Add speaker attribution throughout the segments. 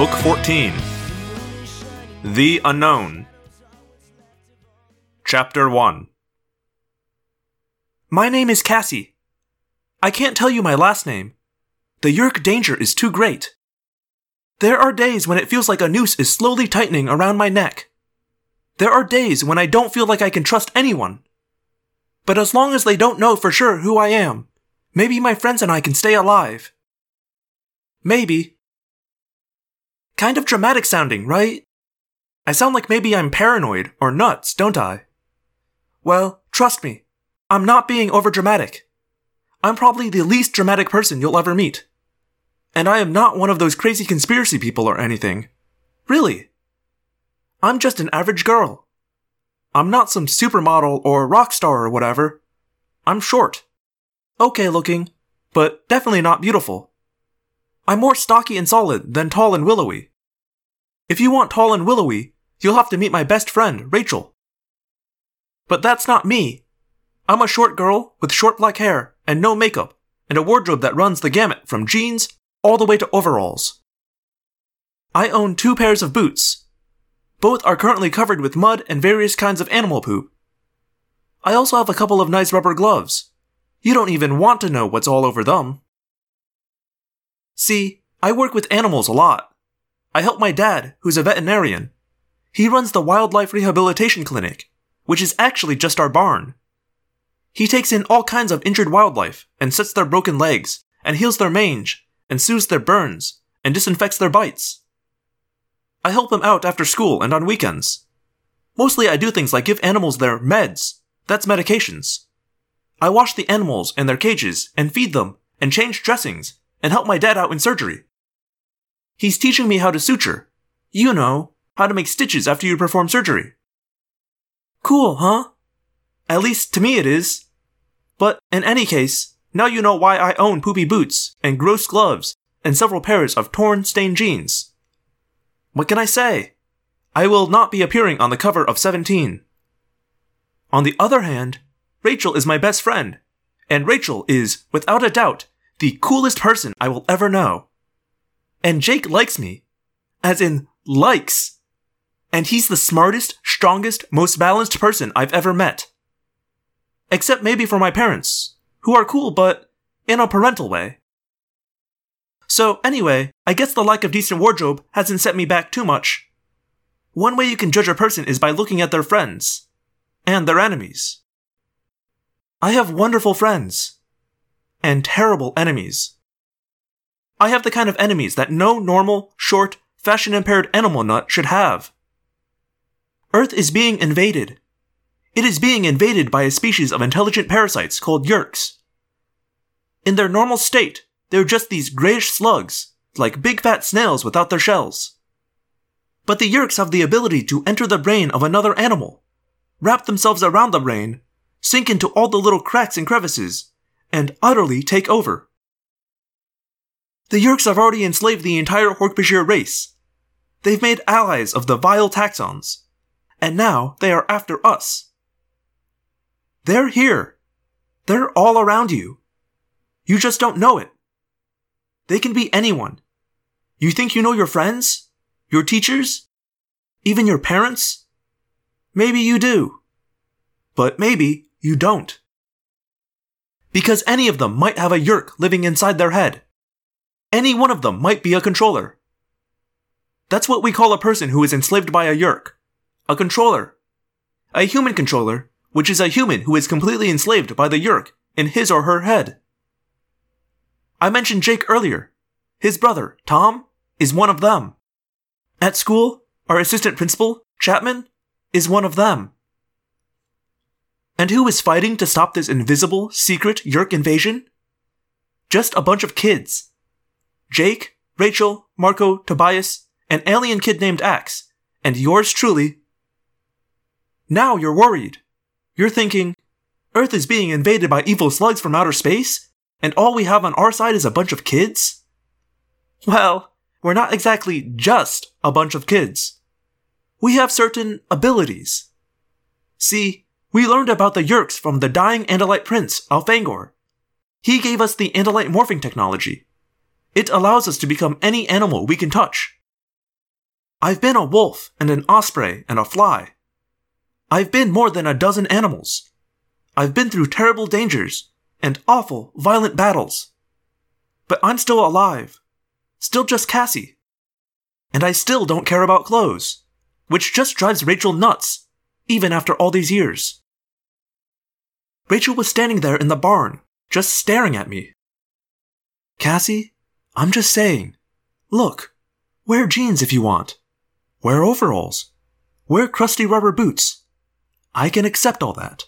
Speaker 1: Book 14 The Unknown. Chapter 1 My name is Cassie. I can't tell you my last name. The Yeerk danger is too great. There are days when it feels like a noose is slowly tightening around my neck. There are days when I don't feel like I can trust anyone. But as long as they don't know for sure who I am, maybe my friends and I can stay alive. Maybe. Kind of dramatic sounding, right? I sound like maybe I'm paranoid or nuts, don't I? Well, trust me, I'm not being overdramatic. I'm probably the least dramatic person you'll ever meet. And I am not one of those crazy conspiracy people or anything. Really. I'm just an average girl. I'm not some supermodel or rock star or whatever. I'm short. Okay looking, but definitely not beautiful. I'm more stocky and solid than tall and willowy. If you want tall and willowy, you'll have to meet my best friend, Rachel. But that's not me. I'm a short girl with short black hair and no makeup, and a wardrobe that runs the gamut from jeans all the way to overalls. I own two pairs of boots. Both are currently covered with mud and various kinds of animal poop. I also have a couple of nice rubber gloves. You don't even want to know what's all over them. See, I work with animals a lot. I help my dad, who's a veterinarian. He runs the Wildlife Rehabilitation Clinic, which is actually just our barn. He takes in all kinds of injured wildlife and sets their broken legs, and heals their mange, and soothes their burns, and disinfects their bites. I help him out after school and on weekends. Mostly I do things like give animals their meds. That's medications. I wash the animals and their cages and feed them and change dressings and help my dad out in surgery. He's teaching me how to suture. You know, how to make stitches after you perform surgery. Cool, huh? At least to me it is. But in any case, now you know why I own poopy boots and gross gloves and several pairs of torn, stained jeans. What can I say? I will not be appearing on the cover of 17. On the other hand, Rachel is my best friend, and Rachel is, without a doubt, the coolest person I will ever know. And Jake likes me. As in, likes. And he's the smartest, strongest, most balanced person I've ever met. Except maybe for my parents, who are cool but in a parental way. So, anyway, I guess the lack of decent wardrobe hasn't set me back too much. One way you can judge a person is by looking at their friends and their enemies. I have wonderful friends and terrible enemies. I have the kind of enemies that no normal, short, fashion impaired animal nut should have. Earth is being invaded. It is being invaded by a species of intelligent parasites called Yeerks. In their normal state, they're just these grayish slugs, like big fat snails without their shells. But the Yeerks have the ability to enter the brain of another animal, wrap themselves around the brain, sink into all the little cracks and crevices, and utterly take over. The Yeerks have already enslaved the entire Hork-Bajir race. They've made allies of the vile Taxxons, and now they are after us. They're here. They're all around you. You just don't know it. They can be anyone. You think you know your friends? Your teachers? Even your parents? Maybe you do. But maybe you don't. Because any of them might have a Yeerk living inside their head. Any one of them might be a controller. That's what we call a person who is enslaved by a Yeerk. A controller. A human controller, which is a human who is completely enslaved by the Yeerk in his or her head. I mentioned Jake earlier. His brother, Tom, is one of them. At school, our assistant principal, Chapman, is one of them. And who is fighting to stop this invisible, secret Yeerk invasion? Just a bunch of kids. Jake, Rachel, Marco, Tobias, an alien kid named Ax, and yours truly. Now you're worried. You're thinking, Earth is being invaded by evil slugs from outer space, and all we have on our side is a bunch of kids? Well, we're not exactly just a bunch of kids. We have certain abilities. See, we learned about the Yeerks from the dying Andalite prince, Elfangor. He gave us the Andalite morphing technology. It allows us to become any animal we can touch. I've been a wolf and an osprey and a fly. I've been more than a dozen animals. I've been through terrible dangers and awful, violent battles. But I'm still alive. Still just Cassie. And I still don't care about clothes, which just drives Rachel nuts, even after all these years. Rachel was standing there in the barn, just staring at me. Cassie, I'm just saying. Look, wear jeans if you want. Wear overalls. Wear crusty rubber boots. I can accept all that.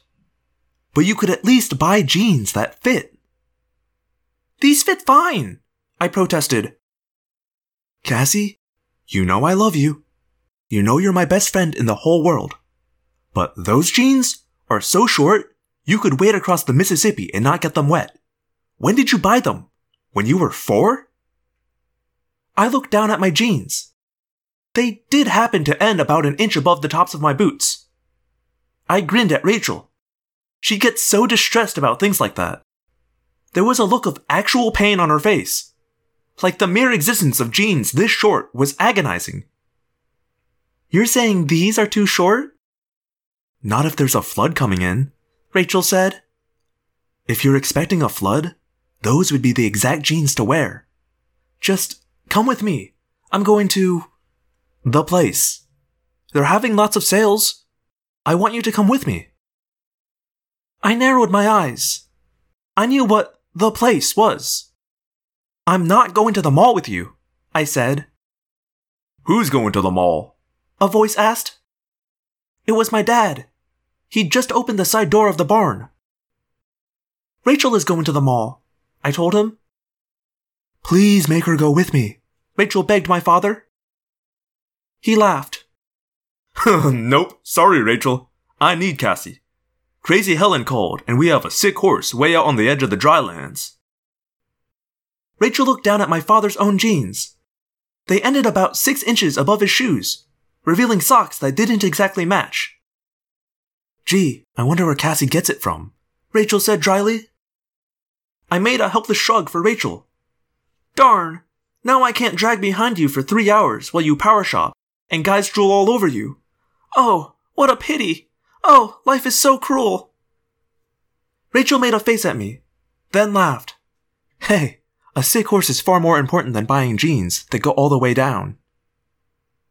Speaker 1: But you could at least buy jeans that fit. These fit fine, I protested. Cassie, you know I love you. You know you're my best friend in the whole world. But those jeans are so short, you could wade across the Mississippi and not get them wet. When did you buy them? When you were four? I looked down at my jeans. They did happen to end about an inch above the tops of my boots. I grinned at Rachel. She gets so distressed about things like that. There was a look of actual pain on her face. Like the mere existence of jeans this short was agonizing. You're saying these are too short? Not if there's a flood coming in, Rachel said. If you're expecting a flood, those would be the exact jeans to wear. Just come with me. I'm going to. the place. They're having lots of sales. I want you to come with me. I narrowed my eyes. I knew what the place was. I'm not going to the mall with you, I said. Who's going to the mall? A voice asked. It was my dad. He'd just opened the side door of the barn. Rachel is going to the mall, I told him. Please make her go with me, Rachel begged my father. He laughed. nope, sorry, Rachel. I need Cassie. Crazy Helen called, and we have a sick horse way out on the edge of the drylands. Rachel looked down at my father's own jeans. They ended about six inches above his shoes, revealing socks that didn't exactly match. Gee, I wonder where Cassie gets it from, Rachel said dryly. I made a helpless shrug for Rachel. Darn, now I can't drag behind you for three hours while you power shop and guys drool all over you. Oh, what a pity! Oh, life is so cruel. Rachel made a face at me, then laughed. Hey, a sick horse is far more important than buying jeans that go all the way down.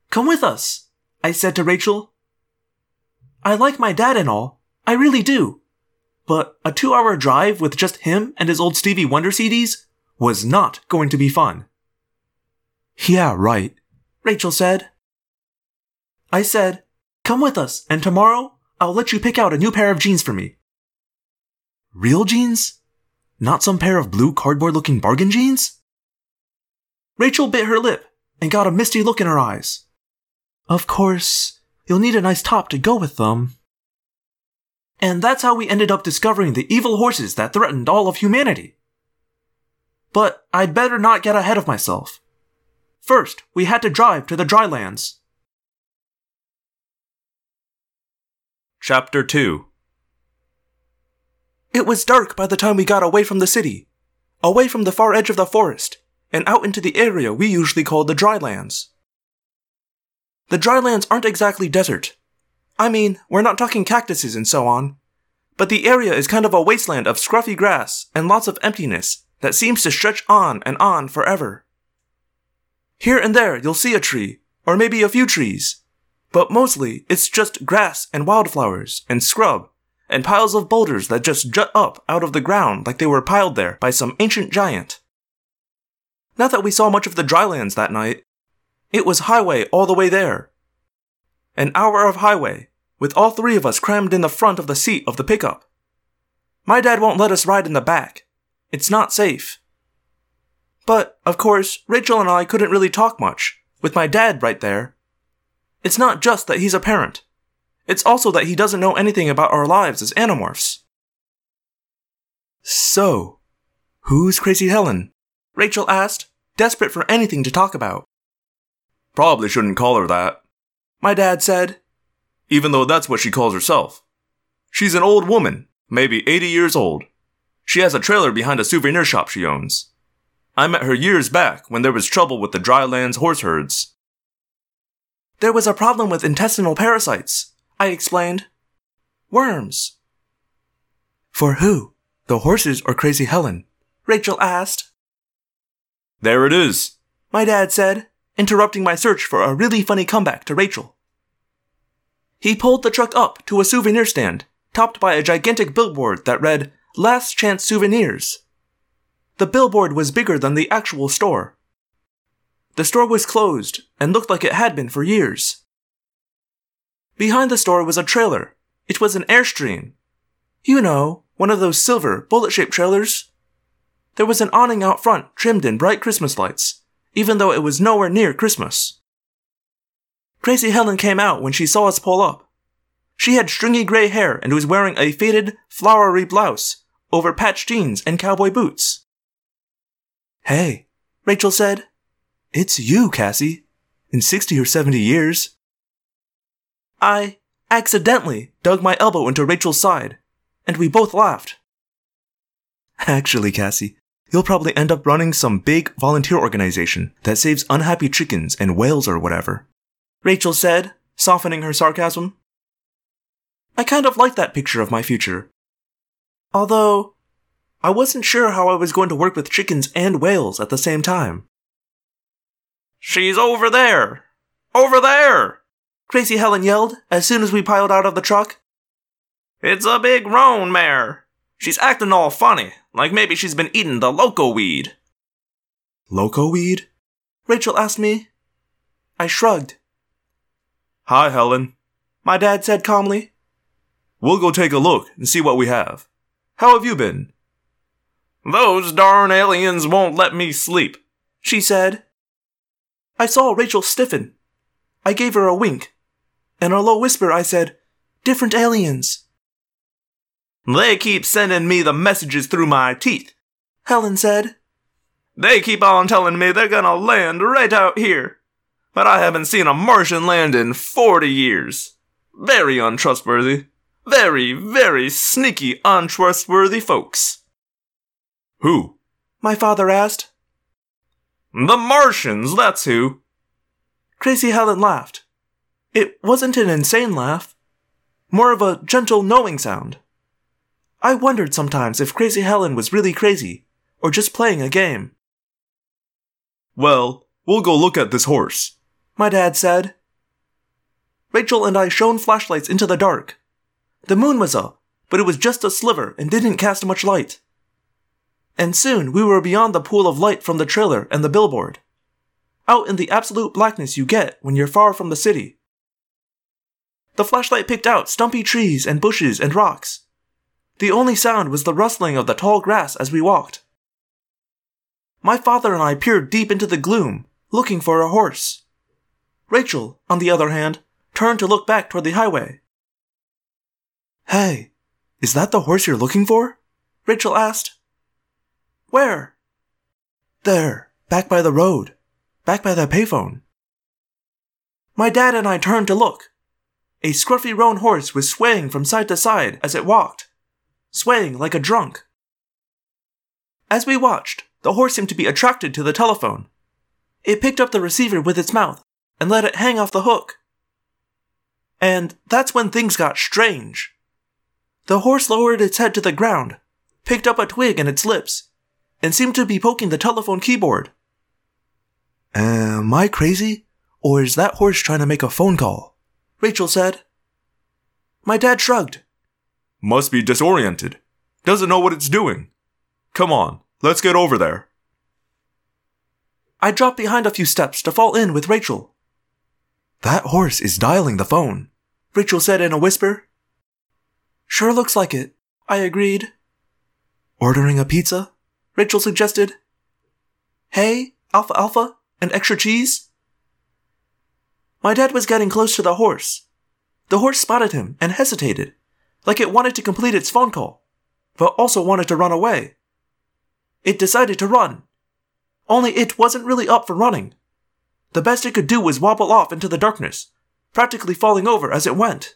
Speaker 1: Come with us, I said to Rachel. I like my dad and all, I really do. But a two hour drive with just him and his old Stevie Wonder CDs was not going to be fun. Yeah, right, Rachel said. I said, Come with us, and tomorrow I'll let you pick out a new pair of jeans for me. Real jeans? Not some pair of blue cardboard looking bargain jeans? Rachel bit her lip and got a misty look in her eyes. Of course, you'll need a nice top to go with them. And that's how we ended up discovering the evil horses that threatened all of humanity. But I'd better not get ahead of myself. First, we had to drive to the drylands. Chapter 2 It was dark by the time we got away from the city, away from the far edge of the forest, and out into the area we usually call the drylands. The drylands aren't exactly desert. I mean, we're not talking cactuses and so on. But the area is kind of a wasteland of scruffy grass and lots of emptiness that seems to stretch on and on forever. Here and there you'll see a tree, or maybe a few trees, but mostly it's just grass and wildflowers and scrub and piles of boulders that just jut up out of the ground like they were piled there by some ancient giant. Not that we saw much of the drylands that night. It was highway all the way there. An hour of highway, with all three of us crammed in the front of the seat of the pickup. My dad won't let us ride in the back. It's not safe. But, of course, Rachel and I couldn't really talk much, with my dad right there, it's not just that he's a parent. It's also that he doesn't know anything about our lives as animorphs. So, who's Crazy Helen? Rachel asked, desperate for anything to talk about. Probably shouldn't call her that. My dad said, even though that's what she calls herself. She's an old woman, maybe 80 years old. She has a trailer behind a souvenir shop she owns. I met her years back when there was trouble with the drylands horse herds. There was a problem with intestinal parasites, I explained. Worms. For who? The horses or Crazy Helen? Rachel asked. There it is, my dad said, interrupting my search for a really funny comeback to Rachel. He pulled the truck up to a souvenir stand, topped by a gigantic billboard that read, Last Chance Souvenirs. The billboard was bigger than the actual store. The store was closed and looked like it had been for years. Behind the store was a trailer. It was an Airstream. You know, one of those silver, bullet shaped trailers. There was an awning out front trimmed in bright Christmas lights, even though it was nowhere near Christmas. Crazy Helen came out when she saw us pull up. She had stringy gray hair and was wearing a faded, flowery blouse over patched jeans and cowboy boots. Hey, Rachel said. It's you, Cassie. In 60 or 70 years. I accidentally dug my elbow into Rachel's side, and we both laughed. Actually, Cassie, you'll probably end up running some big volunteer organization that saves unhappy chickens and whales or whatever. Rachel said, softening her sarcasm. I kind of like that picture of my future. Although, I wasn't sure how I was going to work with chickens and whales at the same time. She's over there! Over there! Crazy Helen yelled as soon as we piled out of the truck. It's a big roan mare. She's acting all funny, like maybe she's been eating the loco weed. Loco weed? Rachel asked me. I shrugged. Hi, Helen. My dad said calmly. We'll go take a look and see what we have. How have you been? Those darn aliens won't let me sleep, she said. I saw Rachel stiffen. I gave her a wink. In a low whisper, I said, Different aliens. They keep sending me the messages through my teeth, Helen said. They keep on telling me they're gonna land right out here. But I haven't seen a Martian land in 40 years. Very untrustworthy. Very, very sneaky, untrustworthy folks. Who? My father asked. The Martians, that's who. Crazy Helen laughed. It wasn't an insane laugh, more of a gentle, knowing sound. I wondered sometimes if Crazy Helen was really crazy, or just playing a game. Well, we'll go look at this horse, my dad said. Rachel and I shone flashlights into the dark. The moon was up, but it was just a sliver and didn't cast much light. And soon we were beyond the pool of light from the trailer and the billboard. Out in the absolute blackness you get when you're far from the city. The flashlight picked out stumpy trees and bushes and rocks. The only sound was the rustling of the tall grass as we walked. My father and I peered deep into the gloom, looking for a horse. Rachel, on the other hand, turned to look back toward the highway. Hey, is that the horse you're looking for? Rachel asked. Where? There, back by the road, back by the payphone. My dad and I turned to look. A scruffy roan horse was swaying from side to side as it walked, swaying like a drunk. As we watched, the horse seemed to be attracted to the telephone. It picked up the receiver with its mouth and let it hang off the hook. And that's when things got strange. The horse lowered its head to the ground, picked up a twig in its lips, and seemed to be poking the telephone keyboard. Am I crazy? Or is that horse trying to make a phone call? Rachel said. My dad shrugged. Must be disoriented. Doesn't know what it's doing. Come on, let's get over there. I dropped behind a few steps to fall in with Rachel. That horse is dialing the phone, Rachel said in a whisper. Sure looks like it, I agreed. Ordering a pizza? Rachel suggested. Hey, Alpha Alpha, and extra cheese? My dad was getting close to the horse. The horse spotted him and hesitated, like it wanted to complete its phone call, but also wanted to run away. it decided to run. Only it wasn't really up for running. The best it could do was wobble off into the darkness, practically falling over as it went.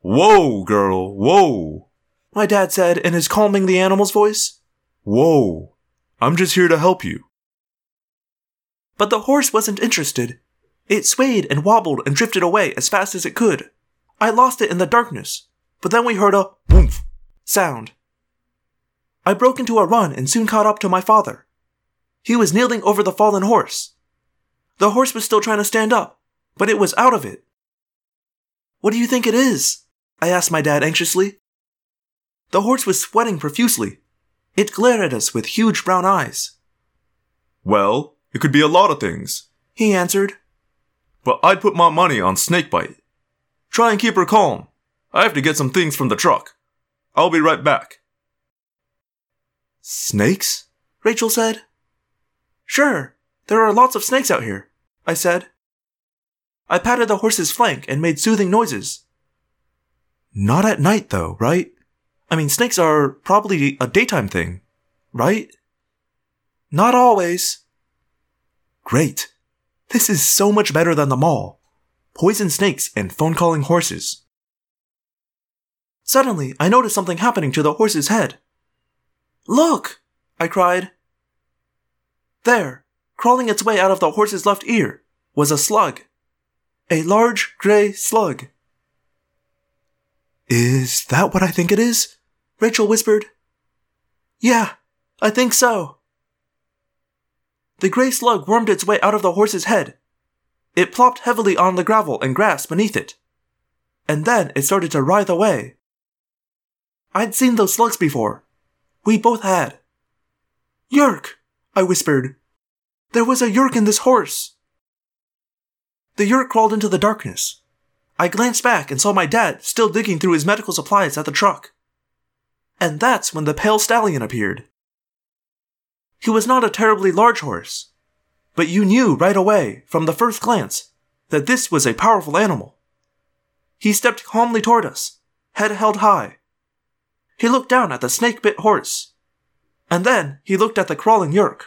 Speaker 2: Whoa, girl, whoa.
Speaker 1: My dad said in his calming the animal's voice.
Speaker 2: Whoa. I'm just here to help you.
Speaker 1: But the horse wasn't interested. It swayed and wobbled and drifted away as fast as it could. I lost it in the darkness, but then we heard a whoomph sound. I broke into a run and soon caught up to my father. He was kneeling over the fallen horse. The horse was still trying to stand up, but it was out of it. What do you think it is? I asked my dad anxiously. The horse was sweating profusely. It glared at us with huge brown eyes.
Speaker 2: Well, it could be a lot of things,
Speaker 1: He answered.
Speaker 2: but I'd put my money on Snakebite. Try and keep her calm. I have to get some things from the truck. I'll be right back.
Speaker 1: Snakes? Rachel said. Sure, there are lots of snakes out here, I said. I patted the horse's flank and made soothing noises. Not at night, though, right? I mean, snakes are probably a daytime thing, right? Not always. Great. This is so much better than the mall. Poison snakes and phone calling horses. Suddenly, I noticed something happening to the horse's head. Look! I cried. There, crawling its way out of the horse's left ear, was a slug. A large gray slug. Is that what I think it is? Rachel whispered. Yeah, I think so. The gray slug wormed its way out of the horse's head. It plopped heavily on the gravel and grass beneath it. And then it started to writhe away. I'd seen those slugs before. We both had. Yeerk! I whispered. There was a Yeerk in this horse. The Yeerk crawled into the darkness. I glanced back and saw my dad still digging through his medical supplies at the truck. And that's when the pale stallion appeared. He was not a terribly large horse, but you knew right away, from the first glance, that this was a powerful animal. He stepped calmly toward us, head held high. He looked down at the snake bit horse, and then he looked at the crawling Yeerk.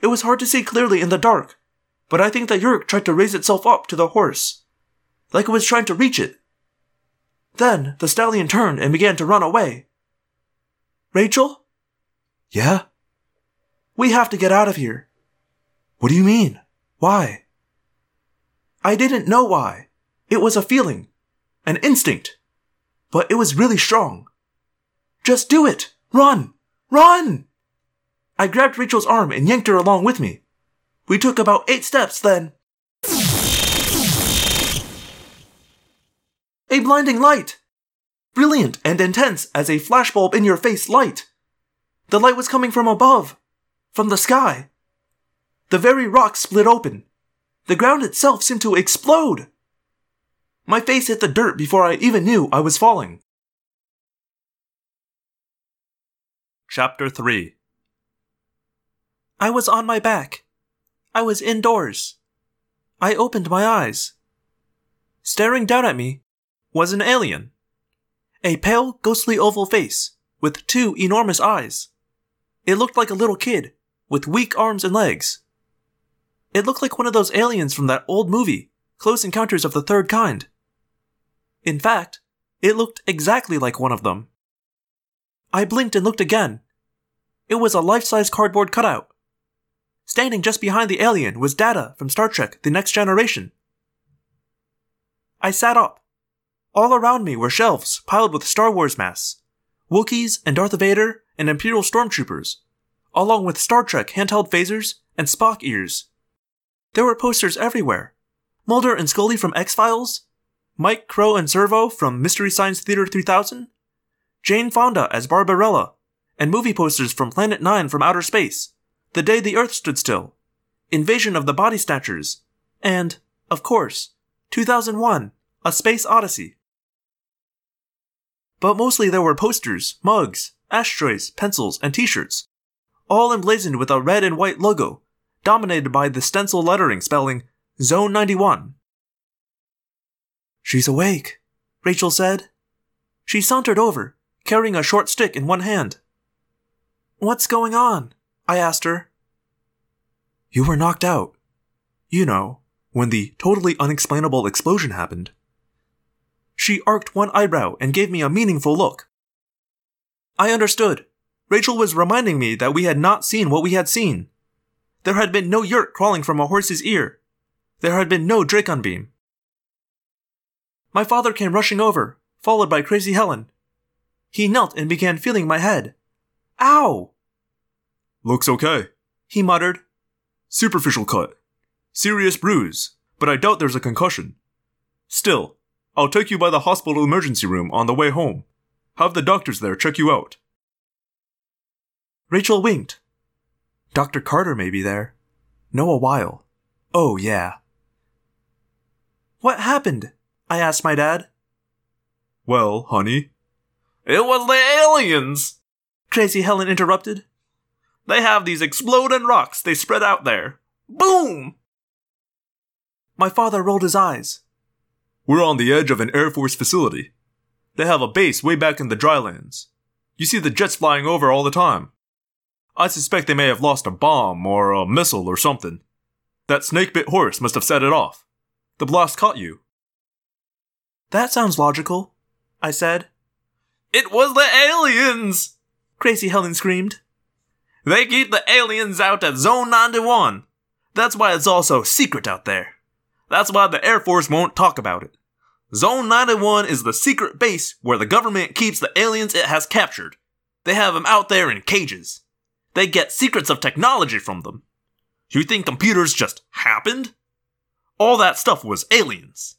Speaker 1: It was hard to see clearly in the dark, but I think the Yeerk tried to raise itself up to the horse, like it was trying to reach it. Then the stallion turned and began to run away. Rachel? Yeah? We have to get out of here. What do you mean? Why? I didn't know why. It was a feeling, an instinct, but it was really strong. Just do it! Run! Run! I grabbed Rachel's arm and yanked her along with me. We took about eight steps, then. A blinding light! Brilliant and intense as a flashbulb in your face light. The light was coming from above, from the sky. The very rocks split open. The ground itself seemed to explode. My face hit the dirt before I even knew I was falling. Chapter 3 I was on my back. I was indoors. I opened my eyes. Staring down at me was an alien. A pale, ghostly oval face with two enormous eyes. It looked like a little kid with weak arms and legs. It looked like one of those aliens from that old movie, Close Encounters of the Third Kind. In fact, it looked exactly like one of them. I blinked and looked again. It was a life size cardboard cutout. Standing just behind the alien was Data from Star Trek The Next Generation. I sat up. All around me were shelves piled with Star Wars masks, Wookiees and Darth Vader and Imperial stormtroopers, along with Star Trek handheld phasers and Spock ears. There were posters everywhere. Mulder and Scully from X Files, Mike Crow and Servo from Mystery Science Theater 3000, Jane Fonda as Barbarella, and movie posters from Planet Nine from Outer Space, The Day the Earth Stood Still, Invasion of the Body Snatchers, and, of course, 2001 A Space Odyssey. But mostly there were posters, mugs, ashtrays, pencils, and t shirts, all emblazoned with a red and white logo, dominated by the stencil lettering spelling Zone 91. She's awake, Rachel said. She sauntered over, carrying a short stick in one hand. What's going on? I asked her. You were knocked out. You know, when the totally unexplainable explosion happened. She arched one eyebrow and gave me a meaningful look. I understood. Rachel was reminding me that we had not seen what we had seen. There had been no Yeerk crawling from a horse's ear. There had been no Dracon beam. My father came rushing over, followed by Crazy Helen. He knelt and began feeling my head. Ow!
Speaker 2: Looks okay.
Speaker 1: He muttered.
Speaker 2: Superficial cut. Serious bruise, but I doubt there's a concussion. Still, I'll take you by the hospital emergency room on the way home. Have the doctors there check you out.
Speaker 1: Rachel winked. Dr. Carter may be there. Know a while. Oh, yeah. What happened? I asked my dad.
Speaker 2: Well, honey,
Speaker 3: It was the aliens!
Speaker 1: Crazy Helen interrupted.
Speaker 3: They have these exploding rocks they spread out there. Boom!
Speaker 1: My father rolled his eyes.
Speaker 2: We're on the edge of an Air Force facility. They have a base way back in the drylands. You see the jets flying over all the time. I suspect they may have lost a bomb or a missile or something. That snake bit horse must have set it off. The blast caught you.
Speaker 1: That sounds logical, I said.
Speaker 3: It was the aliens!
Speaker 1: Crazy Helen screamed.
Speaker 3: They keep the aliens out at Zone 91. That's why it's all so secret out there. That's why the Air Force won't talk about it. Zone 91 is the secret base where the government keeps the aliens it has captured. They have them out there in cages. They get secrets of technology from them. You think computers just happened? All that stuff was aliens.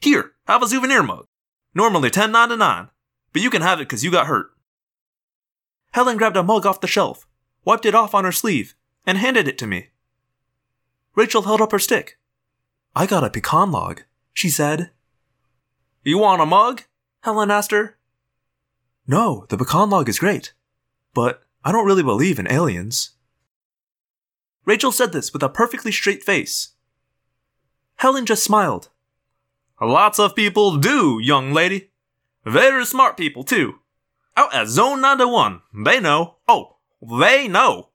Speaker 3: Here, have a souvenir mug. Normally $10.99, but you can have it because you got hurt.
Speaker 1: Helen grabbed a mug off the shelf, wiped it off on her sleeve, and handed it to me. Rachel held up her stick. I got a pecan log, she said.
Speaker 3: You want a mug?
Speaker 1: Helen asked her. No, the pecan log is great, but I don't really believe in aliens. Rachel said this with a perfectly straight face. Helen just smiled.
Speaker 3: Lots of people do, young lady. Very smart people, too. Out at Zone 91, they know. Oh, they know.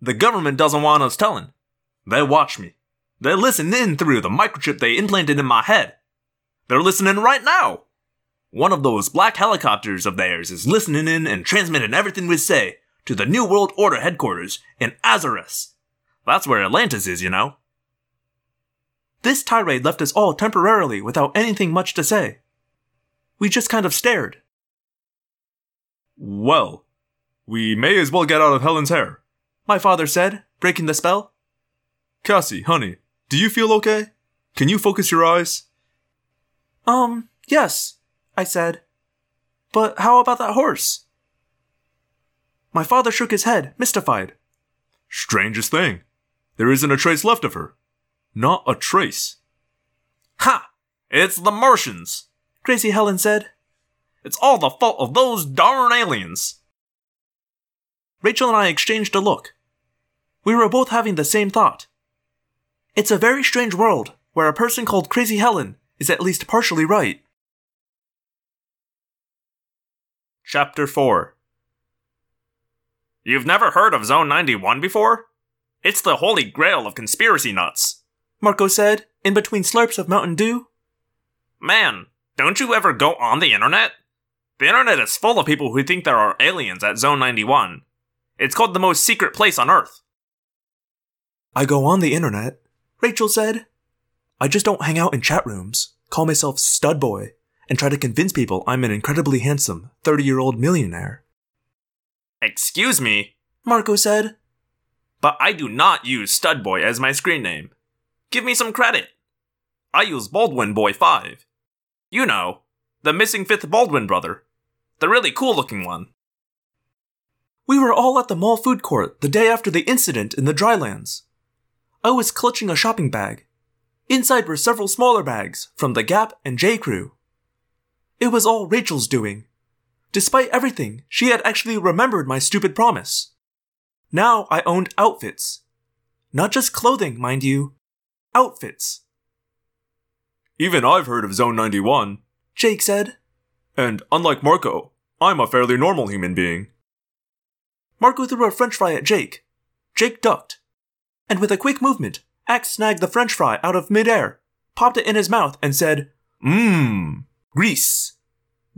Speaker 3: The government doesn't want us telling. They watch me. They listen in through the microchip they implanted in my head. They're listening right now. One of those black helicopters of theirs is listening in and transmitting everything we say to the New World Order headquarters in Azores. That's where Atlantis is, you know.
Speaker 1: This tirade left us all temporarily without anything much to say. We just kind of stared.
Speaker 2: Well, we may as well get out of Helen's hair.
Speaker 1: My father said, breaking the spell.
Speaker 2: Cassie, honey, do you feel okay? Can you focus your eyes?
Speaker 1: Um, yes, I said. But how about that horse? My father shook his head, mystified.
Speaker 2: Strangest thing. There isn't a trace left of her. Not a trace.
Speaker 3: Ha! It's the Martians.
Speaker 1: Crazy Helen said.
Speaker 3: It's all the fault of those darn aliens.
Speaker 1: Rachel and I exchanged a look. We were both having the same thought. It's a very strange world where a person called Crazy Helen is at least partially right.
Speaker 3: Chapter 4 You've never heard of Zone 91 before? It's the holy grail of conspiracy nuts.
Speaker 1: Marco said, in between slurps of Mountain Dew.
Speaker 3: Man, don't you ever go on the internet? The internet is full of people who think there are aliens at Zone 91. It's called the most secret place on Earth.
Speaker 1: I go on the internet, Rachel said. I just don't hang out in chat rooms, call myself stud boy, and try to convince people I'm an incredibly handsome 30 year old millionaire.
Speaker 3: Excuse me,
Speaker 1: Marco said.
Speaker 3: but I do not use Studboy as my screen name. Give me some credit. I use Baldwin Boy 5. You know, the missing fifth Baldwin brother. The really cool looking one.
Speaker 1: We were all at the mall food court the day after the incident in the drylands. I was clutching a shopping bag. Inside were several smaller bags from the Gap and J. Crew. It was all Rachel's doing. Despite everything, she had actually remembered my stupid promise. Now I owned outfits. Not just clothing, mind you. Outfits.
Speaker 2: Even I've heard of Zone 91.
Speaker 1: Jake said.
Speaker 2: And unlike Marco, I'm a fairly normal human being.
Speaker 1: Marco threw a french fry at Jake. Jake ducked. And with a quick movement, Ax snagged the french fry out of midair, popped it in his mouth, and said,
Speaker 2: Mmm. Grease.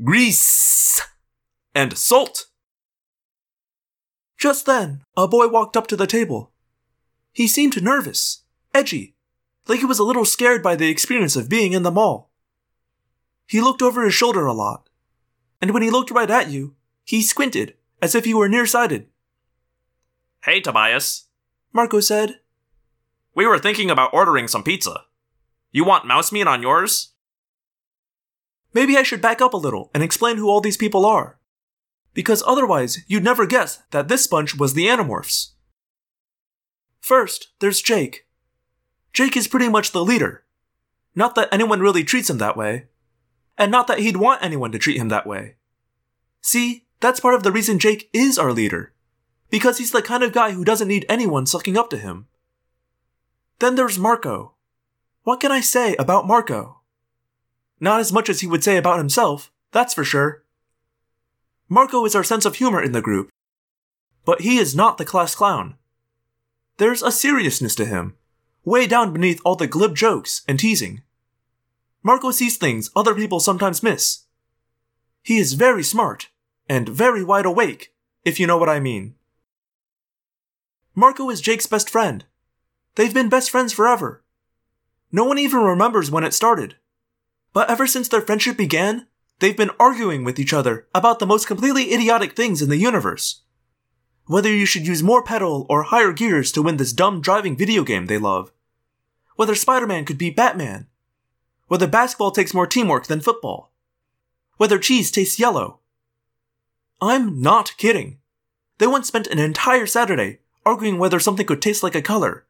Speaker 2: Grease. And salt.
Speaker 1: Just then, a boy walked up to the table. He seemed nervous, edgy, like he was a little scared by the experience of being in the mall. He looked over his shoulder a lot, and when he looked right at you, he squinted as if he were nearsighted.
Speaker 3: Hey, Tobias.
Speaker 1: Marco said,
Speaker 3: We were thinking about ordering some pizza. You want mouse meat on yours?
Speaker 1: Maybe I should back up a little and explain who all these people are. Because otherwise, you'd never guess that this bunch was the Animorphs. First, there's Jake. Jake is pretty much the leader. Not that anyone really treats him that way. And not that he'd want anyone to treat him that way. See, that's part of the reason Jake is our leader. Because he's the kind of guy who doesn't need anyone sucking up to him. Then there's Marco. What can I say about Marco? Not as much as he would say about himself, that's for sure. Marco is our sense of humor in the group. But he is not the class clown. There's a seriousness to him, way down beneath all the glib jokes and teasing. Marco sees things other people sometimes miss. He is very smart, and very wide awake, if you know what I mean. Marco is Jake's best friend. They've been best friends forever. No one even remembers when it started. But ever since their friendship began, they've been arguing with each other about the most completely idiotic things in the universe. Whether you should use more pedal or higher gears to win this dumb driving video game they love. Whether Spider Man could beat Batman. Whether basketball takes more teamwork than football. Whether cheese tastes yellow. I'm not kidding. They once spent an entire Saturday arguing whether something could taste like a color.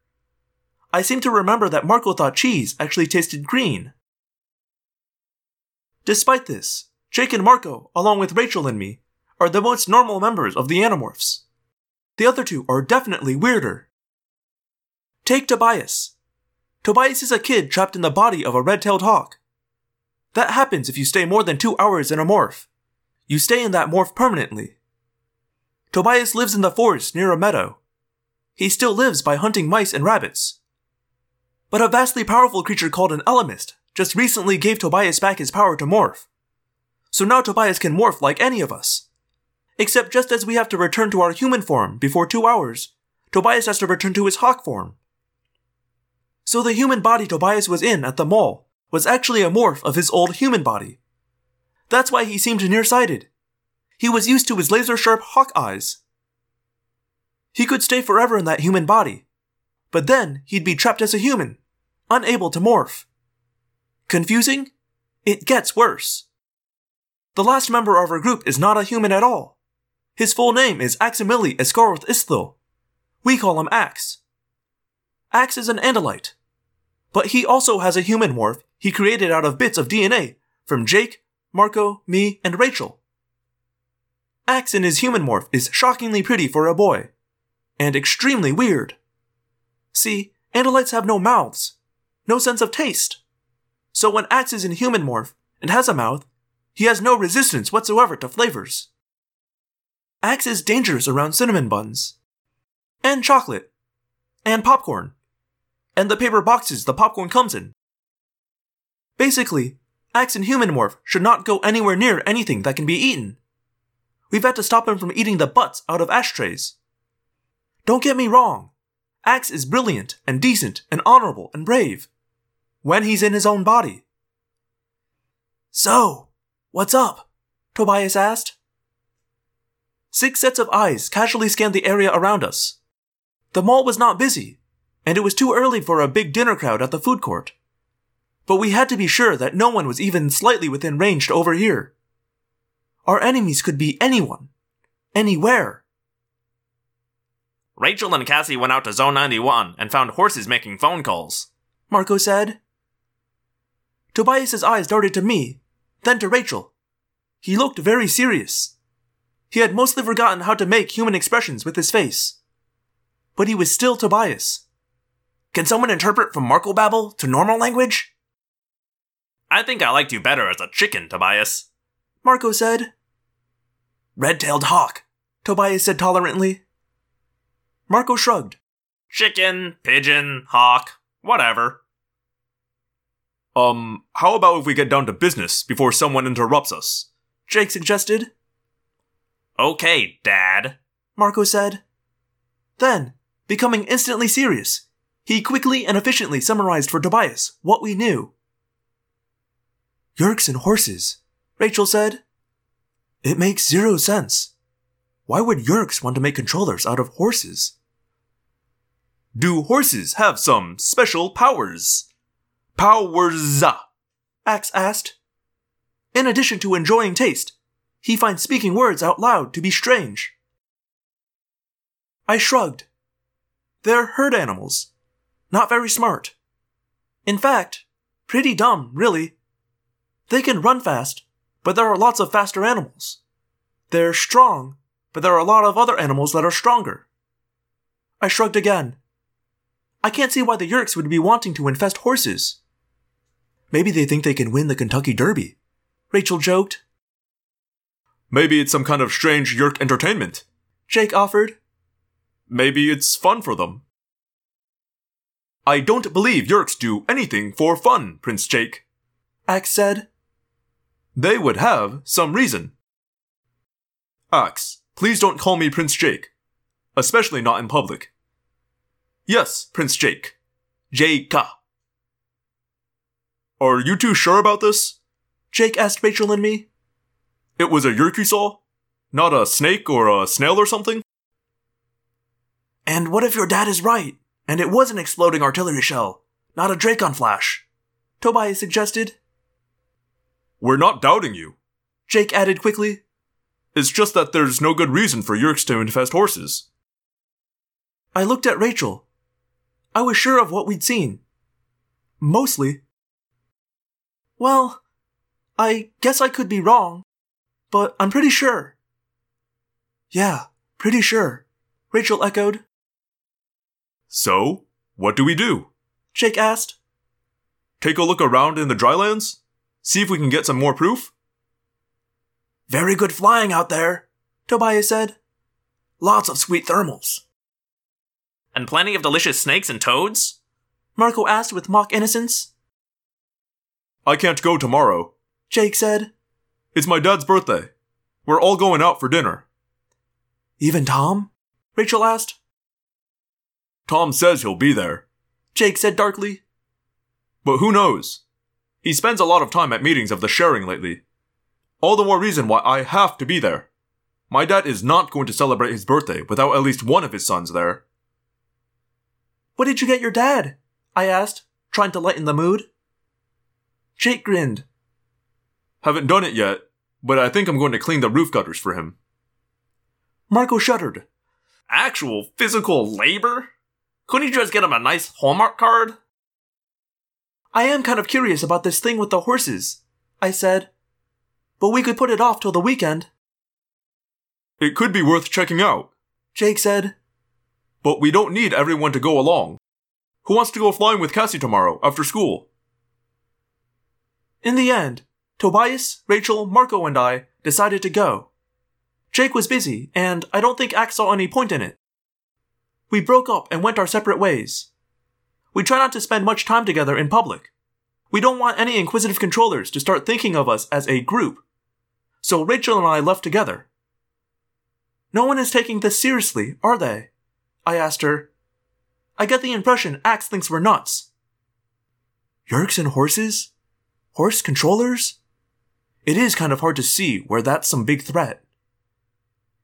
Speaker 1: I seem to remember that Marco thought cheese actually tasted green. Despite this, Jake and Marco, along with Rachel and me, are the most normal members of the Animorphs. The other two are definitely weirder. Take Tobias. Tobias is a kid trapped in the body of a red-tailed hawk. That happens if you stay more than two hours in a morph. You stay in that morph permanently. Tobias lives in the forest near a meadow. He still lives by hunting mice and rabbits. But a vastly powerful creature called an Ellimist just recently gave Tobias back his power to morph. So now Tobias can morph like any of us. Except just as we have to return to our human form before two hours, Tobias has to return to his hawk form. So the human body Tobias was in at the mall was actually a morph of his old human body. That's why he seemed nearsighted. He was used to his laser sharp hawk eyes. He could stay forever in that human body, but then he'd be trapped as a human, unable to morph. Confusing? It gets worse. The last member of our group is not a human at all. His full name is Aximili-Esgarrouth-Isthill. We call him Ax. Ax is an Andalite. But he also has a human morph he created out of bits of DNA from Jake, Marco, me, and Rachel. Ax in his human morph is shockingly pretty for a boy, and extremely weird. See, Andalites have no mouths, no sense of taste. So when Ax is in human morph and has a mouth, he has no resistance whatsoever to flavors. Ax is dangerous around cinnamon buns, and chocolate, and popcorn, and the paper boxes the popcorn comes in. Basically, Ax in human morph should not go anywhere near anything that can be eaten. We've had to stop him from eating the butts out of ashtrays. Don't get me wrong, Ax is brilliant and decent and honorable and brave when he's in his own body. So, what's up? Tobias asked. Six sets of eyes casually scanned the area around us. The mall was not busy, and it was too early for a big dinner crowd at the food court. But we had to be sure that no one was even slightly within range to overhear. Our enemies could be anyone, anywhere.
Speaker 3: Rachel and Cassie went out to Zone 91 and found horses making phone calls.
Speaker 1: Marco said. Tobias's eyes darted to me, then to Rachel. He looked very serious. He had mostly forgotten how to make human expressions with his face. But he was still Tobias. Can someone interpret from Marco babble to normal language?
Speaker 3: I think I liked you better as a chicken, Tobias.
Speaker 1: Marco said. Red tailed hawk, Tobias said tolerantly. Marco shrugged.
Speaker 3: Chicken, pigeon, hawk, whatever.
Speaker 2: Um, how about if we get down to business before someone interrupts us?
Speaker 1: Jake suggested.
Speaker 3: Okay, Dad.
Speaker 1: Marco said. Then, becoming instantly serious, he quickly and efficiently summarized for Tobias what we knew. Yeerks and horses, Rachel said. It makes zero sense. Why would Yeerks want to make controllers out of horses?
Speaker 2: Do horses have some special powers? Powers!
Speaker 1: Ax asked. In addition to enjoying taste, he finds speaking words out loud to be strange. I shrugged. They're herd animals. Not very smart. In fact, pretty dumb, really. They can run fast, but there are lots of faster animals. They're strong, but there are a lot of other animals that are stronger. I shrugged again. I can't see why the Yeerks would be wanting to infest horses. Maybe they think they can win the Kentucky Derby. Rachel joked.
Speaker 2: Maybe it's some kind of strange Yeerk entertainment.
Speaker 1: Jake offered.
Speaker 2: Maybe it's fun for them. I don't believe Yeerks do anything for fun, Prince Jake.
Speaker 1: Ax said.
Speaker 2: They would have some reason. Ax, please don't call me Prince Jake. Especially not in public. Yes, Prince Jake. J-Ka. Are you two sure about this?
Speaker 1: Jake asked Rachel and me.
Speaker 2: It was a Yeerk you saw? Not a snake or a snail or something?
Speaker 1: And what if your dad is right, and it was an exploding artillery shell, not a Dracon flash? Tobias suggested.
Speaker 2: We're not doubting you.
Speaker 1: Jake added quickly.
Speaker 2: It's just that there's no good reason for Yeerks to infest horses.
Speaker 1: I looked at Rachel. I was sure of what we'd seen. Mostly. Well, I guess I could be wrong, but I'm pretty sure. Yeah, pretty sure, Rachel echoed.
Speaker 2: So, what do we do?
Speaker 1: Jake asked.
Speaker 2: Take a look around in the drylands? See if we can get some more proof?
Speaker 1: Very good flying out there, Tobias said. Lots of sweet thermals.
Speaker 3: And plenty of delicious snakes and toads?
Speaker 1: Marco asked with mock innocence.
Speaker 2: I can't go tomorrow.
Speaker 1: Jake said.
Speaker 2: It's my dad's birthday. We're all going out for dinner.
Speaker 1: Even Tom? Rachel asked.
Speaker 2: Tom says he'll be there.
Speaker 1: Jake said darkly.
Speaker 2: But who knows? He spends a lot of time at meetings of the sharing lately. All the more reason why I have to be there. My dad is not going to celebrate his birthday without at least one of his sons there.
Speaker 1: What did you get your dad? I asked, trying to lighten the mood. Jake grinned.
Speaker 2: Haven't done it yet, but I think I'm going to clean the roof gutters for him.
Speaker 1: Marco shuddered.
Speaker 3: Actual physical labor? Couldn't you just get him a nice Hallmark card?
Speaker 1: I am kind of curious about this thing with the horses, I said. But we could put it off till the weekend.
Speaker 2: It could be worth checking out,
Speaker 1: Jake said.
Speaker 2: But we don't need everyone to go along. Who wants to go flying with Cassie tomorrow after school?
Speaker 1: In the end, Tobias, Rachel, Marco, and I decided to go. Jake was busy, and I don't think Ax saw any point in it. We broke up and went our separate ways. We try not to spend much time together in public. We don't want any inquisitive controllers to start thinking of us as a group. So Rachel and I left together. No one is taking this seriously, are they? I asked her. I get the impression Ax thinks we're nuts. Yeerks and horses? Horse controllers? It is kind of hard to see where that's some big threat.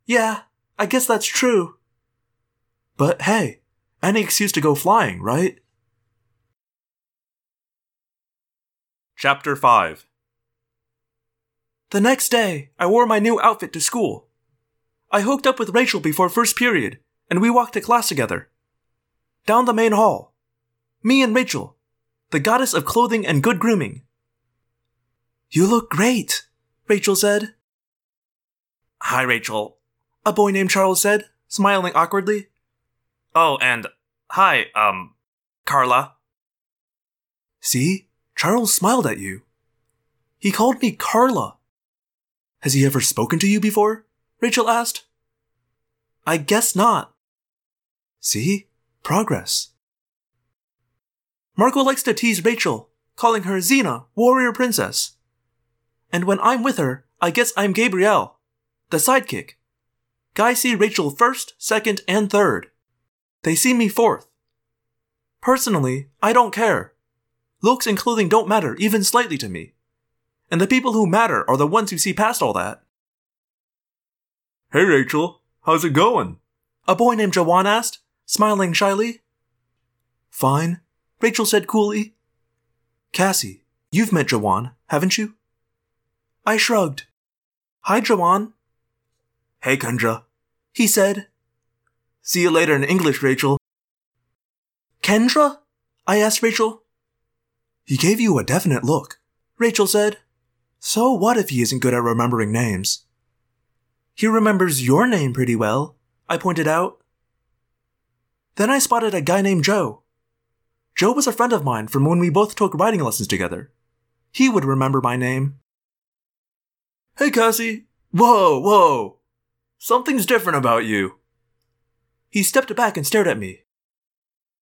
Speaker 1: Yeah, I guess that's true. But hey, any excuse to go flying, right?
Speaker 2: Chapter 5
Speaker 1: The next day, I wore my new outfit to school. I hooked up with Rachel before first period, and we walked to class together. Down the main hall. Me and Rachel, the goddess of clothing and good grooming. You look great, Rachel said.
Speaker 3: Hi, Rachel.
Speaker 1: A boy named Charles said, smiling awkwardly.
Speaker 3: Oh, and hi, um, Carla.
Speaker 1: See? Charles smiled at you. He called me Carla. Has he ever spoken to you before? Rachel asked. I guess not. See? Progress. Marco likes to tease Rachel, calling her Xena, warrior princess. And when I'm with her, I guess I'm Gabrielle, the sidekick. Guys see Rachel first, second, and third. They see me fourth. Personally, I don't care. Looks and clothing don't matter even slightly to me. And the people who matter are the ones who see past all that.
Speaker 2: Hey Rachel, how's it going?
Speaker 1: A boy named Jawan asked, smiling shyly. Fine, Rachel said coolly. Cassie, you've met Jawan, haven't you? I shrugged. Hi, Jawan. Hey, Kendra, he said. See you later in English, Rachel. Kendra? I asked Rachel. He gave you a definite look, Rachel said. So what if he isn't good at remembering names? He remembers your name pretty well, I pointed out. Then I spotted a guy named Joe. Joe was a friend of mine from when we both took writing lessons together. He would remember my name. Hey, Cassie. Whoa, whoa. Something's different about you. He stepped back and stared at me.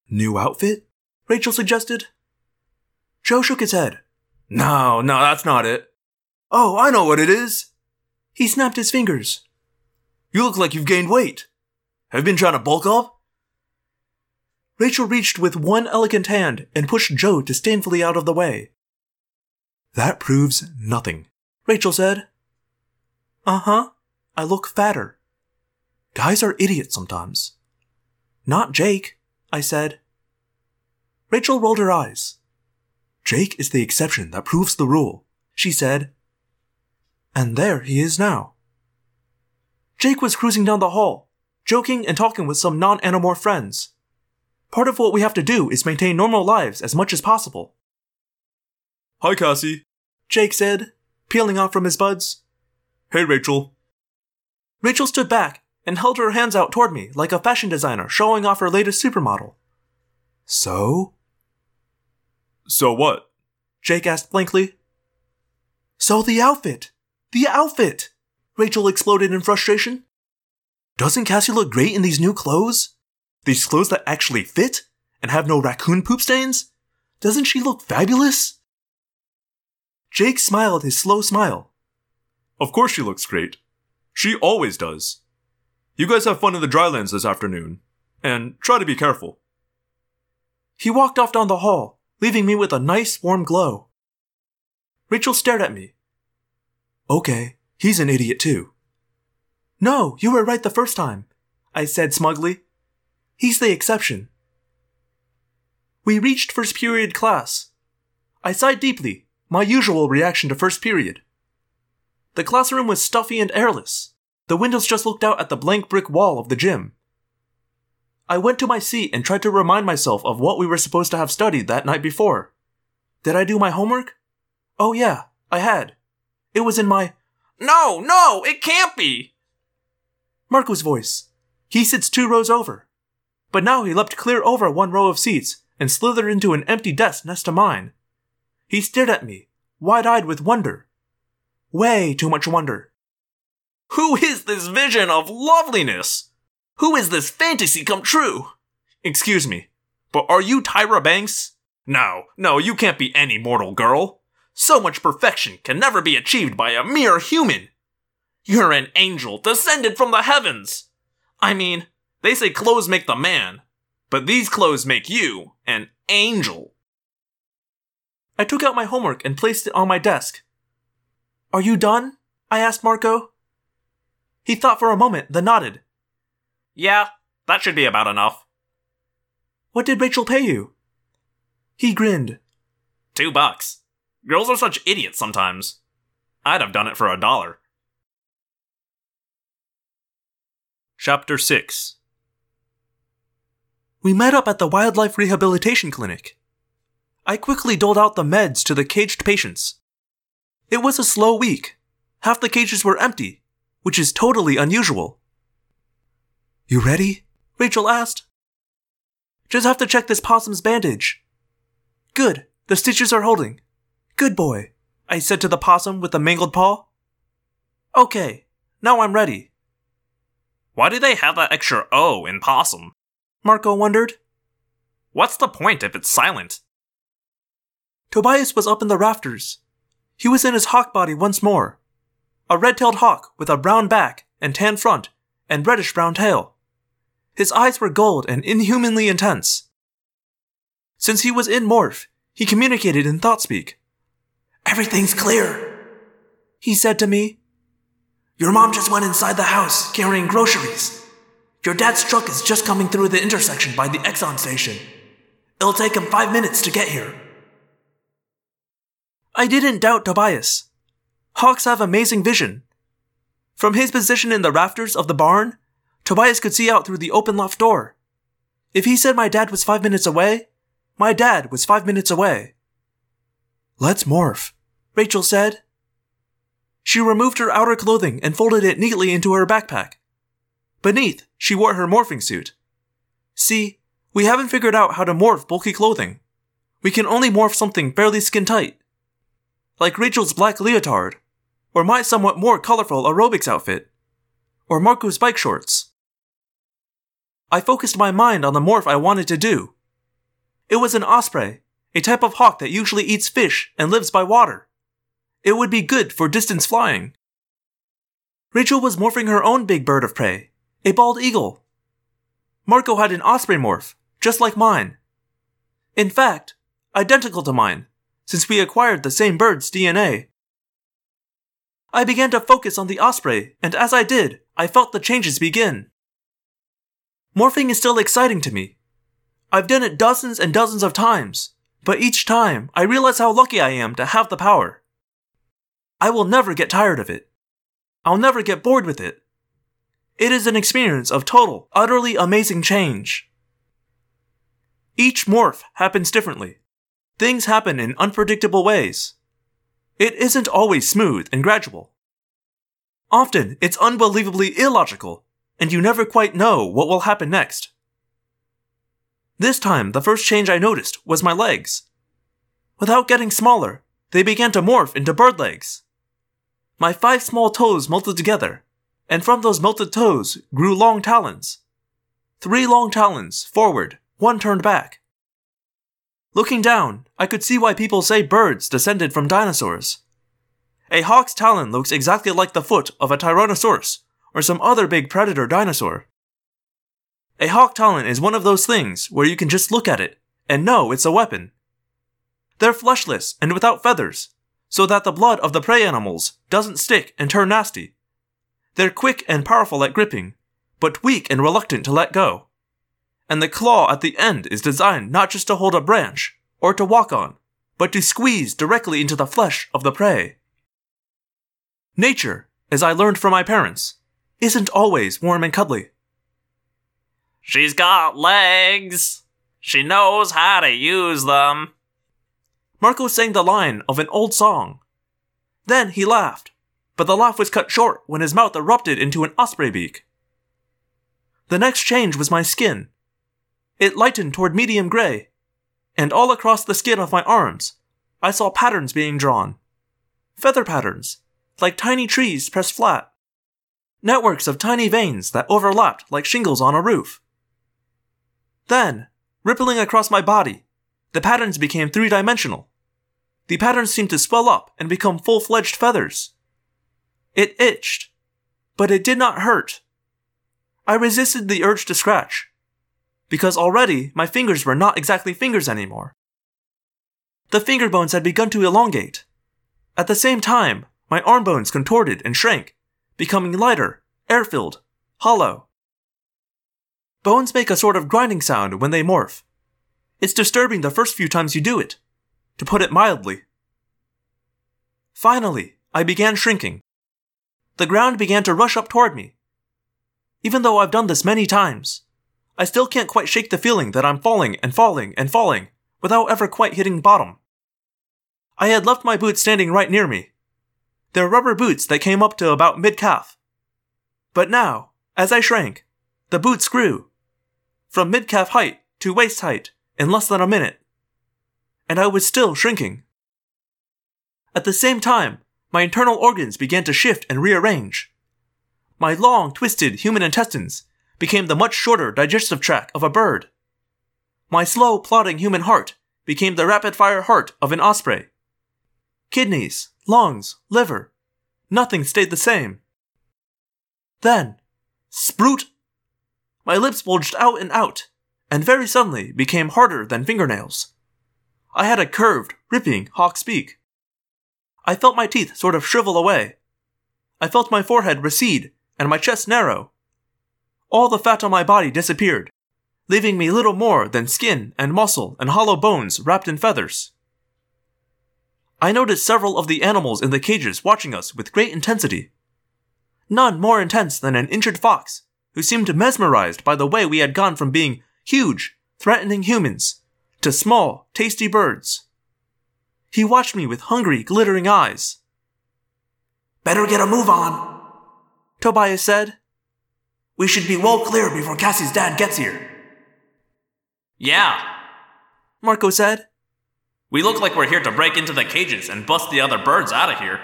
Speaker 1: New outfit? Rachel suggested. Joe shook his head. No, no, that's not it. Oh, I know what it is. He snapped his fingers. You look like you've gained weight. Have you been trying to bulk up? Rachel reached with one elegant hand and pushed Joe disdainfully out of the way. That proves nothing, Rachel said. Uh huh. I look fatter. Guys are idiots sometimes. Not Jake, I said. Rachel rolled her eyes. Jake is the exception that proves the rule, she said. And there he is now. Jake was cruising down the hall, joking and talking with some non animorph friends. Part of what we have to do is maintain normal lives as much as possible.
Speaker 2: Hi Cassie.
Speaker 1: Jake said, peeling off from his buds.
Speaker 2: Hey Rachel.
Speaker 1: Rachel stood back and held her hands out toward me like a fashion designer showing off her latest supermodel. So?
Speaker 2: So what?
Speaker 1: Jake asked blankly. So the outfit! The outfit! Rachel exploded in frustration. Doesn't Cassie look great in these new clothes? These clothes that actually fit and have no raccoon poop stains? Doesn't she look fabulous? Jake smiled his slow smile.
Speaker 2: Of course she looks great. She always does. You guys have fun in the drylands this afternoon, and try to be careful.
Speaker 1: He walked off down the hall, leaving me with a nice warm glow. Rachel stared at me. Okay, he's an idiot too. No, you were right the first time, I said smugly. He's the exception. We reached first period class. I sighed deeply, my usual reaction to first period. The classroom was stuffy and airless. The windows just looked out at the blank brick wall of the gym. I went to my seat and tried to remind myself of what we were supposed to have studied that night before. Did I do my homework? Oh, yeah, I had. It was in my.
Speaker 3: No, no, it can't be!
Speaker 1: Marco's voice. He sits two rows over. But now he leapt clear over one row of seats and slithered into an empty desk next to mine. He stared at me, wide eyed with wonder. Way too much wonder.
Speaker 3: Who is this vision of loveliness? Who is this fantasy come true? Excuse me, but are you Tyra Banks? No, no, you can't be any mortal girl. So much perfection can never be achieved by a mere human. You're an angel descended from the heavens. I mean, they say clothes make the man, but these clothes make you an angel.
Speaker 1: I took out my homework and placed it on my desk. Are you done? I asked Marco. He thought for a moment, then nodded.
Speaker 3: Yeah, that should be about enough.
Speaker 1: What did Rachel pay you? He grinned.
Speaker 3: Two bucks. Girls are such idiots sometimes. I'd have done it for a dollar.
Speaker 2: Chapter 6
Speaker 1: We met up at the Wildlife Rehabilitation Clinic. I quickly doled out the meds to the caged patients. It was a slow week. Half the cages were empty, which is totally unusual. You ready? Rachel asked. Just have to check this possum's bandage. Good, the stitches are holding. Good boy, I said to the possum with the mangled paw. Okay, now I'm ready.
Speaker 3: Why do they have that extra O in possum?
Speaker 1: Marco wondered.
Speaker 3: What's the point if it's silent?
Speaker 1: Tobias was up in the rafters. He was in his hawk body once more. A red tailed hawk with a brown back and tan front and reddish brown tail. His eyes were gold and inhumanly intense. Since he was in Morph, he communicated in thought speak. Everything's clear, he said to me. Your mom just went inside the house carrying groceries. Your dad's truck is just coming through the intersection by the Exxon station. It'll take him five minutes to get here. I didn't doubt Tobias. Hawks have amazing vision. From his position in the rafters of the barn, Tobias could see out through the open loft door. If he said my dad was five minutes away, my dad was five minutes away. Let's morph, Rachel said. She removed her outer clothing and folded it neatly into her backpack. Beneath, she wore her morphing suit. See, we haven't figured out how to morph bulky clothing. We can only morph something fairly skin tight. Like Rachel's black leotard, or my somewhat more colorful aerobics outfit, or Marco's bike shorts. I focused my mind on the morph I wanted to do. It was an osprey, a type of hawk that usually eats fish and lives by water. It would be good for distance flying. Rachel was morphing her own big bird of prey, a bald eagle. Marco had an osprey morph, just like mine. In fact, identical to mine, since we acquired the same bird's DNA. I began to focus on the osprey, and as I did, I felt the changes begin. Morphing is still exciting to me. I've done it dozens and dozens of times, but each time I realize how lucky I am to have the power. I will never get tired of it. I'll never get bored with it. It is an experience of total, utterly amazing change. Each morph happens differently. Things happen in unpredictable ways. It isn't always smooth and gradual. Often, it's unbelievably illogical, and you never quite know what will happen next. This time, the first change I noticed was my legs. Without getting smaller, they began to morph into bird legs. My five small toes melted together, and from those melted toes grew long talons. Three long talons, forward, one turned back. Looking down, I could see why people say birds descended from dinosaurs. A hawk's talon looks exactly like the foot of a Tyrannosaurus or some other big predator dinosaur. A hawk talon is one of those things where you can just look at it and know it's a weapon. They're fleshless and without feathers, so that the blood of the prey animals doesn't stick and turn nasty. They're quick and powerful at gripping, but weak and reluctant to let go. And the claw at the end is designed not just to hold a branch or to walk on, but to squeeze directly into the flesh of the prey. Nature, as I learned from my parents, isn't always warm and cuddly.
Speaker 3: She's got legs. She knows how to use them.
Speaker 1: Marco sang the line of an old song. Then he laughed, but the laugh was cut short when his mouth erupted into an osprey beak. The next change was my skin. It lightened toward medium gray, and all across the skin of my arms, I saw patterns being drawn. Feather patterns, like tiny trees pressed flat. Networks of tiny veins that overlapped like shingles on a roof. Then, rippling across my body, the patterns became three dimensional. The patterns seemed to swell up and become full fledged feathers. It itched, but it did not hurt. I resisted the urge to scratch, because already my fingers were not exactly fingers anymore. The finger bones had begun to elongate. At the same time, my arm bones contorted and shrank, becoming lighter, air filled, hollow. Bones make a sort of grinding sound when they morph. It's disturbing the first few times you do it, to put it mildly. Finally, I began shrinking. The ground began to rush up toward me. Even though I've done this many times, I still can't quite shake the feeling that I'm falling and falling and falling without ever quite hitting bottom. I had left my boots standing right near me. They're rubber boots that came up to about mid calf. But now, as I shrank, the boots grew. From mid calf height to waist height in less than a minute. And I was still shrinking. At the same time, my internal organs began to shift and rearrange. My long, twisted human intestines became the much shorter digestive tract of a bird. My slow, plodding human heart became the rapid fire heart of an osprey. Kidneys, lungs, liver, nothing stayed the same. Then, sprout! My lips bulged out and out, and very suddenly became harder than fingernails. I had a curved, ripping hawk's beak. I felt my teeth sort of shrivel away. I felt my forehead recede and my chest narrow. All the fat on my body disappeared, leaving me little more than skin and muscle and hollow bones wrapped in feathers. I noticed several of the animals in the cages watching us with great intensity. None more intense than an injured fox, who seemed mesmerized by the way we had gone from being huge, threatening humans to small, tasty birds. He watched me with hungry, glittering eyes.
Speaker 4: Better get a move on,
Speaker 1: Tobias said.
Speaker 4: We should be well clear before Cassie's dad gets here.
Speaker 3: Yeah,
Speaker 1: Marco said.
Speaker 3: we look like we're here to break into the cages and bust the other birds out of here.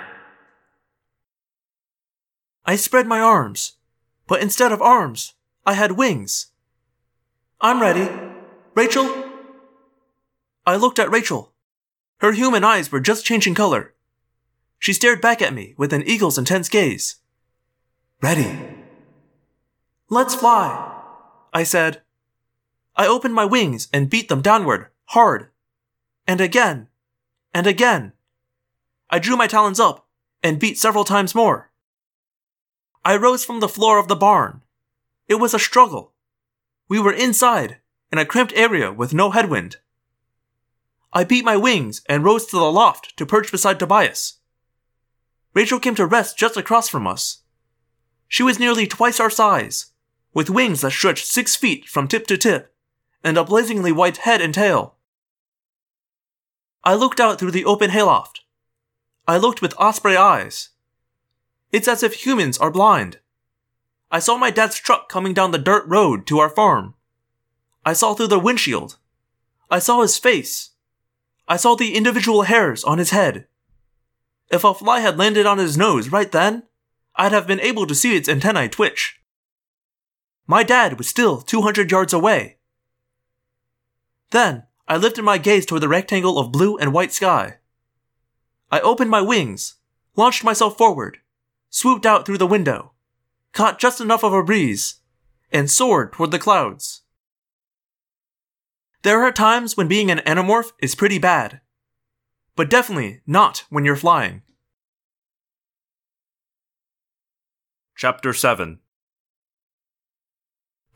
Speaker 1: I spread my arms, but instead of arms, I had wings. I'm ready. Rachel? I looked at Rachel. Her human eyes were just changing color. She stared back at me with an eagle's intense gaze.
Speaker 4: Ready.
Speaker 1: Let's fly, I said. I opened my wings and beat them downward, hard. And again. And again. I drew my talons up and beat several times more. I rose from the floor of the barn. It was a struggle. We were inside, in a cramped area with no headwind. I beat my wings and rose to the loft to perch beside Tobias. Rachel came to rest just across from us. She was nearly twice our size, with wings that stretched six feet from tip to tip, and a blazingly white head and tail. I looked out through the open hayloft. I looked with osprey eyes. It's as if humans are blind. I saw my dad's truck coming down the dirt road to our farm. I saw through the windshield. I saw his face. I saw the individual hairs on his head. If a fly had landed on his nose right then, I'd have been able to see its antennae twitch. My dad was still 200 yards away. Then, I lifted my gaze toward the rectangle of blue and white sky. I opened my wings, launched myself forward, swooped out through the window, caught just enough of a breeze, and soared toward the clouds. There are times when being an Animorph is pretty bad, but definitely not when you're flying.
Speaker 2: Chapter 7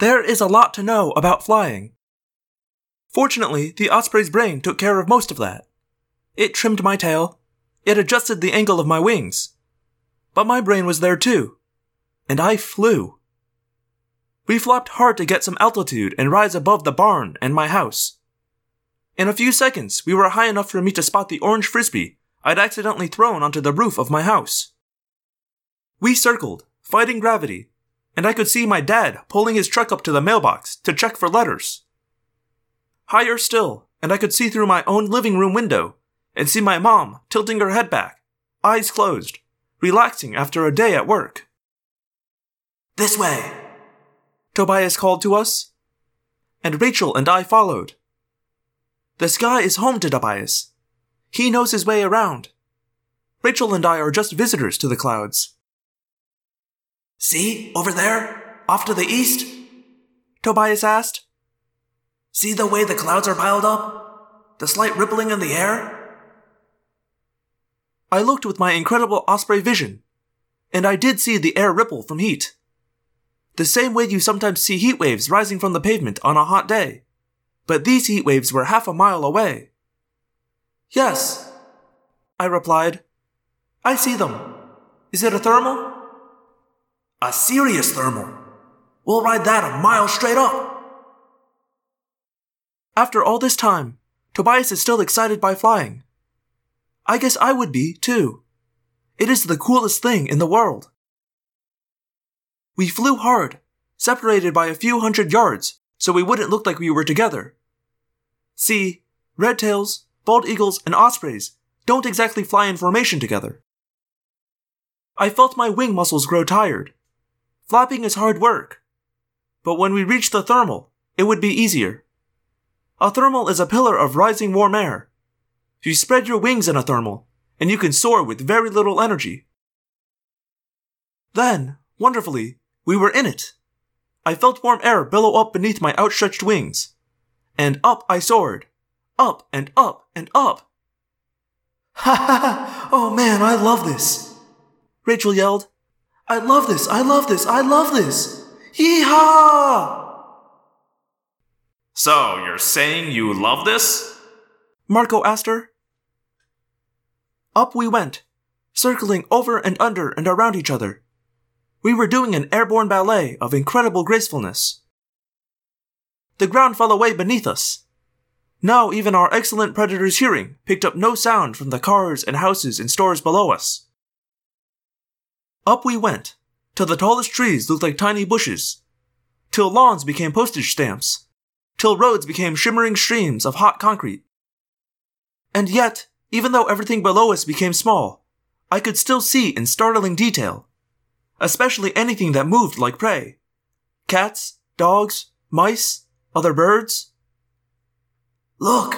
Speaker 1: There is a lot to know about flying. Fortunately, the osprey's brain took care of most of that. It trimmed my tail, it adjusted the angle of my wings. But my brain was there too, and I flew. We flopped hard to get some altitude and rise above the barn and my house. In a few seconds, we were high enough for me to spot the orange frisbee I'd accidentally thrown onto the roof of my house. We circled, fighting gravity, and I could see my dad pulling his truck up to the mailbox to check for letters. Higher still, and I could see through my own living room window and see my mom tilting her head back, eyes closed, relaxing after a day at work.
Speaker 4: This way.
Speaker 1: Tobias called to us, and Rachel and I followed. The sky is home to Tobias. He knows his way around. Rachel and I are just visitors to the clouds.
Speaker 4: See, over there, off to the east?
Speaker 1: Tobias asked.
Speaker 4: See the way the clouds are piled up? The slight rippling in the air?
Speaker 1: I looked with my incredible osprey vision, and I did see the air ripple from heat. The same way you sometimes see heat waves rising from the pavement on a hot day. But these heat waves were half a mile away. Yes, I replied. I see them. Is it a thermal?
Speaker 4: A serious thermal. We'll ride that a mile straight up.
Speaker 1: After all this time, Tobias is still excited by flying. I guess I would be, too. It is the coolest thing in the world. We flew hard, separated by a few hundred yards, so we wouldn't look like we were together. See, red tails, bald eagles, and ospreys don't exactly fly in formation together. I felt my wing muscles grow tired. Flapping is hard work. But when we reached the thermal, it would be easier. A thermal is a pillar of rising warm air. You spread your wings in a thermal, and you can soar with very little energy. Then, wonderfully, we were in it. I felt warm air billow up beneath my outstretched wings. And up I soared. Up and up and up. Ha ha ha! Oh man, I love this! Rachel yelled. I love this! I love this! I love this! Yeehaw!
Speaker 3: So, you're saying you love this?
Speaker 1: Marco asked her. Up we went, circling over and under and around each other. We were doing an airborne ballet of incredible gracefulness. The ground fell away beneath us. Now even our excellent predator's hearing picked up no sound from the cars and houses and stores below us. Up we went, till the tallest trees looked like tiny bushes, till lawns became postage stamps, till roads became shimmering streams of hot concrete. And yet, even though everything below us became small, I could still see in startling detail, especially anything that moved like prey cats, dogs, mice, other birds.
Speaker 4: Look,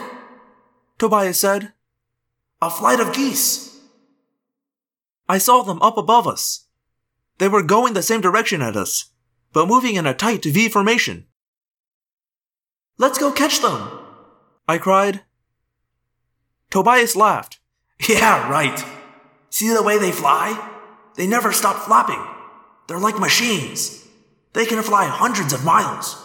Speaker 1: Tobias said.
Speaker 4: a flight of geese.
Speaker 1: I saw them up above us. They were going the same direction at us, but moving in a tight V formation.
Speaker 4: Let's go catch them.
Speaker 1: I cried. Tobias laughed.
Speaker 4: Yeah, right. See the way they fly? They never stop flapping. They're like machines. They can fly hundreds of miles.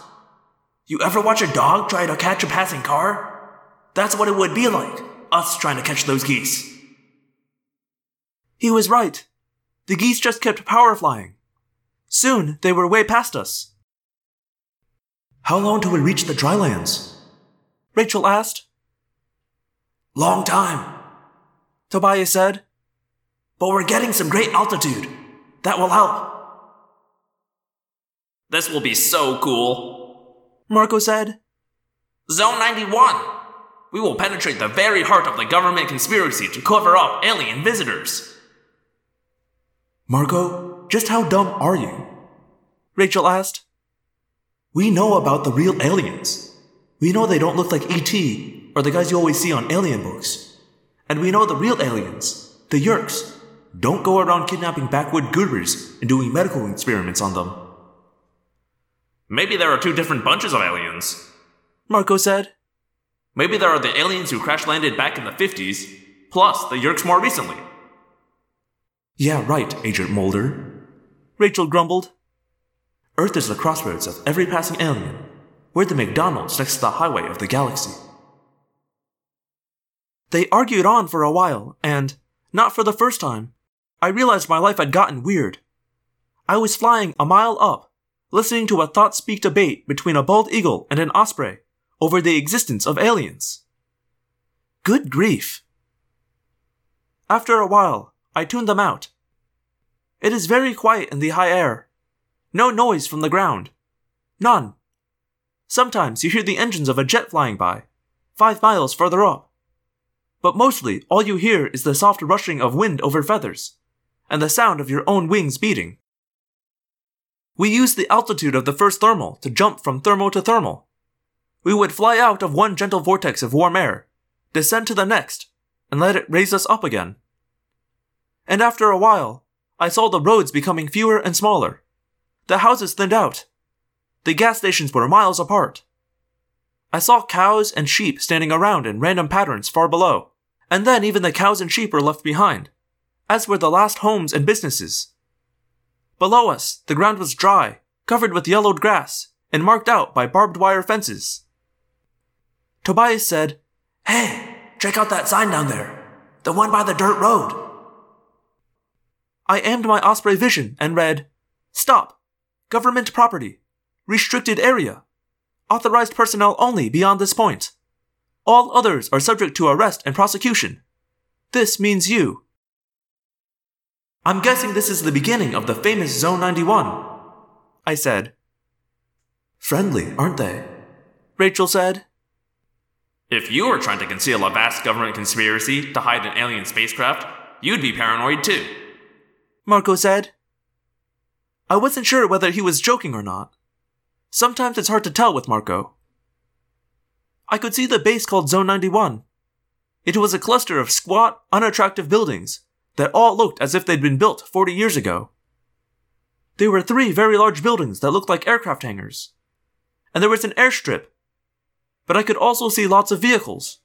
Speaker 4: You ever watch a dog try to catch a passing car? That's what it would be like, us trying to catch those geese.
Speaker 1: He was right. The geese just kept power flying. Soon they were way past us.
Speaker 4: How long till we reach the drylands?
Speaker 1: Rachel asked.
Speaker 4: Long time.
Speaker 1: Tobias said.
Speaker 4: But we're getting some great altitude. That will help.
Speaker 3: This will be so cool.
Speaker 1: Marco said.
Speaker 3: Zone 91! We will penetrate the very heart of the government conspiracy to cover up alien visitors.
Speaker 4: Marco, just how dumb are you?
Speaker 1: Rachel asked.
Speaker 4: We know about the real aliens. We know they don't look like E.T. or the guys you always see on alien books. And we know the real aliens, the Yeerks, don't go around kidnapping backwood gurus and doing medical experiments on them.
Speaker 3: Maybe there are two different bunches of aliens.
Speaker 1: Marco said.
Speaker 3: Maybe there are the aliens who crash landed back in the 50s, plus the Yeerks more recently.
Speaker 4: Yeah, right, Agent Mulder.
Speaker 1: Rachel grumbled.
Speaker 4: Earth is the crossroads of every passing alien. We're the McDonald's next to the highway of the galaxy.
Speaker 1: They argued on for a while, and, not for the first time, I realized my life had gotten weird. I was flying a mile up, listening to a thought speak debate between a bald eagle and an osprey over the existence of aliens. Good grief. After a while, I tuned them out. It is very quiet in the high air. No noise from the ground. None. Sometimes you hear the engines of a jet flying by, five miles further up. But mostly all you hear is the soft rushing of wind over feathers, and the sound of your own wings beating. We used the altitude of the first thermal to jump from thermal to thermal. We would fly out of one gentle vortex of warm air, descend to the next, and let it raise us up again. And after a while, I saw the roads becoming fewer and smaller. The houses thinned out. The gas stations were miles apart. I saw cows and sheep standing around in random patterns far below, and then even the cows and sheep were left behind, as were the last homes and businesses. Below us, the ground was dry, covered with yellowed grass, and marked out by barbed wire fences. Tobias said,
Speaker 4: Hey, check out that sign down there. The one by the dirt road.
Speaker 1: I aimed my Osprey vision and read, Stop! Government property. Restricted area. Authorized personnel only beyond this point. All others are subject to arrest and prosecution. This means you. I'm guessing this is the beginning of the famous Zone 91. I said.
Speaker 4: Friendly, aren't they?
Speaker 1: Rachel said.
Speaker 3: If you were trying to conceal a vast government conspiracy to hide an alien spacecraft, you'd be paranoid too.
Speaker 1: Marco said. I wasn't sure whether he was joking or not. Sometimes it's hard to tell with Marco. I could see the base called Zone 91. It was a cluster of squat, unattractive buildings that all looked as if they'd been built 40 years ago. There were three very large buildings that looked like aircraft hangars. And there was an airstrip. But I could also see lots of vehicles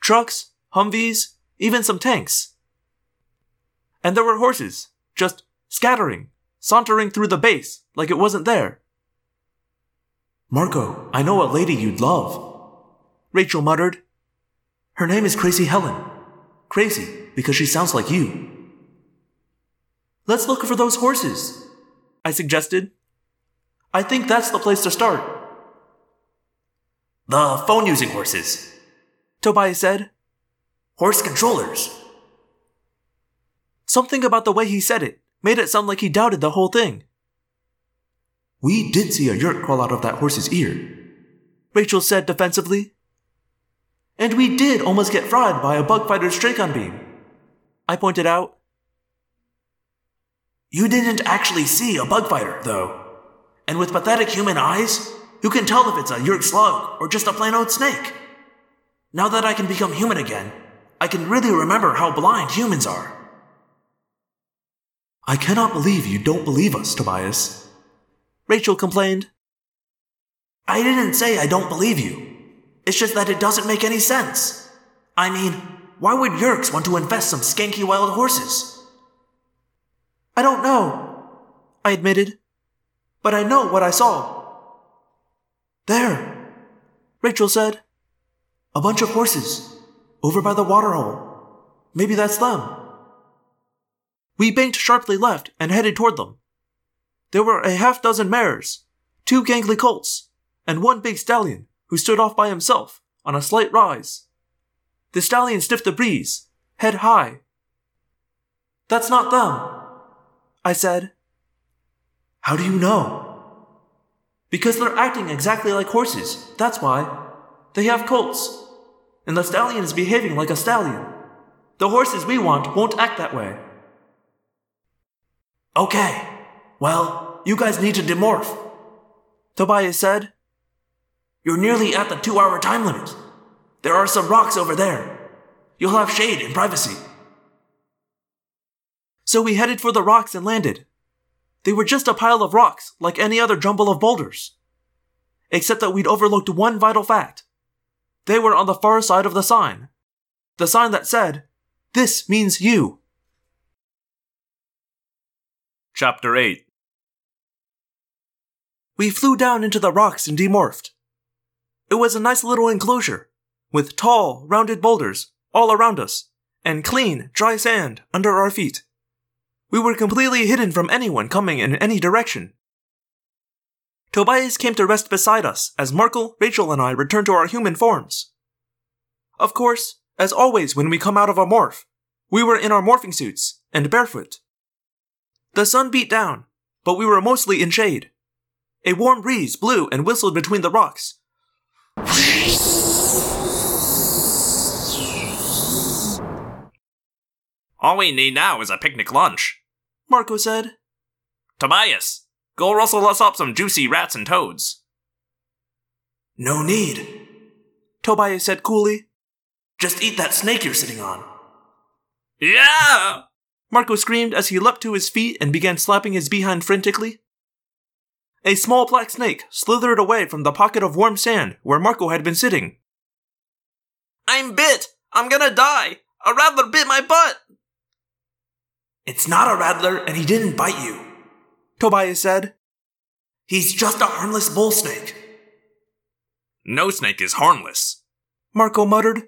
Speaker 1: trucks, Humvees, even some tanks. And there were horses, just scattering, sauntering through the base like it wasn't there.
Speaker 4: Marco, I know a lady you'd love.
Speaker 1: Rachel muttered.
Speaker 4: Her name is Crazy Helen. Crazy because she sounds like you.
Speaker 1: Let's look for those horses, I suggested. I think that's the place to start.
Speaker 4: The phone using horses,
Speaker 1: Tobias said.
Speaker 4: Horse controllers.
Speaker 1: Something about the way he said it made it sound like he doubted the whole thing.
Speaker 4: We did see a Yeerk crawl out of that horse's ear,
Speaker 1: Rachel said defensively. And we did almost get fried by a bug fighter's Dracon beam, I pointed out.
Speaker 4: You didn't actually see a bug fighter, though. And with pathetic human eyes, who can tell if it's a Yeerk slug or just a plain old snake? Now that I can become human again, I can really remember how blind humans are.
Speaker 1: I cannot believe you don't believe us, Tobias. Rachel complained.
Speaker 4: I didn't say I don't believe you. It's just that it doesn't make any sense. I mean, why would Yeerks want to infest some skanky wild horses?
Speaker 1: I don't know, I admitted. But I know what I saw.
Speaker 4: There,
Speaker 1: Rachel said.
Speaker 4: A bunch of horses, over by the waterhole. Maybe that's them.
Speaker 1: We banked sharply left and headed toward them. There were a half dozen mares, two gangly colts, and one big stallion who stood off by himself on a slight rise. The stallion sniffed the breeze, head high.
Speaker 4: That's not them,
Speaker 1: I said.
Speaker 4: How do you know?
Speaker 1: Because they're acting exactly like horses, that's why. They have colts. And the stallion is behaving like a stallion. The horses we want won't act that way.
Speaker 4: Okay. Well, you guys need to demorph.
Speaker 1: Tobias said.
Speaker 4: You're nearly at the two hour time limit. There are some rocks over there. You'll have shade and privacy.
Speaker 1: So we headed for the rocks and landed. They were just a pile of rocks, like any other jumble of boulders. Except that we'd overlooked one vital fact. They were on the far side of the sign. The sign that said, This means you.
Speaker 2: Chapter 8
Speaker 1: We flew down into the rocks and demorphed. It was a nice little enclosure, with tall, rounded boulders all around us, and clean, dry sand under our feet. We were completely hidden from anyone coming in any direction. Tobias came to rest beside us as Marco, Rachel, and I returned to our human forms. Of course, as always when we come out of a morph, we were in our morphing suits and barefoot. The sun beat down, but we were mostly in shade. A warm breeze blew and whistled between the rocks.
Speaker 3: All we need now is a picnic lunch.
Speaker 1: Marco said.
Speaker 3: Tobias, go rustle us up some juicy rats and toads.
Speaker 4: No need.
Speaker 1: Tobias said coolly.
Speaker 4: Just eat that snake you're sitting on.
Speaker 3: Yeah!
Speaker 1: Marco screamed as he leapt to his feet and began slapping his behind frantically. A small black snake slithered away from the pocket of warm sand where Marco had been sitting.
Speaker 3: I'm bit! I'm gonna die! A rattler bit my butt!
Speaker 4: It's not a rattler, and he didn't bite you.
Speaker 1: Tobias said.
Speaker 4: He's just a harmless bull snake.
Speaker 3: No snake is harmless.
Speaker 1: Marco muttered.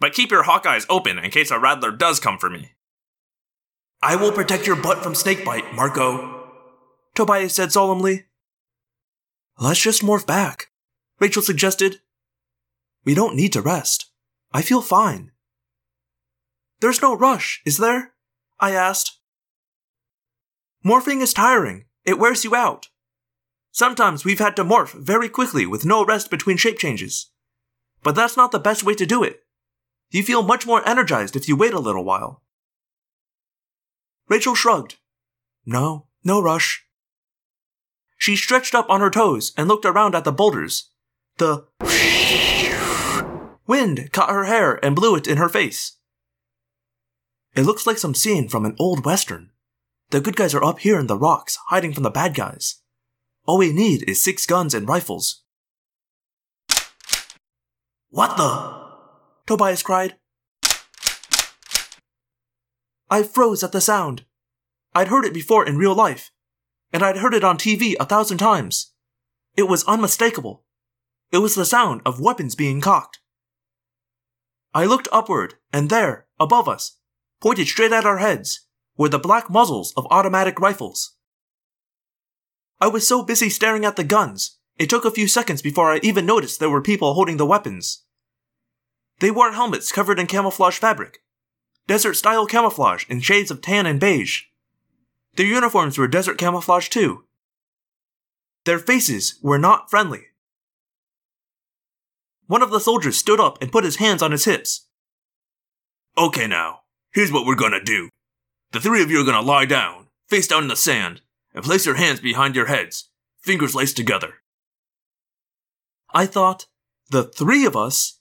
Speaker 3: But keep your hawk eyes open in case a rattler does come for me.
Speaker 4: I will protect your butt from snakebite, Marco.
Speaker 1: Tobias said solemnly. Let's just morph back, Rachel suggested. We don't need to rest. I feel fine. There's no rush, is there? I asked. Morphing is tiring. It wears you out. Sometimes we've had to morph very quickly with no rest between shape changes. But that's not the best way to do it. You feel much more energized if you wait a little while. Rachel shrugged. No, No rush. She stretched up on her toes and looked around at the boulders. The wind caught her hair and blew it in her face. It looks like some scene from an old western. The good guys are up here in the rocks, hiding from the bad guys. All we need is six guns and rifles.
Speaker 4: What the?
Speaker 1: Tobias cried. I froze at the sound. I'd heard it before in real life, and I'd heard it on TV a thousand times. It was unmistakable. It was the sound of weapons being cocked. I looked upward, and there, above us, pointed straight at our heads, were the black muzzles of automatic rifles. I was so busy staring at the guns, it took a few seconds before I even noticed there were people holding the weapons. They wore helmets covered in camouflage fabric, desert style camouflage in shades of tan and beige. Their uniforms were desert camouflage too. Their faces were not friendly. One of the soldiers stood up and put his hands on his hips.
Speaker 2: Okay, now, here's what we're gonna do. The three of you are gonna lie down, face down in the sand, and place your hands behind your heads, fingers laced together.
Speaker 1: I thought, the three of us?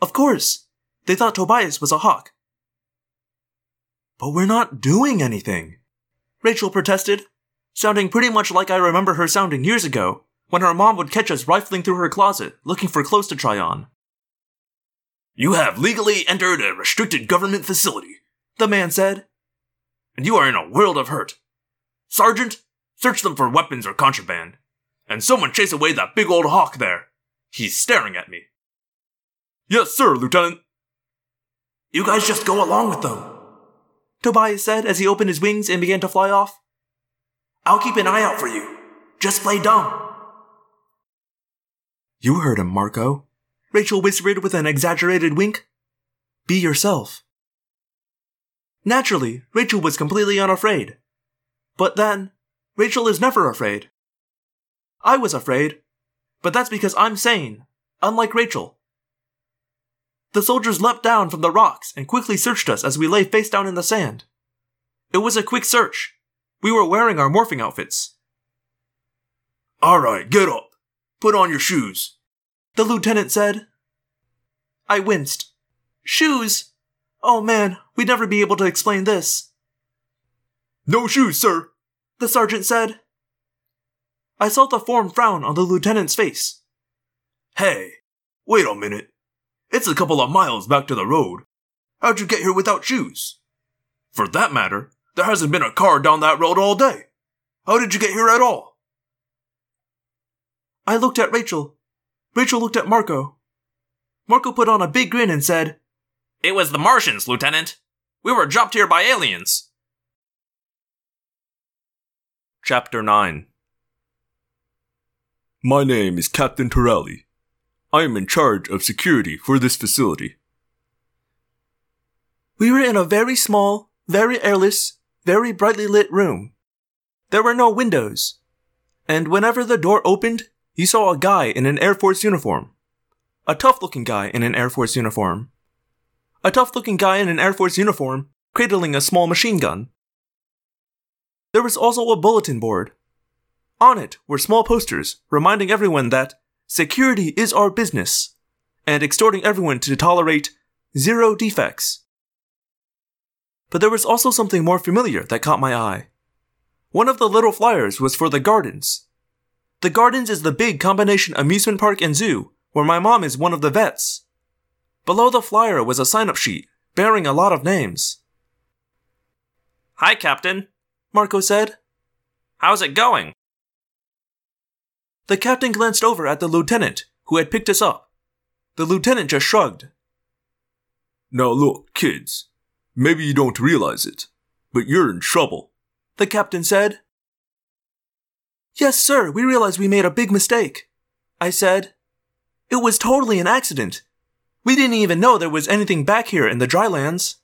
Speaker 1: Of course, they thought Tobias was a hawk. But we're not doing anything, Rachel protested, sounding pretty much like I remember her sounding years ago, when her mom would catch us rifling through her closet looking for clothes to try on.
Speaker 2: You have legally entered a restricted government facility,
Speaker 1: The man said.
Speaker 2: and you are in a world of hurt. Sergeant, search them for weapons or contraband. And someone chase away that big old hawk there. He's staring at me. Yes, sir, Lieutenant.
Speaker 4: You guys just go along with them.
Speaker 1: Tobias said as he opened his wings and began to fly off.
Speaker 4: I'll keep an eye out for you. Just play dumb.
Speaker 1: You heard him, Marco. Rachel whispered with an exaggerated wink. Be yourself. Naturally, Rachel was completely unafraid. But then, Rachel is never afraid. I was afraid, but that's because I'm sane, unlike Rachel. The soldiers leapt down from the rocks and quickly searched us as we lay face down in the sand. It was a quick search. We were wearing our morphing outfits.
Speaker 2: Alright, get up. Put on your shoes.
Speaker 1: The lieutenant said. I winced. Shoes? Oh man, we'd never be able to explain this.
Speaker 2: No shoes, sir.
Speaker 1: The sergeant said. I saw the form frown on the lieutenant's face.
Speaker 2: Hey, wait a minute. It's a couple of miles back to the road. How'd you get here without shoes? For that matter, there hasn't been a car down that road all day. How did you get here at all?
Speaker 1: I looked at Rachel. Rachel looked at Marco. Marco put on a big grin and said,
Speaker 3: It was the Martians, Lieutenant. We were dropped here by aliens.
Speaker 2: Chapter 9 My name is Captain Torelli. I am in charge of security for this facility.
Speaker 1: We were in a very small, very airless, very brightly lit room. There were no windows. And whenever the door opened, you saw a guy in an Air Force uniform. A tough looking guy in an Air Force uniform. A tough looking guy in an Air Force uniform cradling a small machine gun. There was also a bulletin board. On it were small posters reminding everyone that security is our business and exhorting everyone to tolerate zero defects. But there was also something more familiar that caught my eye. One of the little flyers was for the gardens. The gardens is the big combination amusement park and zoo where my mom is one of the vets. Below the flyer was a sign up sheet bearing a lot of names.
Speaker 3: Hi, Captain.
Speaker 1: Marco said.
Speaker 3: How's it going?
Speaker 1: The captain glanced over at the lieutenant who had picked us up. The lieutenant just shrugged.
Speaker 2: Now look, kids. Maybe you don't realize it, but you're in trouble.
Speaker 1: The captain said. Yes, sir, we realize we made a big mistake. I said. It was totally an accident. We didn't even know there was anything back here in the drylands.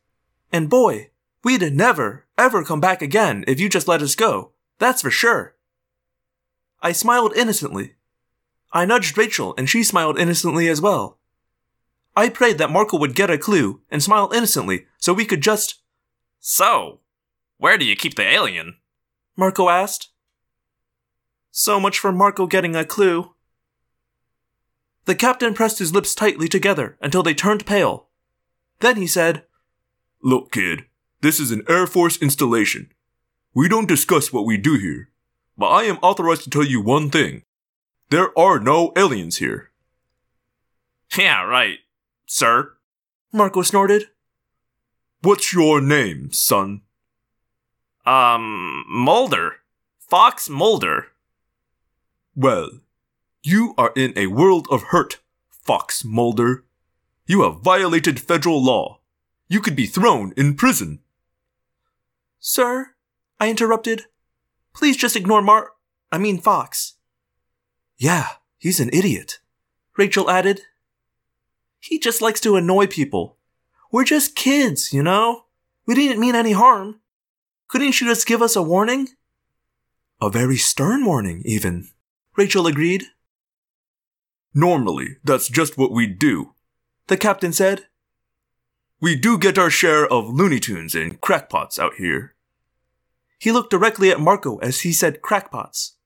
Speaker 1: And boy, we'd never, ever come back again if you just let us go. That's for sure. I smiled innocently. I nudged Rachel and she smiled innocently as well. I prayed that Marco would get a clue and smile innocently so we could just.
Speaker 3: So, where do you keep the alien?
Speaker 1: Marco asked. So much for Marco getting a clue. The captain pressed his lips tightly together until they turned pale. Then he said,
Speaker 2: Look, kid, this is an Air Force installation. We don't discuss what we do here, but I am authorized to tell you one thing. There are no aliens here.
Speaker 3: Yeah, right, sir.
Speaker 1: Marco snorted.
Speaker 2: What's your name, son?
Speaker 3: Um, Mulder. Fox Mulder.
Speaker 2: Well, you are in a world of hurt, Fox Mulder. You have violated federal law. You could be thrown in prison.
Speaker 1: Sir, I interrupted. Please just ignore Mar. I mean, Fox. Yeah, he's an idiot, Rachel added. He just likes to annoy people. We're just kids, you know? We didn't mean any harm. Couldn't you just give us a warning? A very stern warning, even, Rachel agreed.
Speaker 2: Normally, that's just what we do,
Speaker 1: The captain said.
Speaker 2: We do get our share of Looney Tunes and crackpots out here.
Speaker 1: He looked directly at Marco as he said crackpots.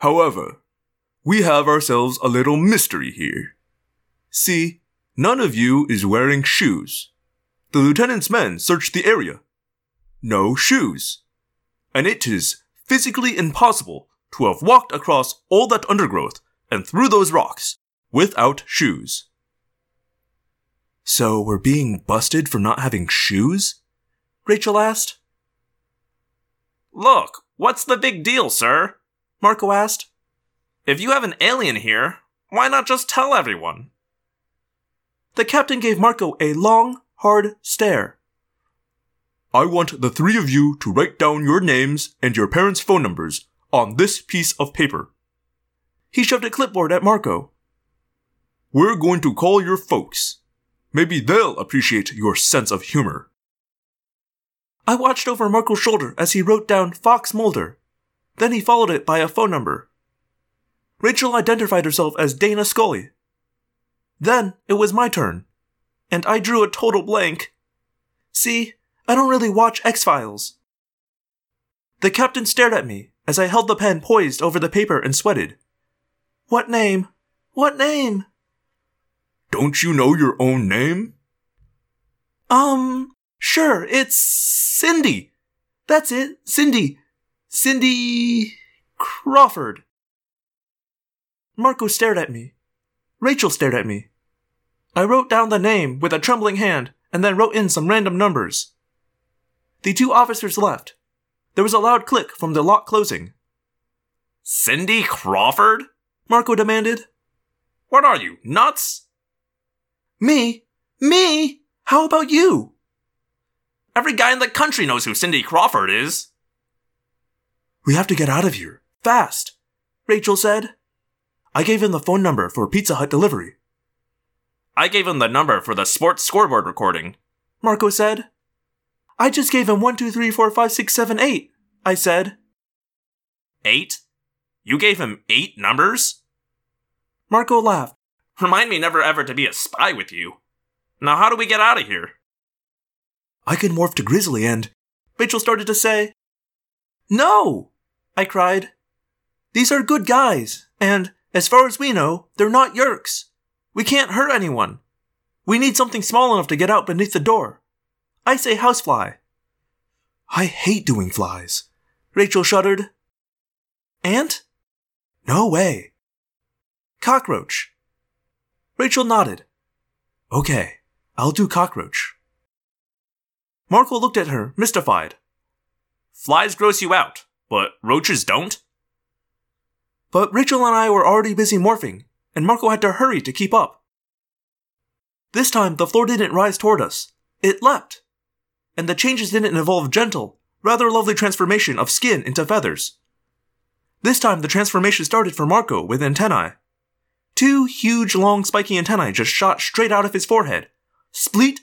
Speaker 2: However, we have ourselves a little mystery here. See, none of you is wearing shoes. The lieutenant's men searched the area. No shoes. And it is physically impossible to have walked across all that undergrowth and through those rocks without shoes.
Speaker 1: So we're being busted for not having shoes? Rachel asked.
Speaker 3: Look, what's the big deal, sir?
Speaker 1: Marco asked.
Speaker 3: If you have an alien here, why not just tell everyone?
Speaker 1: The captain gave Marco a long, hard stare.
Speaker 2: I want the three of you to write down your names and your parents' phone numbers on this piece of paper.
Speaker 1: He shoved a clipboard at Marco.
Speaker 2: We're going to call your folks. Maybe they'll appreciate your sense of humor.
Speaker 1: I watched over Marco's shoulder as he wrote down Fox Mulder. Then he followed it by a phone number. Rachel identified herself as Dana Scully. Then it was my turn, and I drew a total blank. See, I don't really watch X Files. The captain stared at me as I held the pen poised over the paper and sweated. What name? What name?
Speaker 2: Don't you know your own name?
Speaker 1: Um, sure, it's Cindy. That's it, Cindy. Cindy Crawford. Marco stared at me. Rachel stared at me. I wrote down the name with a trembling hand and then wrote in some random numbers. The two officers left. There was a loud click from the lock closing.
Speaker 3: Cindy Crawford?
Speaker 1: Marco demanded.
Speaker 3: What are you, nuts?
Speaker 1: Me? Me? How about you?
Speaker 3: Every guy in the country knows who Cindy Crawford is.
Speaker 1: We have to get out of here. Fast, Rachel said. I gave him the phone number for Pizza Hut delivery.
Speaker 3: I gave him the number for the sports scoreboard recording.
Speaker 1: Marco said. I just gave him one, two, three, four, five, six, seven, eight. I said.
Speaker 3: Eight? You gave him eight numbers?
Speaker 1: Marco laughed.
Speaker 3: Remind me never ever to be a spy with you. Now, how do we get out of here?
Speaker 1: I can morph to Grizzly and. Rachel started to say. No! I cried. These are good guys, and, as far as we know, they're not Yeerks. We can't hurt anyone. We need something small enough to get out beneath the door. I say housefly. I hate doing flies. Rachel shuddered. Ant? No way. Cockroach. Rachel nodded. Okay, I'll do cockroach. Marco looked at her, mystified.
Speaker 3: Flies gross you out, but roaches don't?
Speaker 1: But Rachel and I were already busy morphing, and Marco had to hurry to keep up. This time, the floor didn't rise toward us. It leapt. And the changes didn't involve gentle, rather lovely transformation of skin into feathers. This time, the transformation started for Marco with antennae. Two huge, long, spiky antennae just shot straight out of his forehead. Spleet!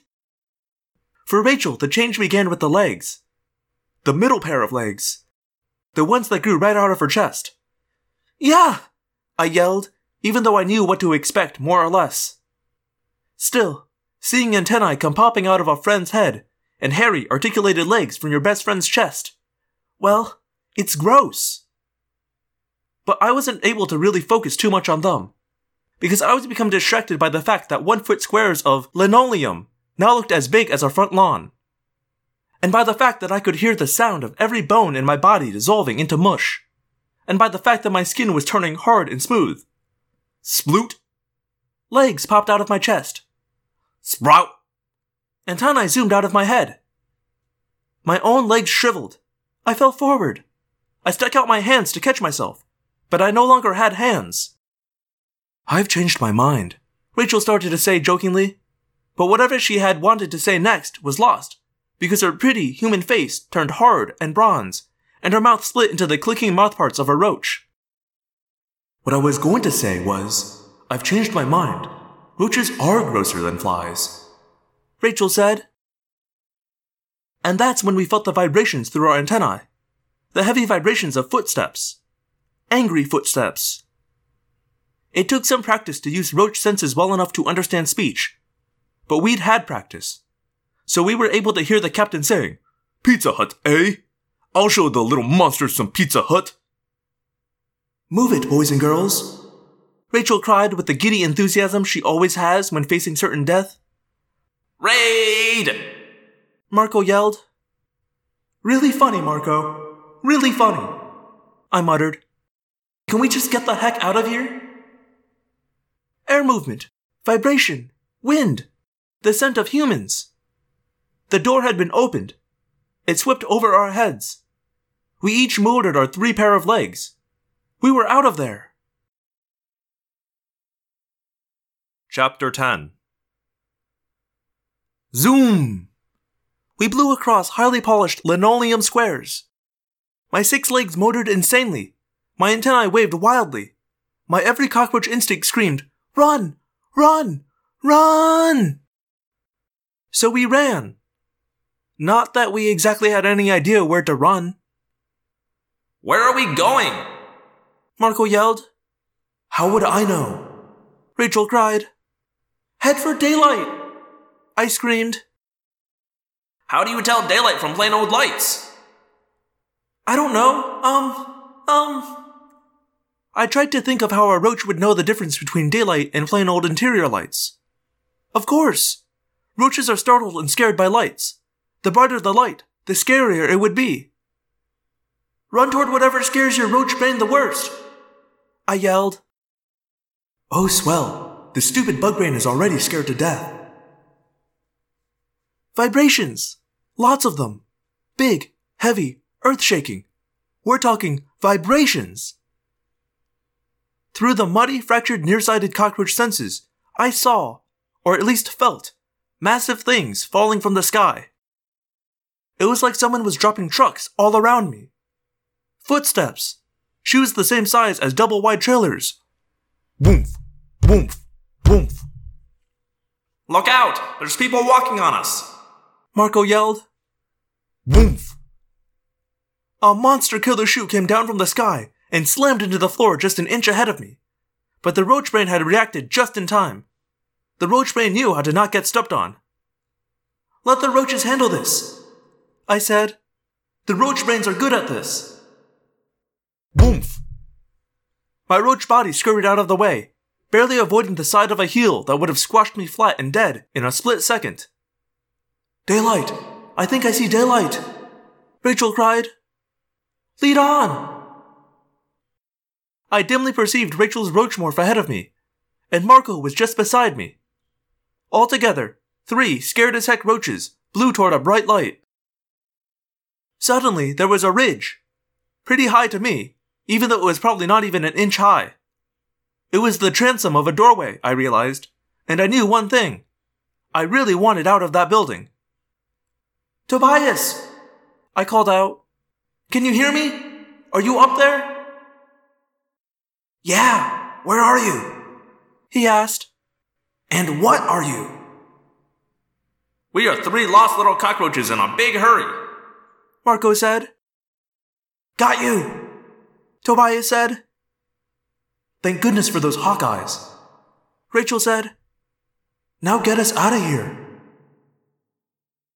Speaker 1: For Rachel, the change began with the legs. The middle pair of legs. The ones that grew right out of her chest. Yeah! I yelled, even though I knew what to expect more or less. Still, seeing antennae come popping out of a friend's head and hairy, articulated legs from your best friend's chest. well, it's gross. But I wasn't able to really focus too much on them, because I was become distracted by the fact that one foot squares of linoleum now looked as big as our front lawn. And by the fact that I could hear the sound of every bone in my body dissolving into mush. And by the fact that my skin was turning hard and smooth. Sploot. Legs popped out of my chest.
Speaker 3: Sprout.
Speaker 1: Antennae zoomed out of my head. My own legs shriveled. I fell forward. I stuck out my hands to catch myself, but I no longer had hands. I've changed my mind, Rachel started to say jokingly, but whatever she had wanted to say next was lost, because her pretty human face turned hard and bronze, and her mouth split into the clicking mouthparts of a roach. What I was going to say was, I've changed my mind. Roaches are grosser than flies. Rachel said. And that's when we felt the vibrations through our antennae. The heavy vibrations of footsteps. Angry footsteps. It took some practice to use roach senses well enough to understand speech. But we'd had practice. So we were able to hear the captain saying,
Speaker 2: Pizza Hut, eh? I'll show the little monsters some Pizza Hut.
Speaker 1: Move it, boys and girls. Rachel cried with the giddy enthusiasm she always has when facing certain death.
Speaker 3: Raid!
Speaker 1: Marco yelled. Really funny, Marco. Really funny. I muttered. Can we just get the heck out of here? Air movement, vibration, wind, the scent of humans. The door had been opened. It swept over our heads. We each at our three pair of legs. We were out of there.
Speaker 2: Chapter 10
Speaker 1: Zoom! We blew across highly polished linoleum squares. My six legs motored insanely. My antennae waved wildly. My every cockroach instinct screamed, Run! Run! Run! So we ran. Not that we exactly had any idea where to run.
Speaker 3: Where are we going?
Speaker 1: Marco yelled. How would I know? Rachel cried. Head for daylight! I screamed.
Speaker 3: How do you tell daylight from plain old lights?
Speaker 1: I don't know. Um, um. I tried to think of how a roach would know the difference between daylight and plain old interior lights. Of course. Roaches are startled and scared by lights. The brighter the light, the scarier it would be. Run toward whatever scares your roach brain the worst. I yelled. Oh, swell. The stupid bug brain is already scared to death. Vibrations. Lots of them. Big, heavy, earth shaking. We're talking vibrations. Through the muddy, fractured, nearsighted cockroach senses, I saw, or at least felt, massive things falling from the sky. It was like someone was dropping trucks all around me. Footsteps. Shoes the same size as double wide trailers. Woomph, woomph, woomph.
Speaker 3: Look out! There's people walking on us!
Speaker 1: Marco yelled. Woomph. A monster killer shoe came down from the sky and slammed into the floor just an inch ahead of me. But the roach brain had reacted just in time. The roach brain knew how to not get stepped on. Let the roaches handle this, I said. The roach brains are good at this. Woomph. My roach body scurried out of the way, barely avoiding the side of a heel that would have squashed me flat and dead in a split second. Daylight! I think I see daylight! Rachel cried. Lead on! I dimly perceived Rachel's roach morph ahead of me, and Marco was just beside me. Altogether, three scared as heck roaches blew toward a bright light. Suddenly, there was a ridge. Pretty high to me, even though it was probably not even an inch high. It was the transom of a doorway, I realized, and I knew one thing. I really wanted out of that building. Tobias! I called out. Can you hear me? Are you up there?
Speaker 4: Yeah, where are you?
Speaker 1: He asked.
Speaker 4: And what are you?
Speaker 3: We are three lost little cockroaches in a big hurry.
Speaker 1: Marco said.
Speaker 4: Got you!
Speaker 1: Tobias said.
Speaker 4: Thank goodness for those hawk eyes.
Speaker 1: Rachel said.
Speaker 4: Now get us out of here.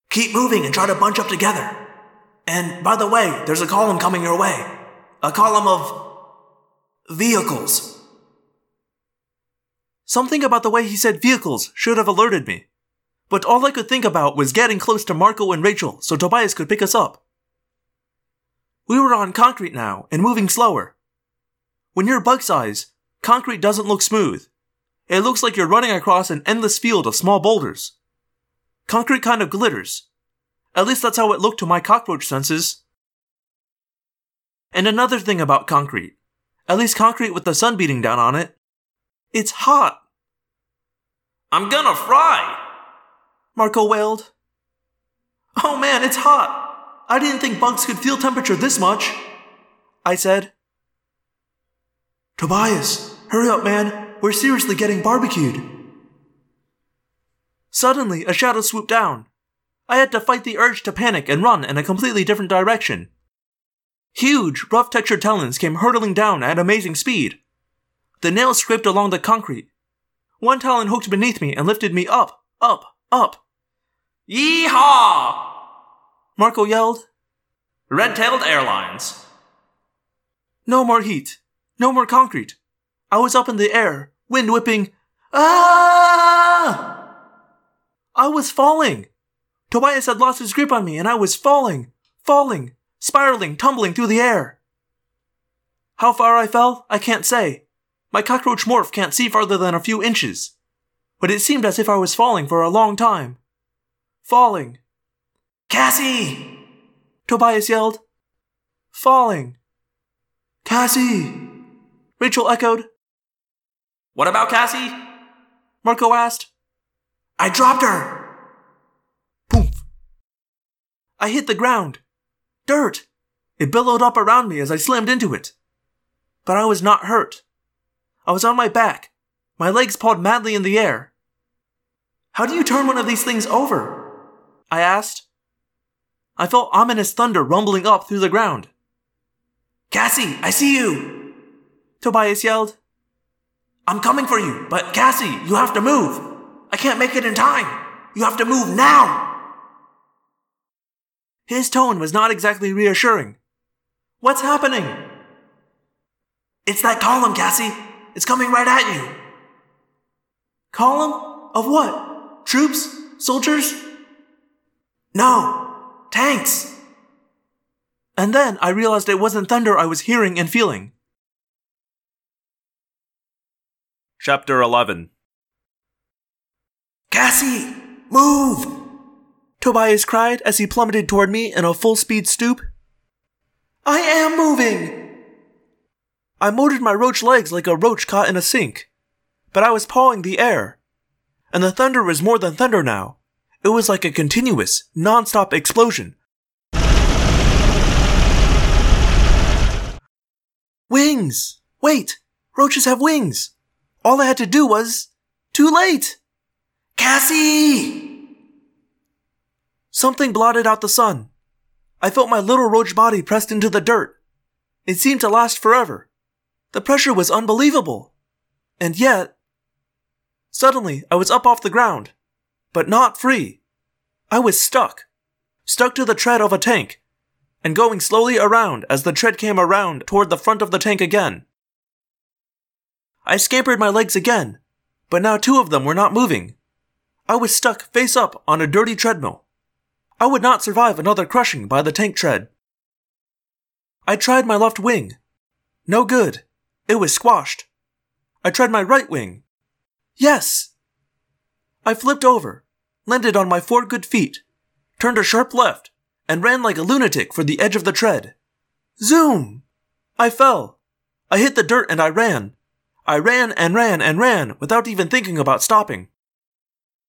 Speaker 4: Keep moving and try to bunch up together. And by the way, there's a column coming your way. A column of vehicles.
Speaker 1: Something about the way he said vehicles should have alerted me. But all I could think about was getting close to Marco and Rachel so Tobias could pick us up. We were on concrete now and moving slower. When you're bug size, concrete doesn't look smooth. It looks like you're running across an endless field of small boulders. Concrete kind of glitters. At least that's how it looked to my cockroach senses. And another thing about concrete, at least concrete with the sun beating down on it, it's hot.
Speaker 3: I'm gonna fry!
Speaker 1: Marco wailed. Oh man, it's hot! I didn't think bugs could feel temperature this much. I said. Tobias, hurry up, man. We're seriously getting barbecued. Suddenly, a shadow swooped down. I had to fight the urge to panic and run in a completely different direction. Huge, rough textured talons came hurtling down at amazing speed. The nails scraped along the concrete. One talon hooked beneath me and lifted me up, up, up.
Speaker 3: Yeehaw!
Speaker 1: Marco yelled.
Speaker 3: Red tailed airlines.
Speaker 1: No more heat. No more concrete. I was up in the air, wind whipping. Ah! I was falling. Tobias had lost his grip on me and I was falling, falling, spiraling, tumbling through the air. How far I fell, I can't say. My cockroach morph can't see farther than a few inches. But it seemed as if I was falling for a long time. Falling.
Speaker 4: Cassie!
Speaker 1: Tobias yelled. Falling. Cassie! Rachel echoed.
Speaker 3: What about Cassie?
Speaker 1: Marco asked.
Speaker 4: I dropped her!
Speaker 1: Poof. I hit the ground. Dirt. It billowed up around me as I slammed into it. But I was not hurt. I was on my back. My legs pawed madly in the air. How do you turn one of these things over? I asked. I felt ominous thunder rumbling up through the ground.
Speaker 4: Cassie, I see you!
Speaker 1: Tobias yelled.
Speaker 4: I'm coming for you, but Cassie, you have to move. I can't make it in time. You have to move now.
Speaker 1: His tone was not exactly reassuring. What's happening?
Speaker 4: It's that column, Cassie. It's coming right at you.
Speaker 1: Column? Of what? Troops? Soldiers?
Speaker 4: No, tanks.
Speaker 1: And then I realized it wasn't thunder I was hearing and feeling.
Speaker 2: Chapter 11
Speaker 4: Cassie, move!
Speaker 1: Tobias cried as he plummeted toward me in a full speed stoop. I am moving! I motored my roach legs like a roach caught in a sink, but I was pawing the air. And the thunder was more than thunder now. It was like a continuous, non-stop explosion. Wings! Wait! Roaches have wings! All I had to do was. Too late!
Speaker 4: Cassie!
Speaker 1: Something blotted out the sun. I felt my little roach body pressed into the dirt. It seemed to last forever. The pressure was unbelievable. And yet. Suddenly, I was up off the ground. But not free. I was stuck. Stuck to the tread of a tank. And going slowly around as the tread came around toward the front of the tank again. I scampered my legs again, but now two of them were not moving. I was stuck face up on a dirty treadmill. I would not survive another crushing by the tank tread. I tried my left wing. No good. It was squashed. I tried my right wing. Yes! I flipped over, landed on my four good feet, turned a sharp left, and ran like a lunatic for the edge of the tread. Zoom! I fell. I hit the dirt and I ran. I ran and ran and ran without even thinking about stopping.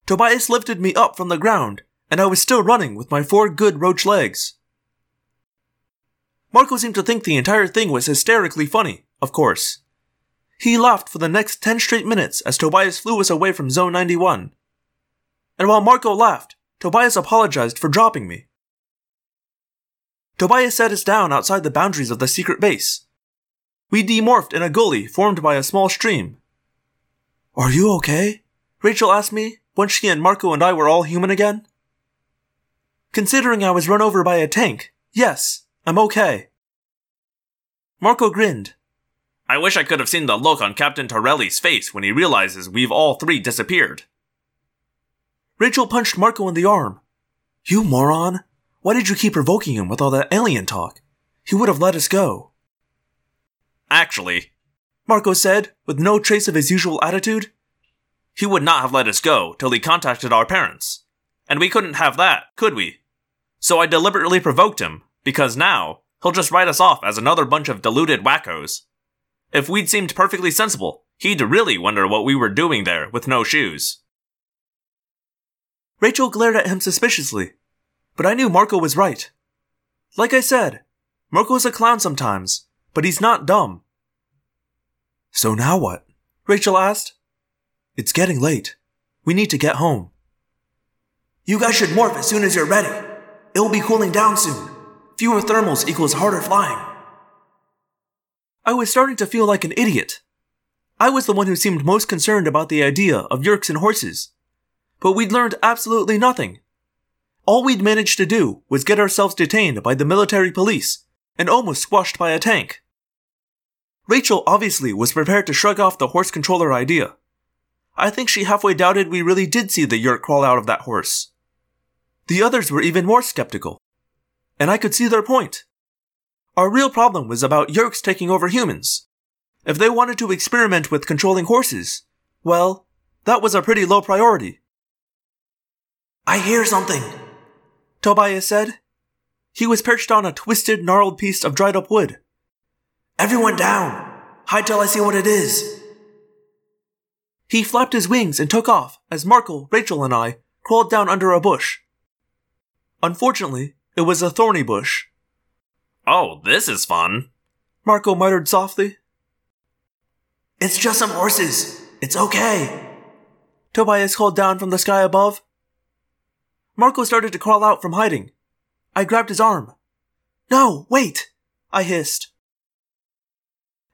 Speaker 1: Tobias lifted me up from the ground, and I was still running with my four good roach legs. Marco seemed to think the entire thing was hysterically funny, of course. He laughed for the next 10 straight minutes as Tobias flew us away from Zone 91. And while Marco laughed, Tobias apologized for dropping me. Tobias set us down outside the boundaries of the secret base. We demorphed in a gully formed by a small stream. Are you okay? Rachel asked me once she and Marco and I were all human again. Considering I was run over by a tank, Yes, I'm okay. Marco grinned.
Speaker 3: I wish I could have seen the look on Captain Torelli's face when he realizes we've all three disappeared.
Speaker 1: Rachel punched Marco in the arm. You moron! Why did you keep provoking him with all that alien talk? He would have let us go.
Speaker 3: Actually,
Speaker 1: Marco said, with no trace of his usual attitude.
Speaker 3: he would not have let us go till he contacted our parents. And we couldn't have that, could we? So I deliberately provoked him, because now he'll just write us off as another bunch of deluded wackos. If we'd seemed perfectly sensible, he'd really wonder what we were doing there with no shoes.
Speaker 1: Rachel glared at him suspiciously, but I knew Marco was right. Like I said, Marco's a clown sometimes, but he's not dumb. So now what? Rachel asked. It's getting late. We need to get home.
Speaker 4: You guys should morph as soon as you're ready. It'll be cooling down soon. Fewer thermals equals harder flying.
Speaker 1: I was starting to feel like an idiot. I was the one who seemed most concerned about the idea of Yeerks and horses. But we'd learned absolutely nothing. All we'd managed to do was get ourselves detained by the military police and almost squashed by a tank. Rachel obviously was prepared to shrug off the horse controller idea. I think she halfway doubted we really did see the Yeerk crawl out of that horse. The others were even more skeptical. And I could see their point. Our real problem was about Yeerks taking over humans. If they wanted to experiment with controlling horses, well, that was a pretty low priority.
Speaker 4: I hear something.
Speaker 1: Tobias said. He was perched on a twisted, gnarled piece of dried up wood.
Speaker 4: Everyone down. Hide till I see what it is.
Speaker 1: He flapped his wings and took off as Marco, Rachel, and I crawled down under a bush. Unfortunately, it was a thorny bush.
Speaker 3: Oh, this is fun.
Speaker 1: Marco muttered softly.
Speaker 4: It's just some horses. It's okay.
Speaker 1: Tobias called down from the sky above. Marco started to crawl out from hiding. I grabbed his arm. No, wait! I hissed.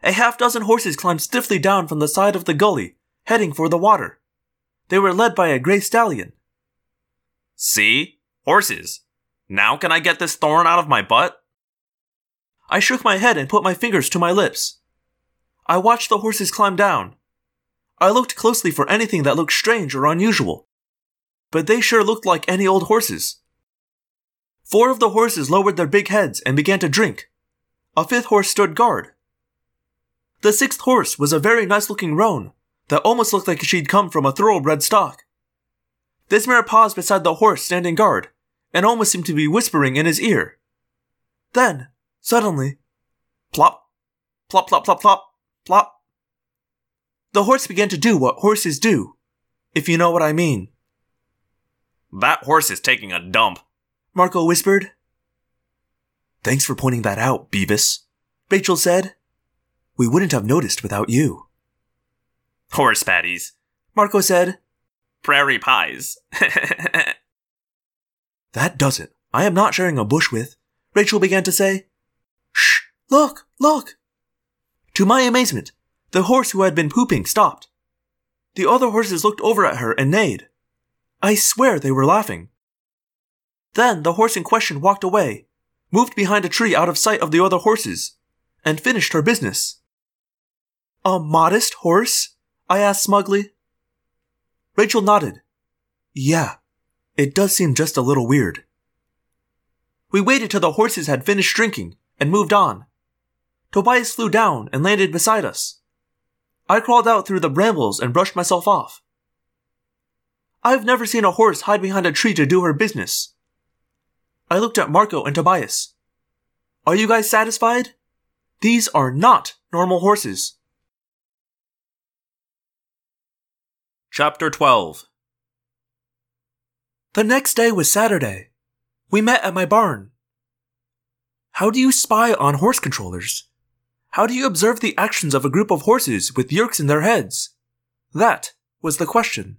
Speaker 1: A half dozen horses climbed stiffly down from the side of the gully, heading for the water. They were led by a gray stallion.
Speaker 3: See? Horses. Now can I get this thorn out of my butt?
Speaker 1: I shook my head and put my fingers to my lips. I watched the horses climb down. I looked closely for anything that looked strange or unusual. But they sure looked like any old horses. Four of the horses lowered their big heads and began to drink. A fifth horse stood guard. The sixth horse was a very nice looking roan that almost looked like she'd come from a thoroughbred stock. This mare paused beside the horse standing guard and almost seemed to be whispering in his ear. Then, suddenly, plop, plop, plop, plop, plop, plop. The horse began to do what horses do, if you know what I mean.
Speaker 3: That horse is taking a dump.
Speaker 1: Marco whispered. Thanks for pointing that out, Beavis, Rachel said. We wouldn't have noticed without you.
Speaker 3: Horse patties.
Speaker 1: Marco said.
Speaker 3: Prairie pies.
Speaker 1: That doesn't. I am not sharing a bush with. Rachel began to say. Shh! Look! Look! To my amazement, the horse who had been pooping stopped. The other horses looked over at her and neighed. I swear they were laughing. Then the horse in question walked away, moved behind a tree out of sight of the other horses, and finished her business. A modest horse? I asked smugly. Rachel nodded. Yeah, it does seem just a little weird. We waited till the horses had finished drinking and moved on. Tobias flew down and landed beside us. I crawled out through the brambles and brushed myself off. I've never seen a horse hide behind a tree to do her business. I looked at Marco and Tobias. Are you guys satisfied? These are not normal horses.
Speaker 3: Chapter 12
Speaker 1: The next day was Saturday. We met at my barn. How do you spy on horse controllers? How do you observe the actions of a group of horses with Yeerks in their heads? That was the question.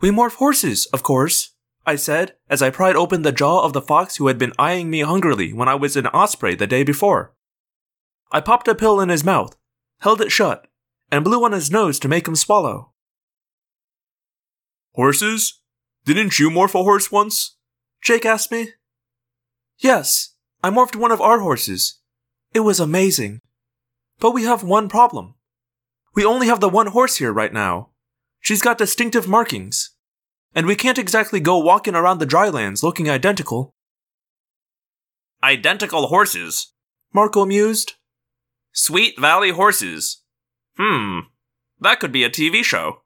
Speaker 1: We morph horses, of course, I said as I pried open the jaw of the fox who had been eyeing me hungrily when I was in Osprey the day before. I popped a pill in his mouth, held it shut, and blew on his nose to make him swallow.
Speaker 2: Horses? Didn't you morph a horse once?
Speaker 1: Jake asked me. Yes, I morphed one of our horses. It was amazing. But we have one problem. We only have the one horse here right now. She's got distinctive markings. And we can't exactly go walking around the drylands looking identical.
Speaker 3: Identical horses.
Speaker 1: Marco mused.
Speaker 3: Sweet Valley horses. Hmm. That could be a TV show.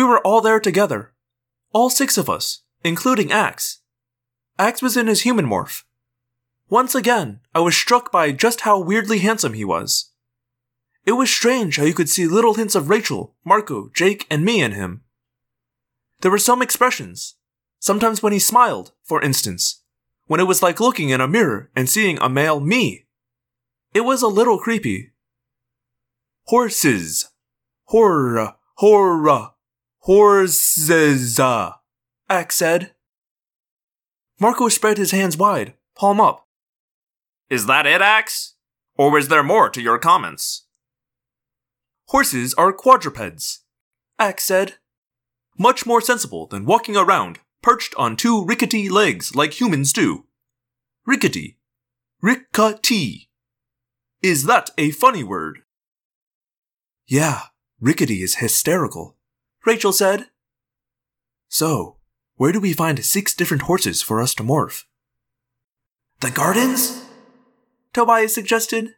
Speaker 1: We were all there together. All six of us, including Ax. Ax was in his human morph. Once again, I was struck by just how weirdly handsome he was. It was strange how you could see little hints of Rachel, Marco, Jake, and me in him. There were some expressions. Sometimes when he smiled, for instance, when it was like looking in a mirror and seeing a male me. It was a little creepy. Horses. Horror. Horror. Horses. Ax said. Marco spread his hands wide, palm up.
Speaker 3: Is that it, Ax? Or was there more to your comments?
Speaker 1: Horses are quadrupeds, Ax said. Much more sensible than walking around perched on two rickety legs like humans do. Rickety. Rickety. Is that a funny word? Yeah, rickety is hysterical, Rachel said. So, where do we find six different horses for us to morph?
Speaker 4: The gardens?
Speaker 1: Tobias suggested.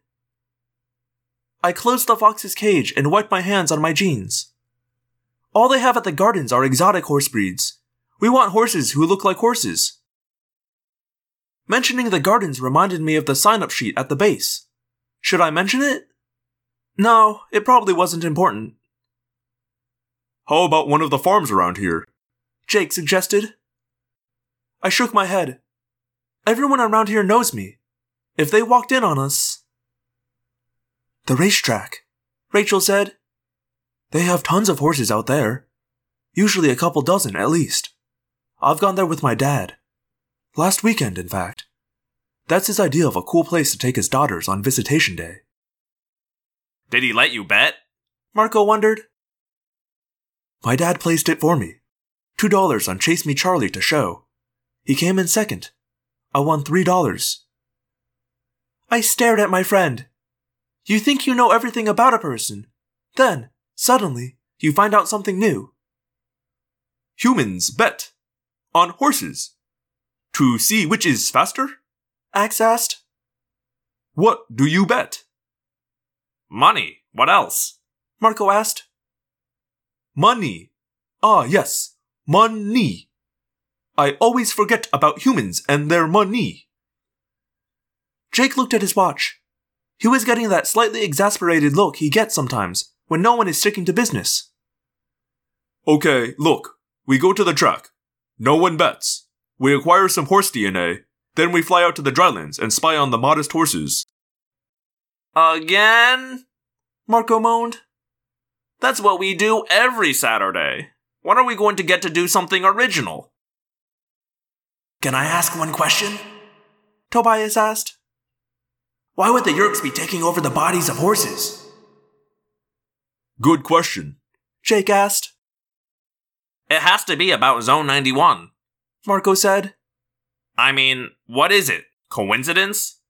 Speaker 1: I closed the fox's cage and wiped my hands on my jeans. All they have at the gardens are exotic horse breeds. We want horses who look like horses. Mentioning the gardens reminded me of the sign up sheet at the base. Should I mention it? No, it probably wasn't important.
Speaker 2: How about one of the farms around here?
Speaker 1: Jake suggested. I shook my head. Everyone around here knows me. If they walked in on us. The racetrack, Rachel said. They have tons of horses out there. Usually a couple dozen at least. I've gone there with my dad. Last weekend, in fact. That's his idea of a cool place to take his daughters on visitation day.
Speaker 3: Did he let you bet?
Speaker 1: Marco wondered. My dad placed it for me. Two dollars on Chase Me Charlie to show. He came in second. I won three dollars. I stared at my friend. You think you know everything about a person. Then, suddenly, you find out something new.
Speaker 2: Humans bet. On horses. To see which is faster?
Speaker 1: Ax asked.
Speaker 2: What do you bet?
Speaker 3: Money. What else?
Speaker 1: Marco asked.
Speaker 2: Money. Ah, yes. Money. I always forget about humans and their money.
Speaker 1: Jake looked at his watch. He was getting that slightly exasperated look he gets sometimes when no one is sticking to business.
Speaker 2: Okay, look. We go to the track. No one bets. We acquire some horse DNA. Then we fly out to the drylands and spy on the modest horses.
Speaker 3: Again?
Speaker 1: Marco moaned.
Speaker 3: That's what we do every Saturday. When are we going to get to do something original?
Speaker 4: Can I ask one question?
Speaker 1: Tobias asked.
Speaker 4: Why would the Yeerks be taking over the bodies of horses?
Speaker 2: Good question.
Speaker 1: Jake asked.
Speaker 3: It has to be about Zone 91.
Speaker 1: Marco said.
Speaker 3: I mean, what is it? Coincidence?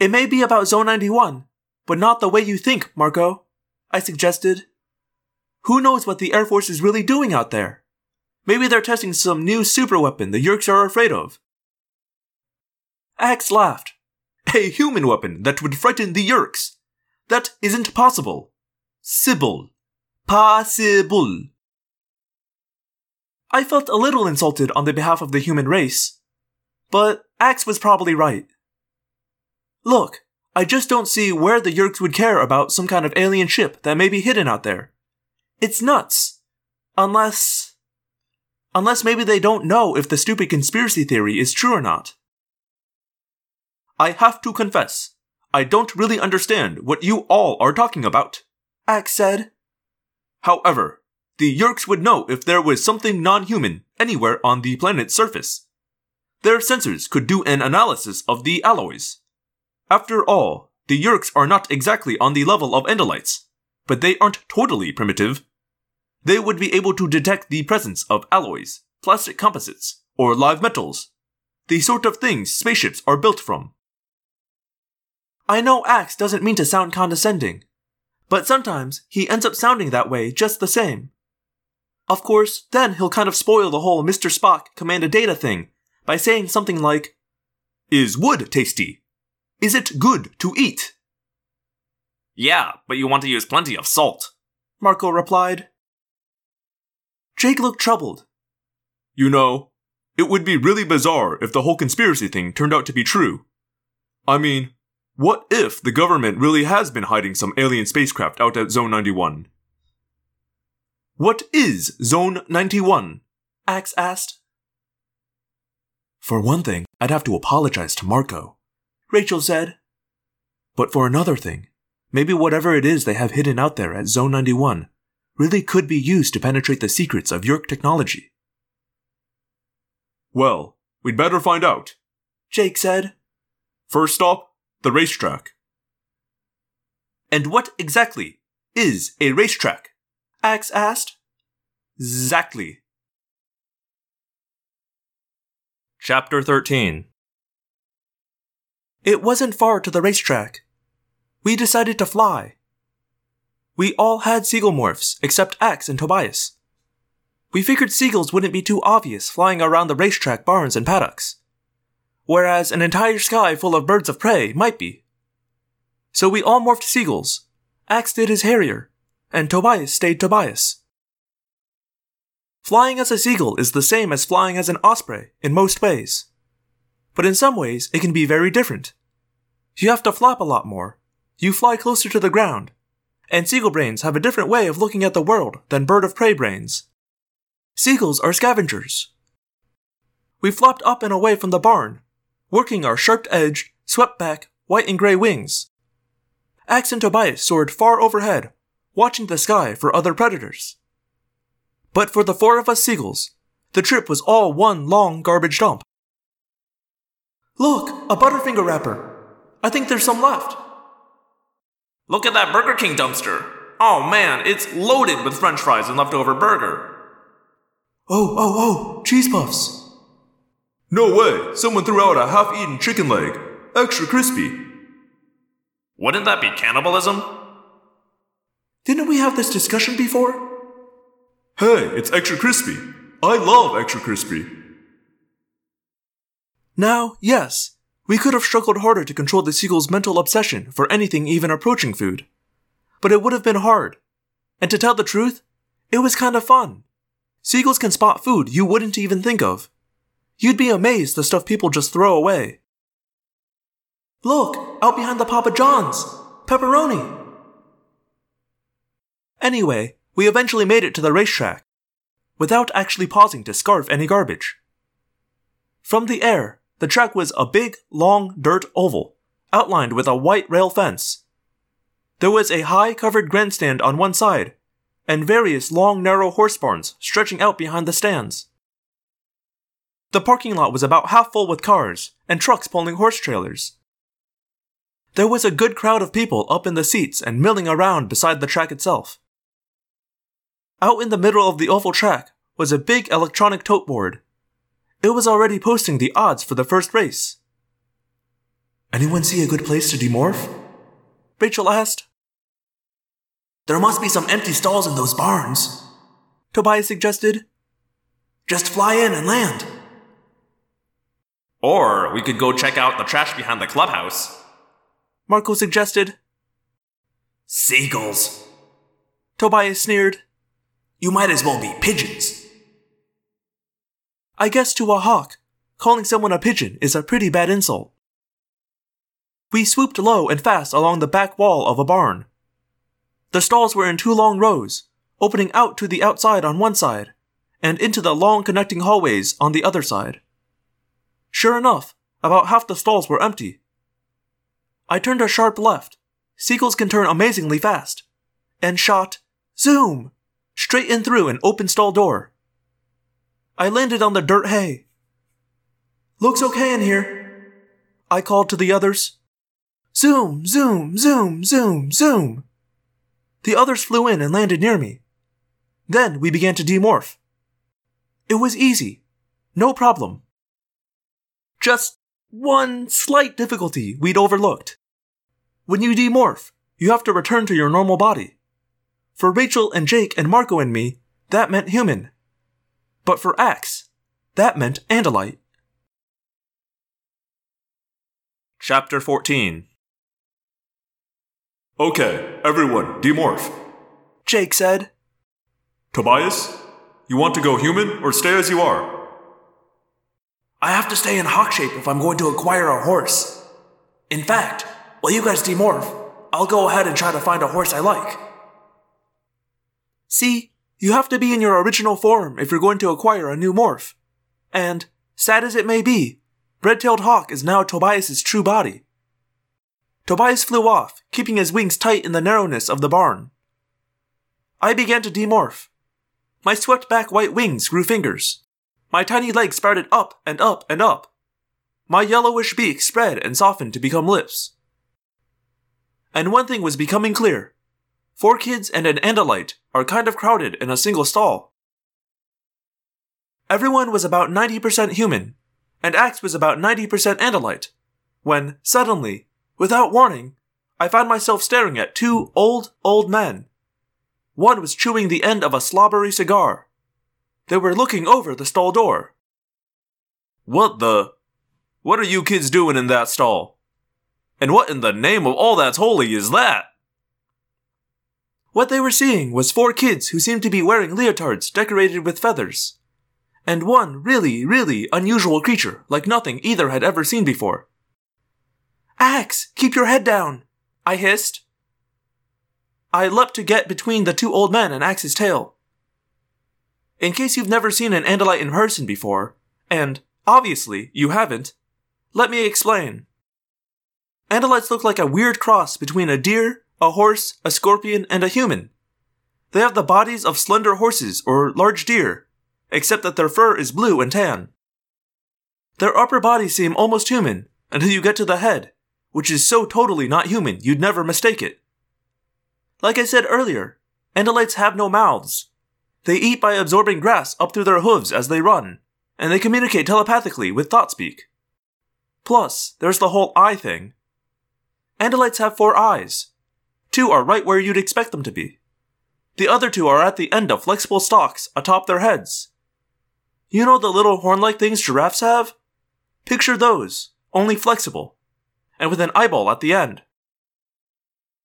Speaker 1: It may be about Zone 91, but not the way you think, Marco, I suggested. Who knows what the Air Force is really doing out there? Maybe they're testing some new super weapon the Yeerks are afraid of. Ax laughed.
Speaker 2: A human weapon that would frighten the Yeerks. That isn't possible. Sybil. Possible.
Speaker 1: I felt a little insulted on the behalf of the human race. But Ax was probably right. Look, I just don't see where the Yeerks would care about some kind of alien ship that may be hidden out there. It's nuts. Unless. Unless maybe they don't know if the stupid conspiracy theory is true or not.
Speaker 2: I have to confess, I don't really understand what you all are talking about.
Speaker 1: Ax said.
Speaker 2: However, the Yeerks would know if there was something non human anywhere on the planet's surface. Their sensors could do an analysis of the alloys. After all, the Yeerks are not exactly on the level of Andalites, but they aren't totally primitive. They would be able to detect the presence of alloys, plastic composites, or live metals. The sort of things spaceships are built from.
Speaker 1: I know Ax doesn't mean to sound condescending, but sometimes he ends up sounding that way just the same. Of course, then he'll kind of spoil the whole Mr. Spock Commander Data thing by saying something like,
Speaker 2: Is wood tasty? Is it good to eat?
Speaker 3: Yeah, but you want to use plenty of salt.
Speaker 1: Marco replied. Jake looked troubled.
Speaker 2: You know, it would be really bizarre if the whole conspiracy thing turned out to be true. I mean, what if the government really has been hiding some alien spacecraft out at Zone 91? What is Zone 91?
Speaker 1: Ax asked.
Speaker 2: For one thing, I'd have to apologize to Marco.
Speaker 1: Rachel said.
Speaker 2: But for another thing, maybe whatever it is they have hidden out there at Zone 91 really could be used to penetrate the secrets of Yeerk technology. Well, we'd better find out.
Speaker 1: Jake said.
Speaker 2: First stop, the racetrack.
Speaker 1: And what exactly is a racetrack? Ax asked.
Speaker 2: Exactly.
Speaker 3: Chapter 13
Speaker 1: It wasn't far to the racetrack. We decided to fly. We all had seagull morphs, except Ax and Tobias. We figured seagulls wouldn't be too obvious flying around the racetrack barns and paddocks, whereas an entire sky full of birds of prey might be. So we all morphed seagulls. Ax did his Harrier, and Tobias stayed Tobias. Flying as a seagull is the same as flying as an osprey in most ways. But in some ways, it can be very different. You have to flap a lot more. You fly closer to the ground. And seagull brains have a different way of looking at the world than bird of prey brains. Seagulls are scavengers. We flopped up and away from the barn, working our sharp edged, swept back, white and gray wings. Ax and Tobias soared far overhead, watching the sky for other predators. But for the four of us seagulls, the trip was all one long garbage dump. Look, a Butterfinger wrapper. I think there's some left.
Speaker 3: Look at that Burger King dumpster. Oh man, it's loaded with french fries and leftover burger.
Speaker 1: Oh, oh, oh, cheese puffs.
Speaker 2: No way! Someone threw out a half eaten chicken leg. Extra crispy.
Speaker 3: Wouldn't that be cannibalism?
Speaker 1: Didn't we have this discussion before?
Speaker 2: Hey, it's extra crispy. I love extra crispy.
Speaker 1: Now, yes, we could have struggled harder to control the seagull's mental obsession for anything even approaching food. But it would have been hard. And to tell the truth, it was kind of fun. Seagulls can spot food you wouldn't even think of. You'd be amazed the stuff people just throw away. Look, out behind the Papa John's! Pepperoni! Anyway, we eventually made it to the racetrack, without actually pausing to scarf any garbage. From the air, the track was a big, long dirt oval, outlined with a white rail fence. There was a high covered grandstand on one side, and various long, narrow horse barns stretching out behind the stands. The parking lot was about half full with cars and trucks pulling horse trailers. There was a good crowd of people up in the seats and milling around beside the track itself. Out in the middle of the oval track was a big electronic tote board. It was already posting the odds for the first race. Anyone see a good place to demorph? Rachel asked.
Speaker 4: There must be some empty stalls in those barns.
Speaker 1: Tobias suggested.
Speaker 4: Just fly in and land.
Speaker 3: Or we could go check out the trash behind the clubhouse.
Speaker 1: Marco suggested.
Speaker 4: Seagulls.
Speaker 1: Tobias sneered.
Speaker 4: You might as well be pigeons.
Speaker 1: I guess to a hawk, calling someone a pigeon is a pretty bad insult. We swooped low and fast along the back wall of a barn. The stalls were in two long rows, opening out to the outside on one side, and into the long connecting hallways on the other side. Sure enough, about half the stalls were empty. I turned a sharp left. Seagulls can turn amazingly fast. And shot, zoom, straight in through an open stall door. I landed on the dirt hay. Looks okay in here. I called to the others. Zoom, zoom, zoom, zoom, zoom. The others flew in and landed near me. Then we began to demorph. It was easy. No problem. Just one slight difficulty we'd overlooked. When you demorph, you have to return to your normal body. For Rachel and Jake and Marco and me, that meant human. But for Ax, that meant Andalite.
Speaker 2: Chapter 14 Okay, everyone, demorph.
Speaker 1: Jake said,
Speaker 2: Tobias, you want to go human or stay as you are?
Speaker 4: I have to stay in hawk shape if I'm going to acquire a horse. In fact, while you guys demorph, I'll go ahead and try to find a horse I like.
Speaker 1: See, you have to be in your original form if you're going to acquire a new morph. And, sad as it may be, Red tailed Hawk is now Tobias's true body. Tobias flew off, keeping his wings tight in the narrowness of the barn. I began to demorph. My swept back white wings grew fingers. My tiny legs sprouted up and up and up. My yellowish beak spread and softened to become lips. And one thing was becoming clear. Four kids and an Andalite are kind of crowded in a single stall. Everyone was about 90% human, and Ax was about 90% Andalite, when, suddenly, without warning, I found myself staring at two old, old men. One was chewing the end of a slobbery cigar. They were looking over the stall door.
Speaker 2: What the? What are you kids doing in that stall? And what in the name of all that's holy is that?
Speaker 1: What they were seeing was four kids who seemed to be wearing leotards decorated with feathers. And one really, really unusual creature like nothing either had ever seen before. Ax, keep your head down, I hissed. I leapt to get between the two old men and Ax's tail. In case you've never seen an Andalite in person before, and obviously you haven't, let me explain. Andalites look like a weird cross between a deer, a horse, a scorpion, and a human. They have the bodies of slender horses or large deer, except that their fur is blue and tan. Their upper bodies seem almost human until you get to the head, which is so totally not human you'd never mistake it. Like I said earlier, Andalites have no mouths. They eat by absorbing grass up through their hooves as they run, and they communicate telepathically with thought speak. Plus, there's the whole eye thing. Andalites have four eyes. Two are right where you'd expect them to be. The other two are at the end of flexible stalks atop their heads. You know the little horn like things giraffes have? Picture those, only flexible, and with an eyeball at the end.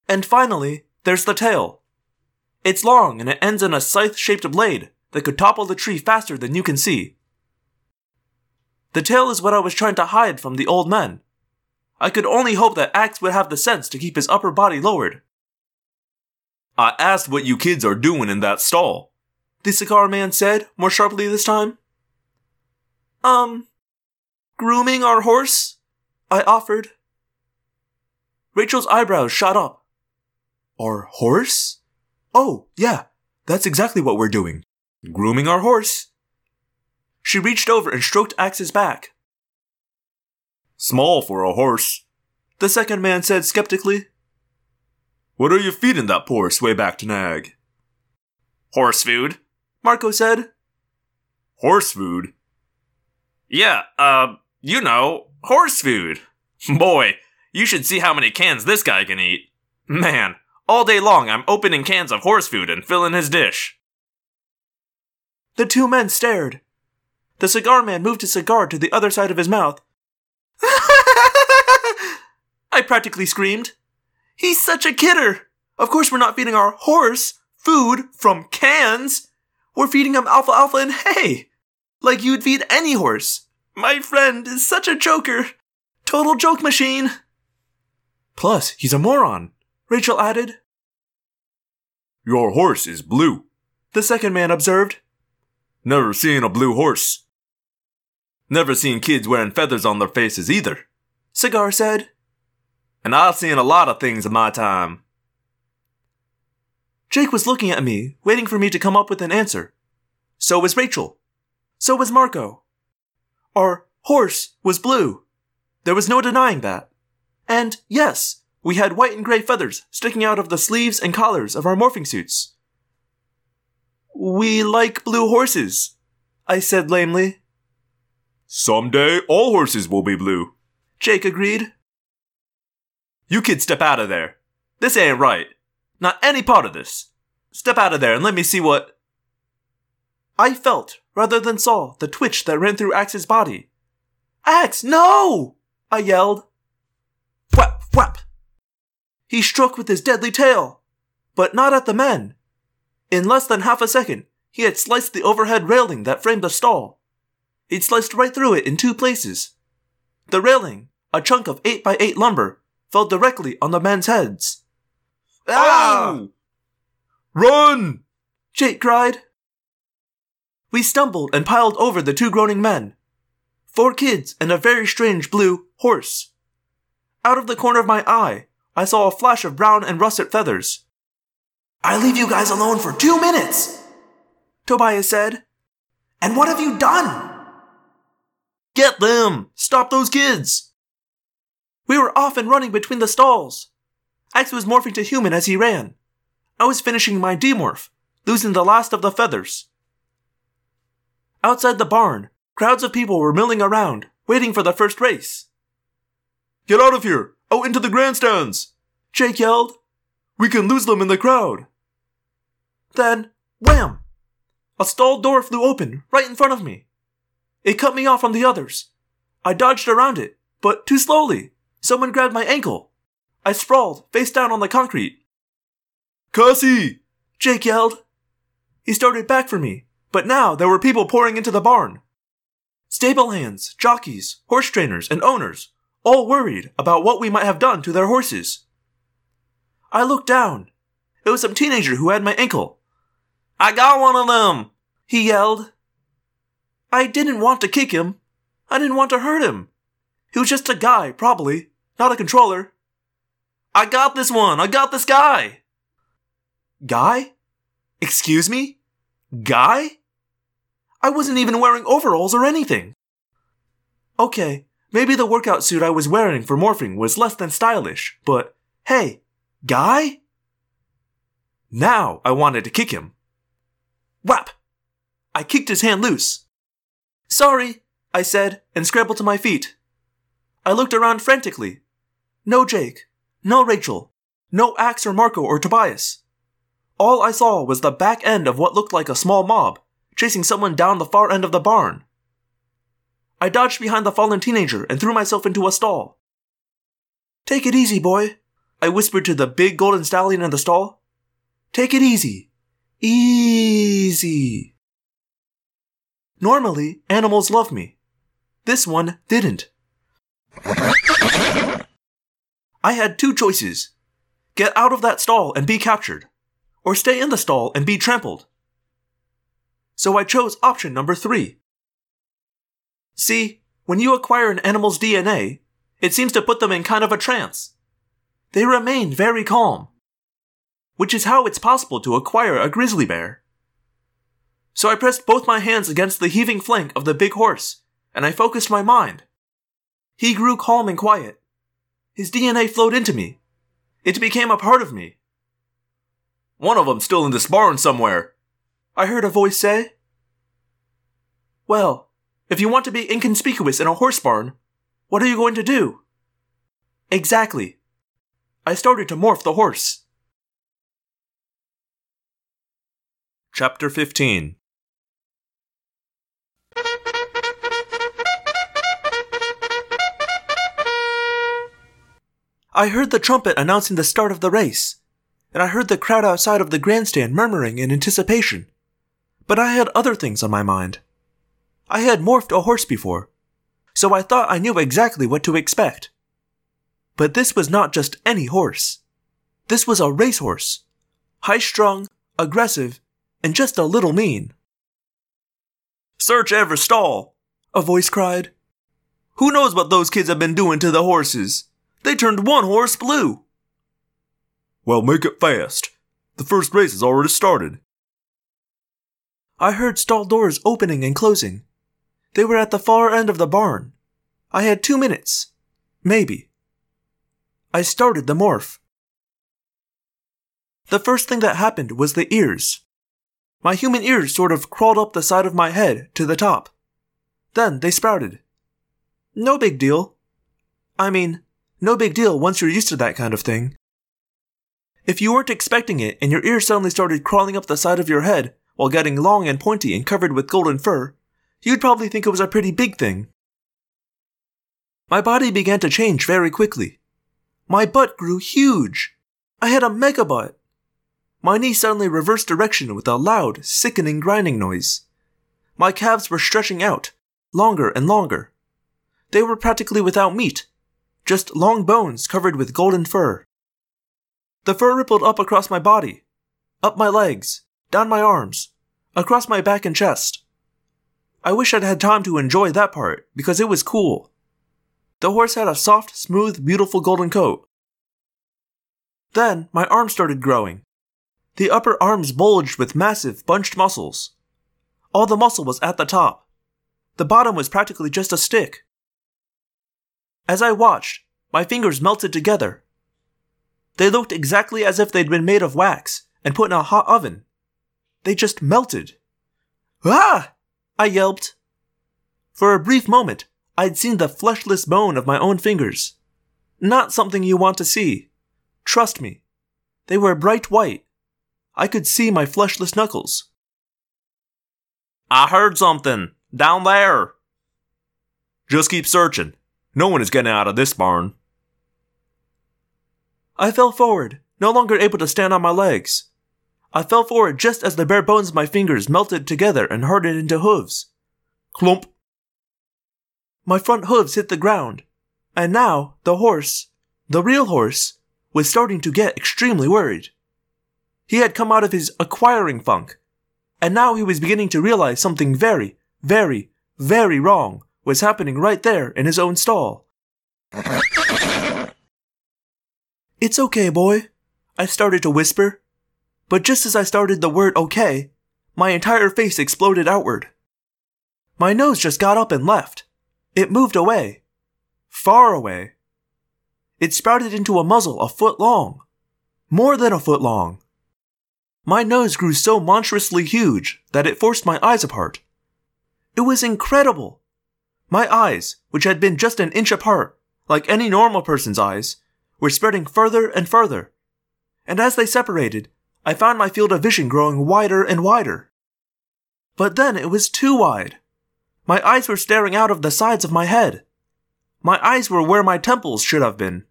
Speaker 1: And finally, there's the tail. It's long and it ends in a scythe shaped blade that could topple the tree faster than you can see. The tail is what I was trying to hide from the old men. I could only hope that Ax would have the sense to keep his upper body lowered.
Speaker 2: I asked what you kids are doing in that stall.
Speaker 1: The cigar man said, more sharply this time. Um, grooming our horse? I offered. Rachel's eyebrows shot up. Our horse? Oh, yeah, that's exactly what we're doing. Grooming our horse. She reached over and stroked Ax's back.
Speaker 2: Small for a horse.
Speaker 1: The second man said skeptically.
Speaker 2: What are you feeding that poor swayback to nag?
Speaker 3: Horse food?
Speaker 1: Marco said.
Speaker 2: Horse food?
Speaker 3: Yeah, uh, you know, horse food. Boy, you should see how many cans this guy can eat. Man, all day long I'm opening cans of horse food and filling his dish.
Speaker 1: The two men stared. The cigar man moved his cigar to the other side of his mouth. I practically screamed. He's such a kidder! Of course, we're not feeding our horse food from cans. We're feeding him alfalfa and hay. Like you'd feed any horse. My friend is such a joker. Total joke machine. Plus, he's a moron, Rachel added.
Speaker 2: Your horse is blue,
Speaker 1: the second man observed.
Speaker 2: Never seen a blue horse. Never seen kids wearing feathers on their faces either,
Speaker 1: Cigar said.
Speaker 2: And I've seen a lot of things in my time.
Speaker 1: Jake was looking at me, waiting for me to come up with an answer. So was Rachel. So was Marco. Our horse was blue. There was no denying that. And yes, we had white and gray feathers sticking out of the sleeves and collars of our morphing suits. We like blue horses, I said lamely.
Speaker 2: Someday all horses will be blue.
Speaker 1: Jake agreed.
Speaker 3: You kids step out of there. This ain't right. Not any part of this. Step out of there and let me see what.
Speaker 1: I felt, rather than saw, the twitch that ran through Ax's body. Ax, no! I yelled. Whap, whap! He struck with his deadly tail, but not at the men. In less than half a second, he had sliced the overhead railing that framed the stall. He'd sliced right through it in two places. The railing, a chunk of 8 by 8 lumber, fell directly on the men's heads.
Speaker 2: Ah! Run!
Speaker 1: Jake cried. We stumbled and piled over the two groaning men. Four kids and a very strange blue horse. Out of the corner of my eye, I saw a flash of brown and russet feathers.
Speaker 4: I leave you guys alone for two minutes.
Speaker 1: Tobias said.
Speaker 4: And what have you done?
Speaker 1: Get them! Stop those kids! We were off and running between the stalls. Ax was morphing to human as he ran. I was finishing my demorph, losing the last of the feathers. Outside the barn, crowds of people were milling around, waiting for the first race.
Speaker 2: Get out of here! Out into the grandstands!
Speaker 1: Jake yelled.
Speaker 2: We can lose them in the crowd!
Speaker 1: Then, wham! A stall door flew open right in front of me. It cut me off from the others. I dodged around it, but too slowly. Someone grabbed my ankle. I sprawled, face down on the concrete.
Speaker 2: Cassie!
Speaker 1: Jake yelled. He started back for me, but now there were people pouring into the barn. Stable hands, jockeys, horse trainers, and owners, all worried about what we might have done to their horses. I looked down. It was some teenager who had my ankle. I got one of them, he yelled. I didn't want to kick him. I didn't want to hurt him. He was just a guy, probably, not a controller. I got this one. I got this guy. Guy? Excuse me? Guy? I wasn't even wearing overalls or anything. Okay, maybe the workout suit I was wearing for morphing was less than stylish, but hey, guy? Now I wanted to kick him. Whap! I kicked his hand loose. Sorry, I said, and scrambled to my feet. I looked around frantically. No Jake, no Rachel, no Ax or Marco or Tobias. All I saw was the back end of what looked like a small mob, chasing someone down the far end of the barn. I dodged behind the fallen teenager and threw myself into a stall. Take it easy, boy, I whispered to the big golden stallion in the stall. Take it easy. Easy. Normally, animals love me. This one didn't. I had two choices get out of that stall and be captured, or stay in the stall and be trampled. So I chose option number three. See, when you acquire an animal's DNA, it seems to put them in kind of a trance. They remain very calm, which is how it's possible to acquire a grizzly bear. So I pressed both my hands against the heaving flank of the big horse, and I focused my mind. He grew calm and quiet. His DNA flowed into me. It became a part of me.
Speaker 2: One of them's still in this barn somewhere,
Speaker 1: I heard a voice say. Well, if you want to be inconspicuous in a horse barn, what are you going to do? Exactly. I started to morph the horse.
Speaker 2: Chapter 15
Speaker 1: I heard the trumpet announcing the start of the race, and I heard the crowd outside of the grandstand murmuring in anticipation. But I had other things on my mind. I had morphed a horse before, so I thought I knew exactly what to expect. But this was not just any horse. This was a racehorse. High strung, aggressive, and just a little mean.
Speaker 3: Search every stall,
Speaker 1: A voice cried.
Speaker 3: Who knows what those kids have been doing to the horses? They turned one horse blue.
Speaker 2: Well, make it fast. The first race has already started.
Speaker 1: I heard stall doors opening and closing. They were at the far end of the barn. I had two minutes. Maybe. I started the morph. The first thing that happened was the ears. My human ears sort of crawled up the side of my head to the top. Then they sprouted. No big deal. I mean, no big deal once you're used to that kind of thing. If you weren't expecting it and your ears suddenly started crawling up the side of your head while getting long and pointy and covered with golden fur, you'd probably think it was a pretty big thing. My body began to change very quickly. My butt grew huge. I had a mega butt. My knee suddenly reversed direction with a loud, sickening grinding noise. My calves were stretching out, longer and longer. They were practically without meat, just long bones covered with golden fur. The fur rippled up across my body, up my legs, down my arms, across my back and chest. I wish I'd had time to enjoy that part because it was cool. The horse had a soft, smooth, beautiful golden coat. Then my arms started growing. The upper arms bulged with massive, bunched muscles. All the muscle was at the top. The bottom was practically just a stick. As I watched, my fingers melted together. They looked exactly as if they'd been made of wax and put in a hot oven. They just melted. Ah! I yelped. For a brief moment, I'd seen the fleshless bone of my own fingers. Not something you want to see. Trust me. They were bright white. I could see my fleshless knuckles.
Speaker 3: I heard something. Down there.
Speaker 2: Just keep searching. No one is getting out of this barn.
Speaker 1: I fell forward, no longer able to stand on my legs. I fell forward just as the bare bones of my fingers melted together and hardened into hooves.
Speaker 2: Clump.
Speaker 1: My front hooves hit the ground, and now the horse, the real horse, was starting to get extremely worried. He had come out of his acquiring funk, and now he was beginning to realize something very, very, very wrong was happening right there in his own stall. It's okay, boy, I started to whisper. But just as I started the word okay, my entire face exploded outward. My nose just got up and left. It moved away. Far away. It sprouted into a muzzle a foot long. More than a foot long. My nose grew so monstrously huge that it forced my eyes apart. It was incredible. My eyes, which had been just an inch apart, like any normal person's eyes, were spreading further and further. And as they separated, I found my field of vision growing wider and wider. But then it was too wide. My eyes were staring out of the sides of my head. My eyes were where my temples should have been.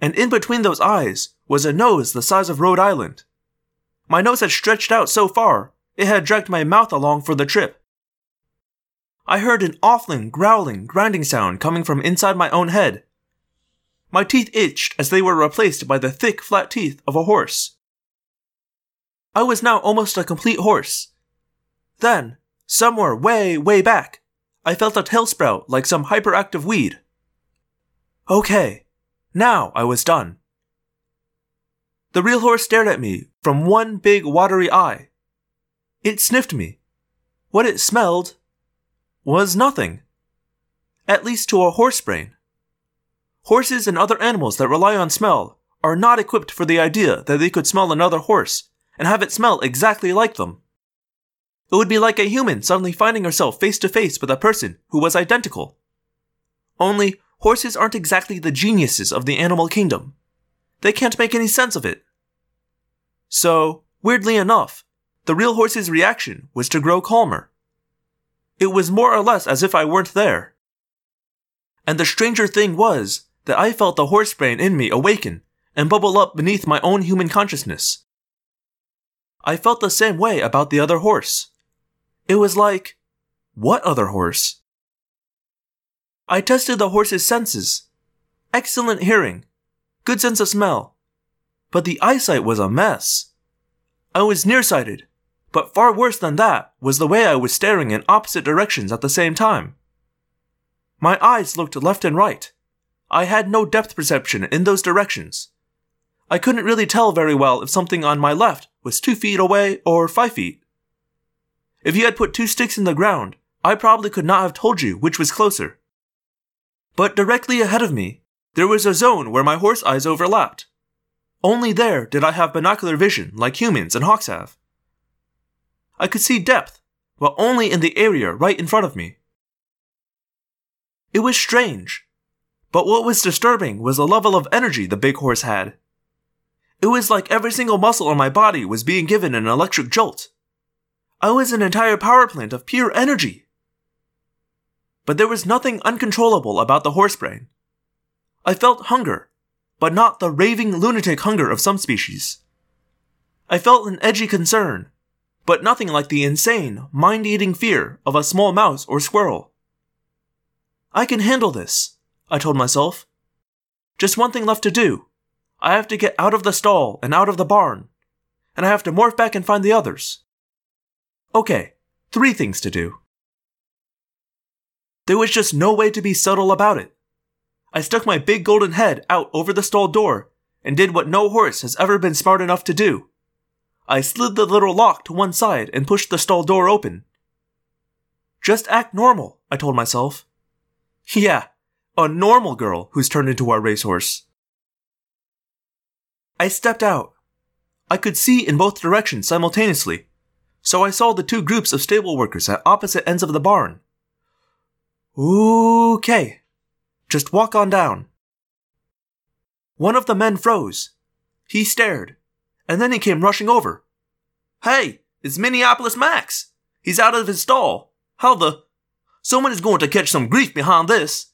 Speaker 1: And in between those eyes was a nose the size of Rhode Island. My nose had stretched out so far, it had dragged my mouth along for the trip. I heard an awful growling, grinding sound coming from inside my own head. My teeth itched as they were replaced by the thick, flat teeth of a horse. I was now almost a complete horse. Then, somewhere way, way back, I felt a tail sprout like some hyperactive weed. Okay, now I was done. The real horse stared at me from one big watery eye. It sniffed me. What it smelled was nothing. At least to a horse brain. Horses and other animals that rely on smell are not equipped for the idea that they could smell another horse and have it smell exactly like them. It would be like a human suddenly finding herself face to face with a person who was identical. Only, horses aren't exactly the geniuses of the animal kingdom. They can't make any sense of it. So, weirdly enough, the real horse's reaction was to grow calmer. It was more or less as if I weren't there. And the stranger thing was that I felt the horse brain in me awaken and bubble up beneath my own human consciousness. I felt the same way about the other horse. It was like, what other horse? I tested the horse's senses. Excellent hearing, good sense of smell, but the eyesight was a mess. I was nearsighted, but far worse than that was the way I was staring in opposite directions at the same time. My eyes looked left and right. I had no depth perception in those directions. I couldn't really tell very well if something on my left was two feet away or five feet. If you had put two sticks in the ground, I probably could not have told you which was closer. But directly ahead of me, there was a zone where my horse eyes overlapped. Only there did I have binocular vision like humans and hawks have. I could see depth, but only in the area right in front of me. It was strange. But what was disturbing was the level of energy the big horse had. It was like every single muscle on my body was being given an electric jolt. I was an entire power plant of pure energy. But there was nothing uncontrollable about the horse brain. I felt hunger, but not the raving lunatic hunger of some species. I felt an edgy concern, but nothing like the insane, mind eating fear of a small mouse or squirrel. I can handle this, I told myself. Just one thing left to do. I have to get out of the stall and out of the barn, and I have to morph back and find the others. Okay, three things to do. There was just no way to be subtle about it. I stuck my big golden head out over the stall door and did what no horse has ever been smart enough to do. I slid the little lock to one side and pushed the stall door open. Just act normal, I told myself. Yeah, a normal girl who's turned into our racehorse. I stepped out. I could see in both directions simultaneously, so I saw the two groups of stable workers at opposite ends of the barn. Okay, just walk on down. One of the men froze. He stared, and then he came rushing over. Hey, it's Minneapolis Max. He's out of his stall. How the? Someone is going to catch some grief behind this.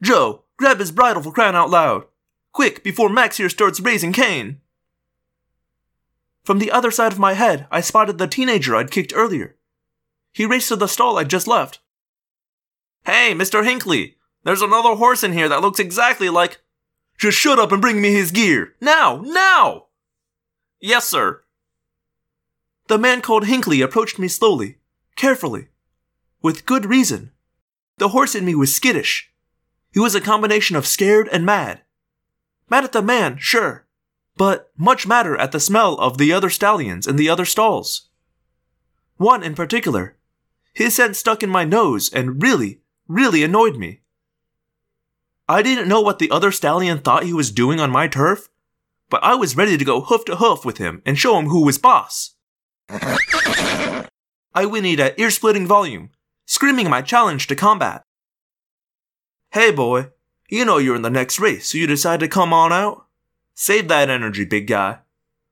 Speaker 1: Joe, grab his bridle for crying out loud. Quick, before Max here starts raising Cain. From the other side of my head, I spotted the teenager I'd kicked earlier. He raced to the stall I'd just left. Hey, Mr. Hinckley, there's another horse in here that looks exactly like. Just shut up and bring me his gear. Now! Now! Yes, sir. The man called Hinckley approached me slowly, carefully, with good reason. The horse in me was skittish. He was a combination of scared and mad. Mad at the man, sure, but much madder at the smell of the other stallions in the other stalls. One in particular. His scent stuck in my nose and really, really annoyed me. I didn't know what the other stallion thought he was doing on my turf, but I was ready to go hoof to hoof with him and show him who was boss. I whinnied at ear splitting volume, screaming my challenge to combat. Hey boy, you know you're in the next race, so you decide to come on out? Save that energy, big guy.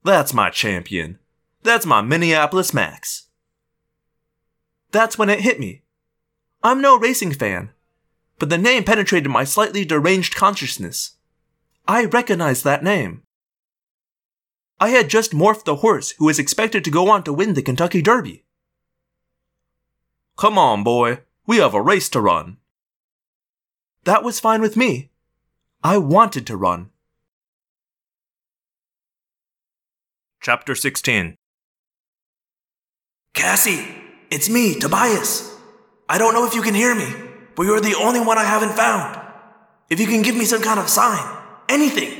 Speaker 1: That's my champion. That's my Minneapolis Max. That's when it hit me. I'm no racing fan, but the name penetrated my slightly deranged consciousness. I recognized that name. I had just morphed the horse who was expected to go on to win the Kentucky Derby. Come on, boy. We have a race to run. That was fine with me. I wanted to run. Chapter 16
Speaker 4: Cassie, it's me, Tobias. I don't know if you can hear me, but you're the only one I haven't found. If you can give me some kind of sign, anything.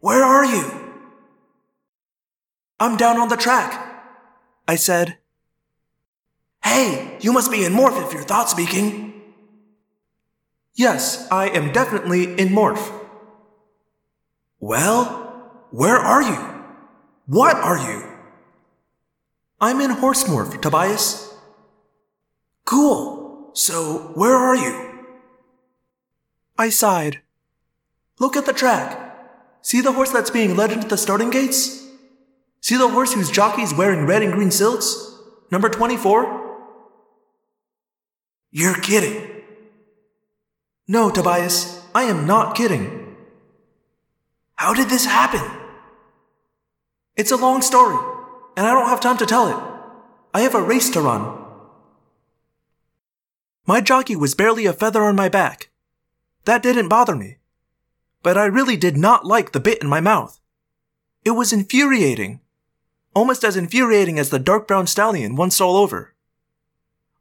Speaker 4: Where are you? I'm down on the track, I said. Hey, you must be in morph if you're thought speaking.
Speaker 1: Yes, I am definitely in morph.
Speaker 4: Well, where are you? What are you?
Speaker 1: I'm in horse morph, Tobias.
Speaker 4: Cool. So, where are you?
Speaker 1: I sighed. Look at the track. See the horse that's being led into the starting gates? See the horse whose jockey is wearing red and green silks? Number 24?
Speaker 4: You're kidding.
Speaker 1: No, Tobias, I am not kidding.
Speaker 4: How did this happen?
Speaker 1: It's a long story, and I don't have time to tell it. I have a race to run. My jockey was barely a feather on my back. That didn't bother me. But I really did not like the bit in my mouth. It was infuriating. Almost as infuriating as the dark brown stallion once all over.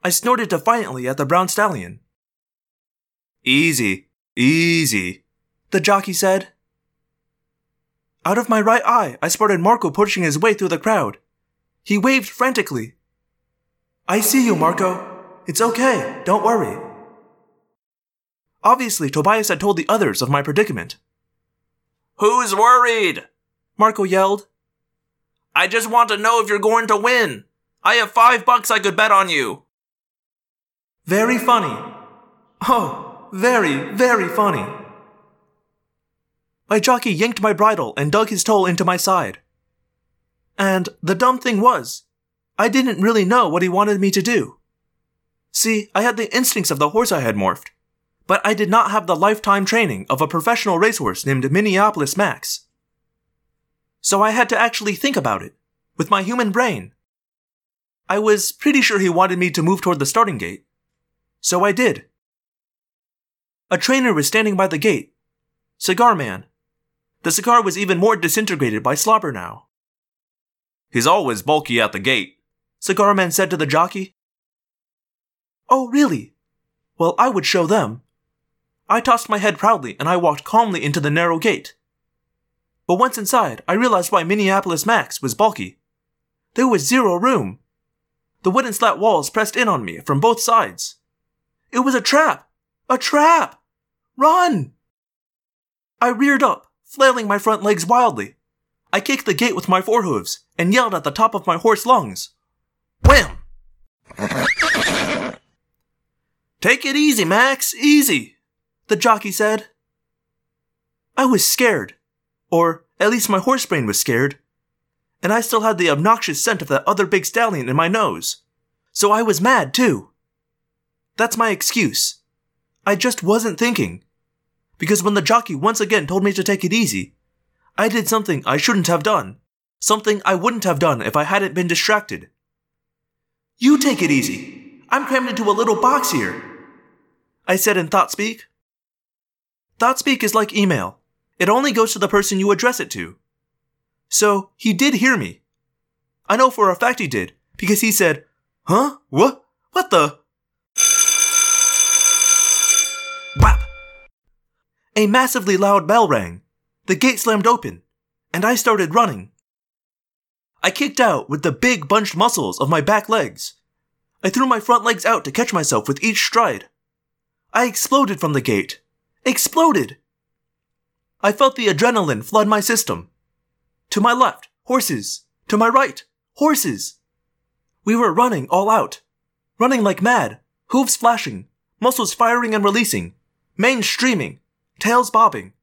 Speaker 1: I snorted defiantly at the brown stallion. Easy, easy, the jockey said. Out of my right eye, I spotted Marco pushing his way through the crowd. He waved frantically. I see you, Marco. It's okay, don't worry. Obviously, Tobias had told the others of my predicament. Who's worried? Marco yelled. I just want to know if you're going to win. I have five bucks I could bet on you. Very funny. Oh, Very, very funny. My jockey yanked my bridle and dug his toe into my side. And the dumb thing was, I didn't really know what he wanted me to do. See, I had the instincts of the horse I had morphed, but I did not have the lifetime training of a professional racehorse named Minneapolis Max. So I had to actually think about it, with my human brain. I was pretty sure he wanted me to move toward the starting gate. So I did. A trainer was standing by the gate. Cigar man. The cigar was even more disintegrated by slobber now.
Speaker 2: He's always bulky at the gate.
Speaker 1: Cigar man said to the jockey. Oh, really? Well, I would show them. I tossed my head proudly and I walked calmly into the narrow gate. But once inside, I realized why Minneapolis Max was bulky. There was zero room. The wooden slat walls pressed in on me from both sides. It was a trap! A trap! Run! I reared up, flailing my front legs wildly. I kicked the gate with my forehooves and yelled at the top of my horse lungs. Wham! Take it easy, Max, easy, the jockey said. I was scared, or at least my horse brain was scared, and I still had the obnoxious scent of that other big stallion in my nose, so I was mad too. That's my excuse. I just wasn't thinking. Because when the jockey once again told me to take it easy, I did something I shouldn't have done. Something I wouldn't have done if I hadn't been distracted. You take it easy. I'm crammed into a little box here. I said in ThoughtSpeak. ThoughtSpeak is like email. It only goes to the person you address it to. So, he did hear me. I know for a fact he did, because he said, Huh? What? What the? Whap! A massively loud bell rang. The gate slammed open, and I started running. I kicked out with the big bunched muscles of my back legs. I threw my front legs out to catch myself with each stride. I exploded from the gate. Exploded! I felt the adrenaline flood my system. To my left, horses. To my right, horses. We were running all out. Running like mad, hooves flashing, muscles firing and releasing, mane streaming, tails bobbing.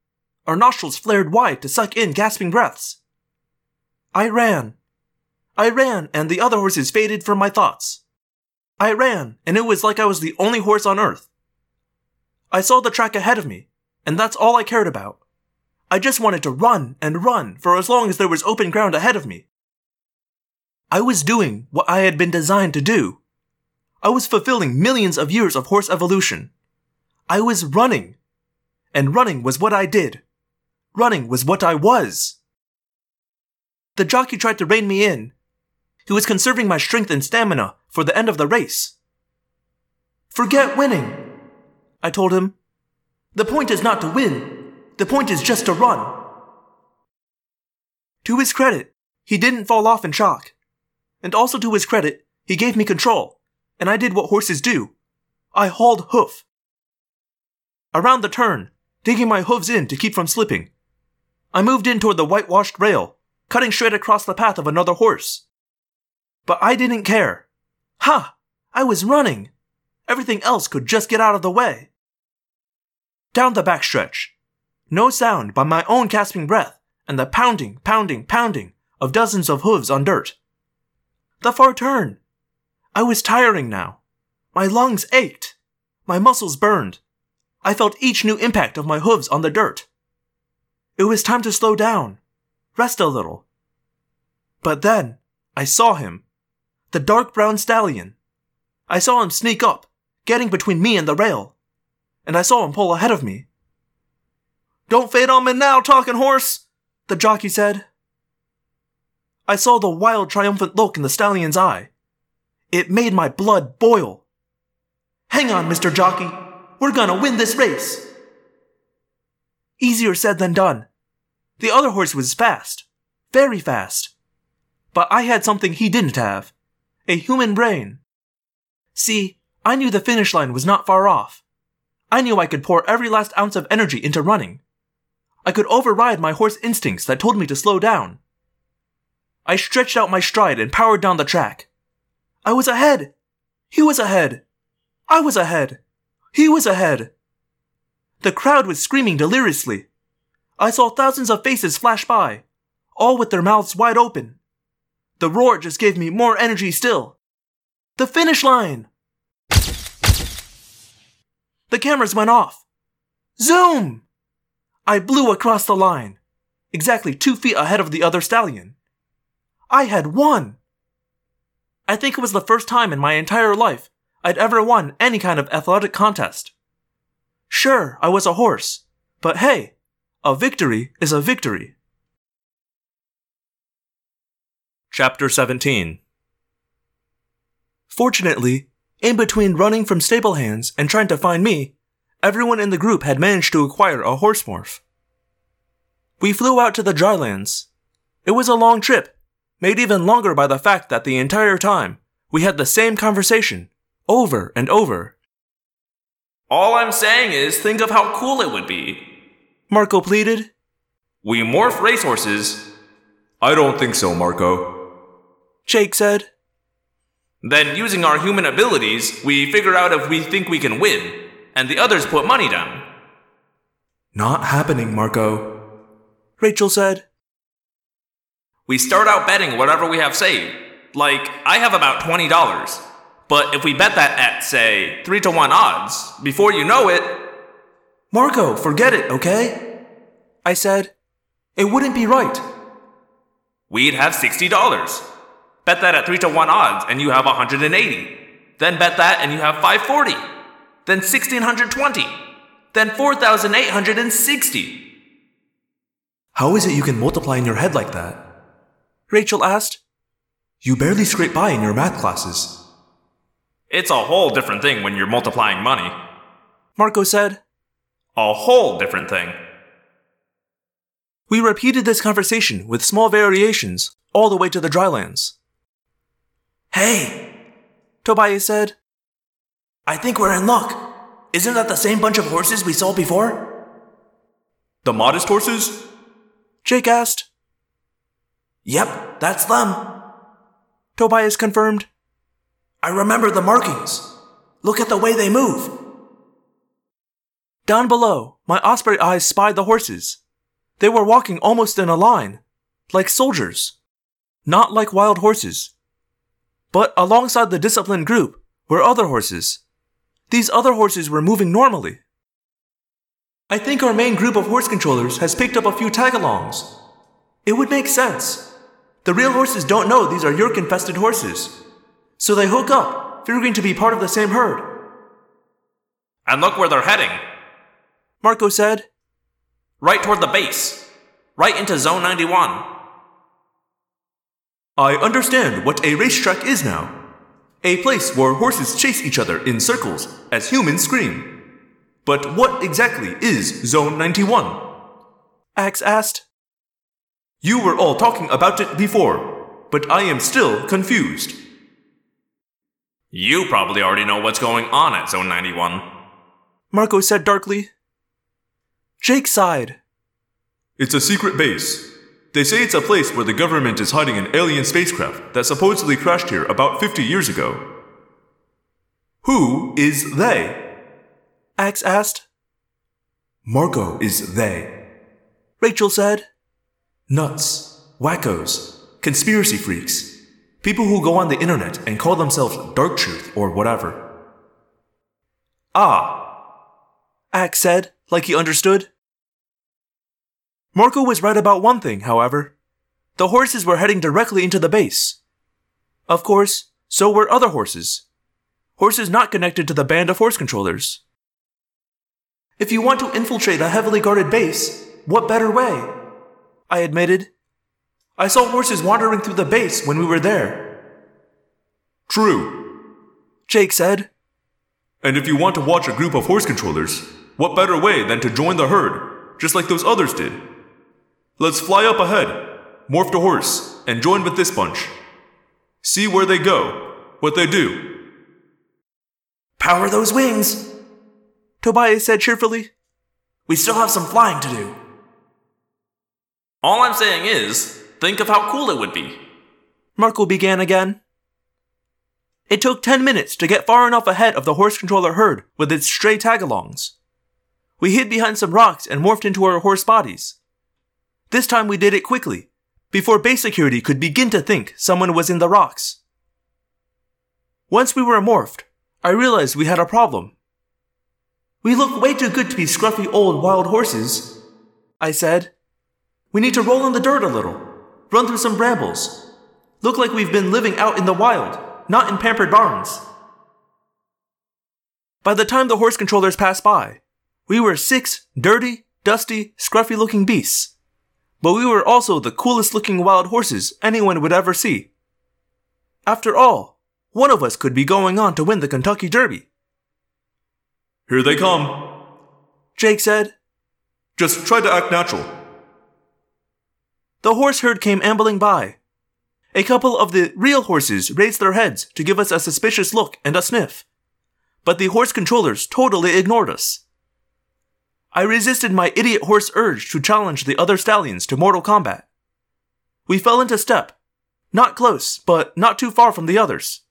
Speaker 1: Our nostrils flared wide to suck in gasping breaths. I ran. I ran, and the other horses faded from my thoughts. I ran, and it was like I was the only horse on earth. I saw the track ahead of me, and that's all I cared about. I just wanted to run and run for as long as there was open ground ahead of me. I was doing what I had been designed to do. I was fulfilling millions of years of horse evolution. I was running. And running was what I did. Running was what I was. The jockey tried to rein me in. He was conserving my strength and stamina for the end of the race. Forget winning, I told him. The point is not to win. The point is just to run. To his credit, he didn't fall off in shock. And also to his credit, he gave me control, and I did what horses do. I hauled hoof. Around the turn, digging my hooves in to keep from slipping. I moved in toward the whitewashed rail, cutting straight across the path of another horse. But I didn't care. Ha! I was running. Everything else could just get out of the way. Down the backstretch. No sound but my own gasping breath and the pounding, pounding, pounding of dozens of hooves on dirt. The far turn. I was tiring now. My lungs ached. My muscles burned. I felt each new impact of my hooves on the dirt. It was time to slow down, rest a little. But then, I saw him. The dark brown stallion. I saw him sneak up, getting between me and the rail. And I saw him pull ahead of me. Don't fade on me now, talking horse, the jockey said. I saw the wild, triumphant look in the stallion's eye. It made my blood boil. Hang on, Mr. Jockey. We're gonna win this race. Easier said than done. The other horse was fast. Very fast. But I had something he didn't have. A human brain. See, I knew the finish line was not far off. I knew I could pour every last ounce of energy into running. I could override my horse instincts that told me to slow down. I stretched out my stride and powered down the track. I was ahead. He was ahead. I was ahead. He was ahead. The crowd was screaming deliriously. I saw thousands of faces flash by, all with their mouths wide open. The roar just gave me more energy still. The finish line! The cameras went off. Zoom! I blew across the line, exactly two feet ahead of the other stallion. I had won! I think it was the first time in my entire life I'd ever won any kind of athletic contest. Sure, I was a horse, but hey, a victory is a victory. Chapter 17 Fortunately, in between running from stable hands and trying to find me, everyone in the group had managed to acquire a horse morph. We flew out to the drylands. It was a long trip, made even longer by the fact that the entire time we had the same conversation, over and over.
Speaker 3: All I'm saying is think of how cool it would be.
Speaker 1: Marco pleaded.
Speaker 3: We morph racehorses.
Speaker 2: I don't think so, Marco.
Speaker 1: Jake said.
Speaker 3: Then, using our human abilities, we figure out if we think we can win, and the others put money down.
Speaker 1: Not happening, Marco. Rachel said.
Speaker 3: We start out betting whatever we have saved. Like, I have about $20. But if we bet that at, say, 3 to 1 odds, before you know it,
Speaker 1: Marco, forget it, okay? I said. It wouldn't be right.
Speaker 3: we'd have $60. Bet that at 3 to 1 odds and you have 180. Then bet that and you have 540. Then 1620. Then 4860.
Speaker 1: How is it you can multiply in your head like that? Rachel asked. You barely scrape by in your math classes.
Speaker 3: It's a whole different thing when you're multiplying money.
Speaker 1: Marco said.
Speaker 3: A whole different thing.
Speaker 1: We repeated this conversation with small variations all the way to the drylands.
Speaker 4: Hey,
Speaker 1: Tobias said.
Speaker 4: I think we're in luck. Isn't that the same bunch of horses we saw before?
Speaker 2: The modest horses?
Speaker 1: Jake asked.
Speaker 4: Yep, that's them.
Speaker 1: Tobias confirmed.
Speaker 4: I remember the markings. Look at the way they move.
Speaker 1: Down below, my osprey eyes spied the horses. They were walking almost in a line, like soldiers, not like wild horses. But alongside the disciplined group were other horses. These other horses were moving normally. I think our main group of horse controllers has picked up a few tagalongs. It would make sense. The real horses don't know these are Yeerk infested horses. So they hook up, figuring to be part of the same herd.
Speaker 3: And look where they're heading.
Speaker 1: Marco said.
Speaker 3: Right toward the base. Right into Zone 91.
Speaker 1: I understand what a racetrack is now. A place where horses chase each other in circles as humans scream. But what exactly is Zone 91? Ax asked. You were all talking about it before, but I am still confused.
Speaker 3: You probably already know what's going on at Zone 91.
Speaker 1: Marco said darkly. Jake sighed.
Speaker 2: It's a secret base. They say it's a place where the government is hiding an alien spacecraft that supposedly crashed here about 50 years ago. Who is they?
Speaker 1: Ax asked.
Speaker 2: Marco is they.
Speaker 1: Rachel said.
Speaker 2: Nuts, wackos, conspiracy freaks. People who go on the internet and call themselves Dark Truth or whatever.
Speaker 1: Ah. Ax said, like he understood. Marco was right about one thing, however. The horses were heading directly into the base. Of course, so were other horses. Horses not connected to the band of horse controllers. If you want to infiltrate a heavily guarded base, what better way? I admitted. I saw horses wandering through the base when we were there.
Speaker 2: True.
Speaker 1: Jake said.
Speaker 2: And if you want to watch a group of horse controllers, what better way than to join the herd, just like those others did? Let's fly up ahead, morph to horse, and join with this bunch. See where they go, what they do.
Speaker 4: Power those wings.
Speaker 1: Tobias said cheerfully.
Speaker 4: We still have some flying to do.
Speaker 3: All I'm saying is, think of how cool it would be.
Speaker 1: Marco began again. It took 10 minutes to get far enough ahead of the horse controller herd with its stray tagalongs. We hid behind some rocks and morphed into our horse bodies. This time we did it quickly, before base security could begin to think someone was in the rocks. Once we were morphed, I realized we had a problem. We look way too good to be scruffy old wild horses, I said. We need to roll in the dirt a little, run through some brambles, look like we've been living out in the wild, not in pampered barns. By the time the horse controllers passed by, we were six dirty, dusty, scruffy looking beasts. But we were also the coolest looking wild horses anyone would ever see. After all, one of us could be going on to win the Kentucky Derby.
Speaker 2: Here they come.
Speaker 1: Jake said.
Speaker 2: Just try to act natural.
Speaker 1: The horse herd came ambling by. A couple of the real horses raised their heads to give us a suspicious look and a sniff. But the horse controllers totally ignored us. I resisted my idiot horse urge to challenge the other stallions to mortal combat. We fell into step, not close, but not too far from the others.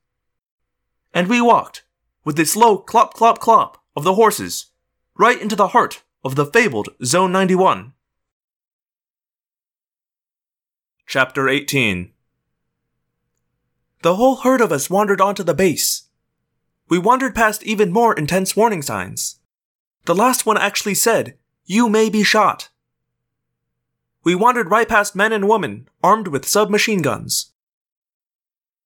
Speaker 1: And we walked, with the slow clop clop clop of the horses, right into the heart of the fabled Zone 91. Chapter 18 The whole herd of us wandered onto the base. We wandered past even more intense warning signs. The last one actually said, You may be shot. We wandered right past men and women armed with submachine guns.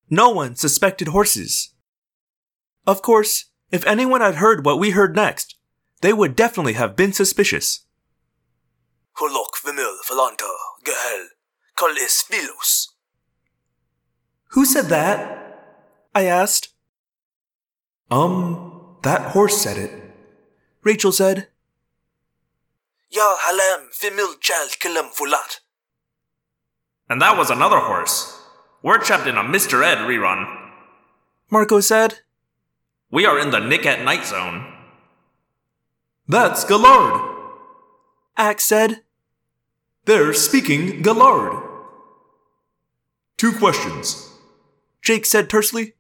Speaker 1: No one suspected horses. Of course, if anyone had heard what we heard next, they would definitely have been suspicious.
Speaker 4: Hulok vimil falanta gehel kalis vilus.
Speaker 1: Who said that? I asked. Um, that horse said it. Rachel said.
Speaker 4: Ya halem fimil chal kilam fulat.
Speaker 3: And that was another horse. We're trapped in a Mr. Ed rerun.
Speaker 1: Marco said.
Speaker 3: We are in the Nick at Nite zone.
Speaker 2: That's Galard.
Speaker 1: Ax said.
Speaker 2: They're speaking Galard. Two questions.
Speaker 1: Jake said tersely.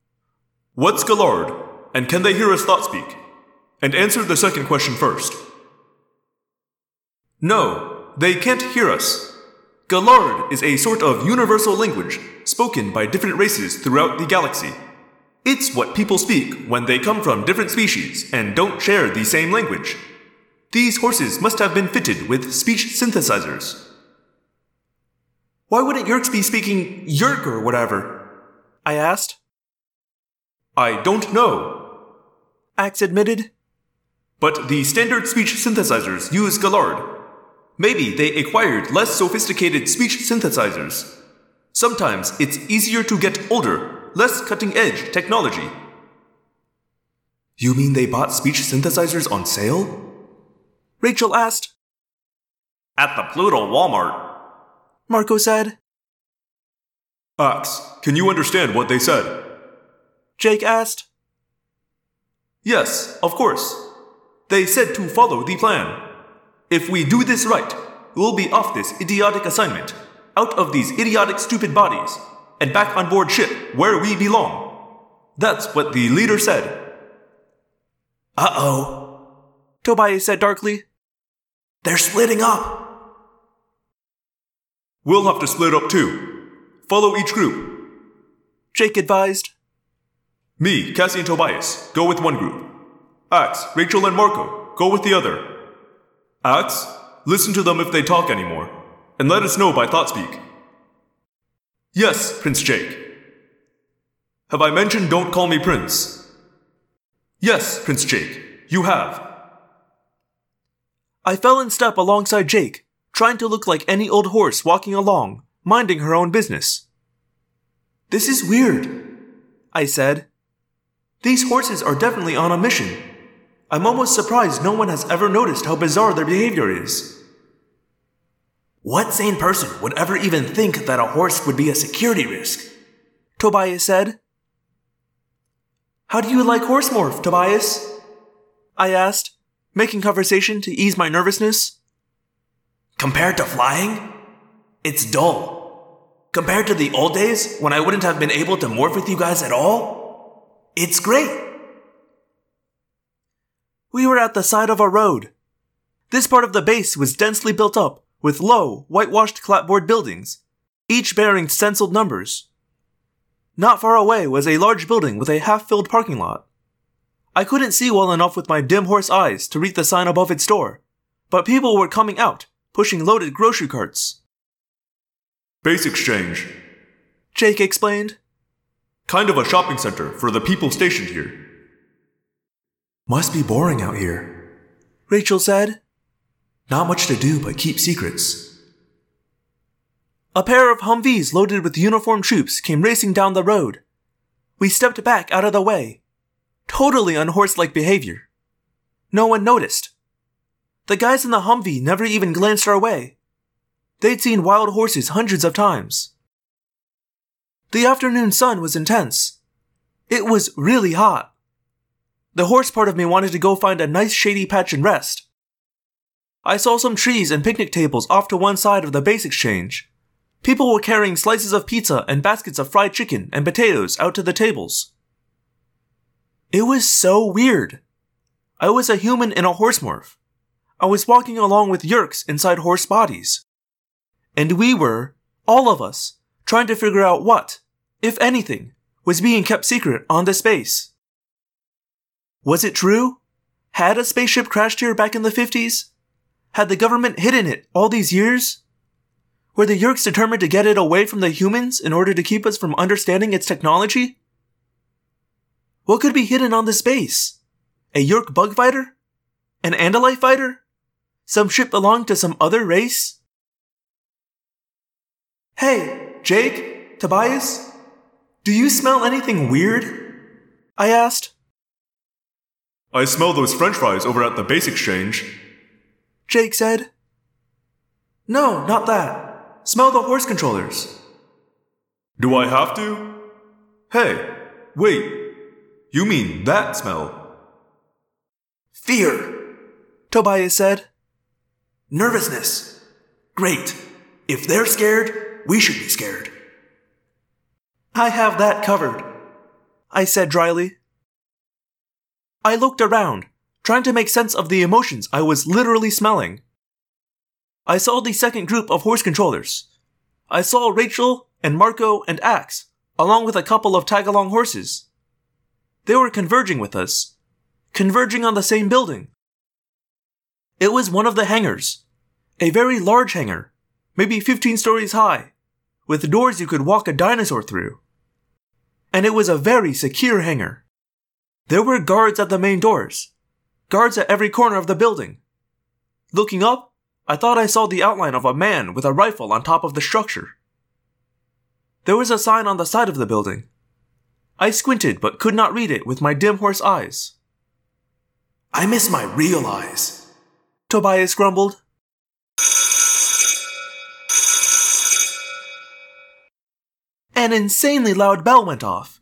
Speaker 2: What's Galard? And can they hear us thought speak? And answer the second question first. No, they can't hear us. Galard is a sort of universal language spoken by different races throughout the galaxy. It's what people speak when they come from different species and don't share the same language. These horses must have been fitted with speech synthesizers.
Speaker 1: Why wouldn't Yeerks be speaking Yeerk or whatever? I asked.
Speaker 2: I don't know.
Speaker 1: Ax admitted.
Speaker 2: But the standard speech synthesizers use Galard. Maybe they acquired less sophisticated speech synthesizers. Sometimes it's easier to get older, less cutting edge technology.
Speaker 1: You mean they bought speech synthesizers on sale? Rachel asked.
Speaker 3: At the Pluto Walmart.
Speaker 1: Marco said.
Speaker 2: Ax, can you understand what they said?
Speaker 1: Jake asked.
Speaker 2: Yes, of course. They said to follow the plan. If we do this right, we'll be off this idiotic assignment, out of these idiotic stupid bodies, and back on board ship where we belong. That's what the leader said.
Speaker 4: Uh oh.
Speaker 1: Tobias said darkly.
Speaker 4: They're splitting up.
Speaker 2: We'll have to split up too. Follow each group.
Speaker 1: Jake advised.
Speaker 2: Me, Cassie, and Tobias, go with one group. Ax, Rachel, and Marco, go with the other. Ax, listen to them if they talk anymore, and let us know by ThoughtSpeak. Yes, Prince Jake. Have I mentioned don't call me Prince? Yes, Prince Jake, you have.
Speaker 1: I fell in step alongside Jake, trying to look like any old horse walking along, minding her own business. This is weird, I said. These horses are definitely on a mission. I'm almost surprised no one has ever noticed how bizarre their behavior is.
Speaker 4: What sane person would ever even think that a horse would be a security risk?
Speaker 1: Tobias said. How do you like horse morph, Tobias? I asked, making conversation to ease my nervousness.
Speaker 4: Compared to flying, it's dull. Compared to the old days when I wouldn't have been able to morph with you guys at all, it's great.
Speaker 1: We were at the side of a road. This part of the base was densely built up with low, whitewashed clapboard buildings, each bearing stenciled numbers. Not far away was a large building with a half filled parking lot. I couldn't see well enough with my dim horse eyes to read the sign above its door, but people were coming out, pushing loaded grocery carts.
Speaker 2: Base exchange.
Speaker 1: Jake explained.
Speaker 2: Kind of a shopping center for the people stationed here.
Speaker 4: Must be boring out here.
Speaker 1: Rachel said.
Speaker 4: Not much to do but keep secrets.
Speaker 1: A pair of Humvees loaded with uniformed troops came racing down the road. We stepped back out of the way. Totally unhorse-like behavior. No one noticed. The guys in the Humvee never even glanced our way. They'd seen wild horses hundreds of times. The afternoon sun was intense. It was really hot. The horse part of me wanted to go find a nice shady patch and rest. I saw some trees and picnic tables off to one side of the base exchange. People were carrying slices of pizza and baskets of fried chicken and potatoes out to the tables. It was so weird. I was a human in a horse morph. I was walking along with Yeerks inside horse bodies. And we were, all of us, trying to figure out what, if anything, was being kept secret on this base. Was it true? Had a spaceship crashed here back in the 50s? Had the government hidden it all these years? Were the Yeerks determined to get it away from the humans in order to keep us from understanding its technology? What could be hidden on this base? A Yeerk bug fighter? An Andalite fighter? Some ship belonging to some other race? Hey, Jake? Tobias? Do you smell anything weird? I asked.
Speaker 2: I smell those french fries over at the base exchange.
Speaker 1: Jake said. No, not that. Smell the horse controllers.
Speaker 2: Do I have to? Hey, wait. You mean that smell?
Speaker 4: Fear.
Speaker 1: Tobias said.
Speaker 4: Nervousness. Great. If they're scared, we should be scared.
Speaker 1: I have that covered, I said dryly. I looked around, trying to make sense of the emotions I was literally smelling. I saw the second group of horse controllers. I saw Rachel and Marco and Ax, along with a couple of tag-along horses. They were converging with us, converging on the same building. It was one of the hangars, a very large hangar, maybe 15 stories high, with doors you could walk a dinosaur through. And it was a very secure hangar. There were guards at the main doors, guards at every corner of the building. Looking up, I thought I saw the outline of a man with a rifle on top of the structure. There was a sign on the side of the building. I squinted but could not read it with my dim horse eyes.
Speaker 4: I miss my real eyes.
Speaker 1: Tobias grumbled. An insanely loud bell went off.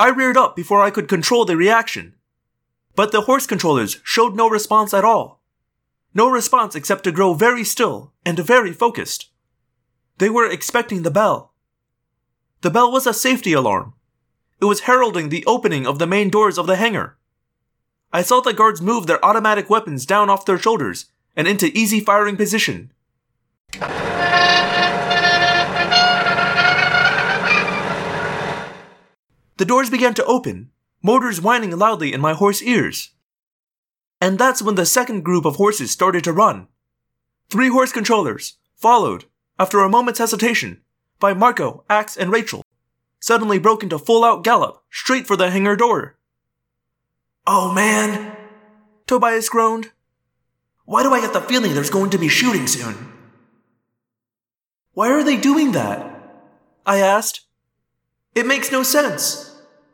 Speaker 1: I reared up before I could control the reaction. But the horse controllers showed no response at all. No response except to grow very still and very focused. They were expecting the bell. The bell was a safety alarm. It was heralding the opening of the main doors of the hangar. I saw the guards move their automatic weapons down off their shoulders and into easy firing position. The doors began to open, motors whining loudly in my horse ears. And that's when the second group of horses started to run. Three horse controllers, followed, after a moment's hesitation, by Marco, Ax, and Rachel, suddenly broke into full out gallop straight for the hangar door.
Speaker 4: Oh man,
Speaker 1: Tobias groaned.
Speaker 4: why do I get the feeling there's going to be shooting soon?
Speaker 1: Why are they doing that? I asked. It makes no sense.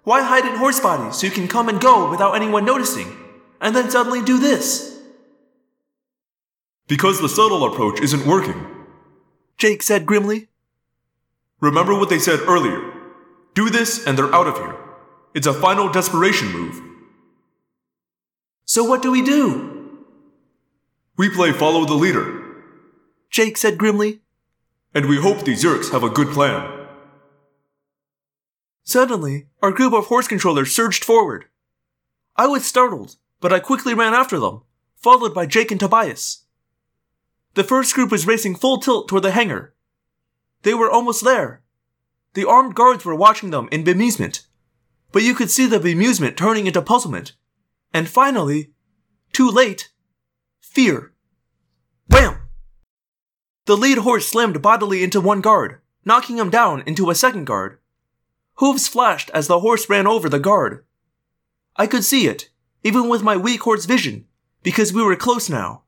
Speaker 1: Why hide in horse bodies so you can come and go without anyone noticing, and then suddenly do this?
Speaker 2: Because the subtle approach isn't working.
Speaker 1: Jake said grimly.
Speaker 2: Remember what they said earlier. Do this and they're out of here. It's a final desperation move.
Speaker 1: So what do we do?
Speaker 2: We play follow the leader,
Speaker 1: Jake said grimly.
Speaker 2: and we hope these Yeerks have a good plan.
Speaker 1: Suddenly, our group of horse controllers surged forward. I was startled, but I quickly ran after them, followed by Jake and Tobias. The first group was racing full tilt toward the hangar. They were almost there. The armed guards were watching them in bemusement, but you could see the bemusement turning into puzzlement. And finally, too late, fear. Wham! The lead horse slammed bodily into one guard, knocking him down into a second guard. Hooves flashed as the horse ran over the guard. I could see it, even with my weak horse vision, because we were close now,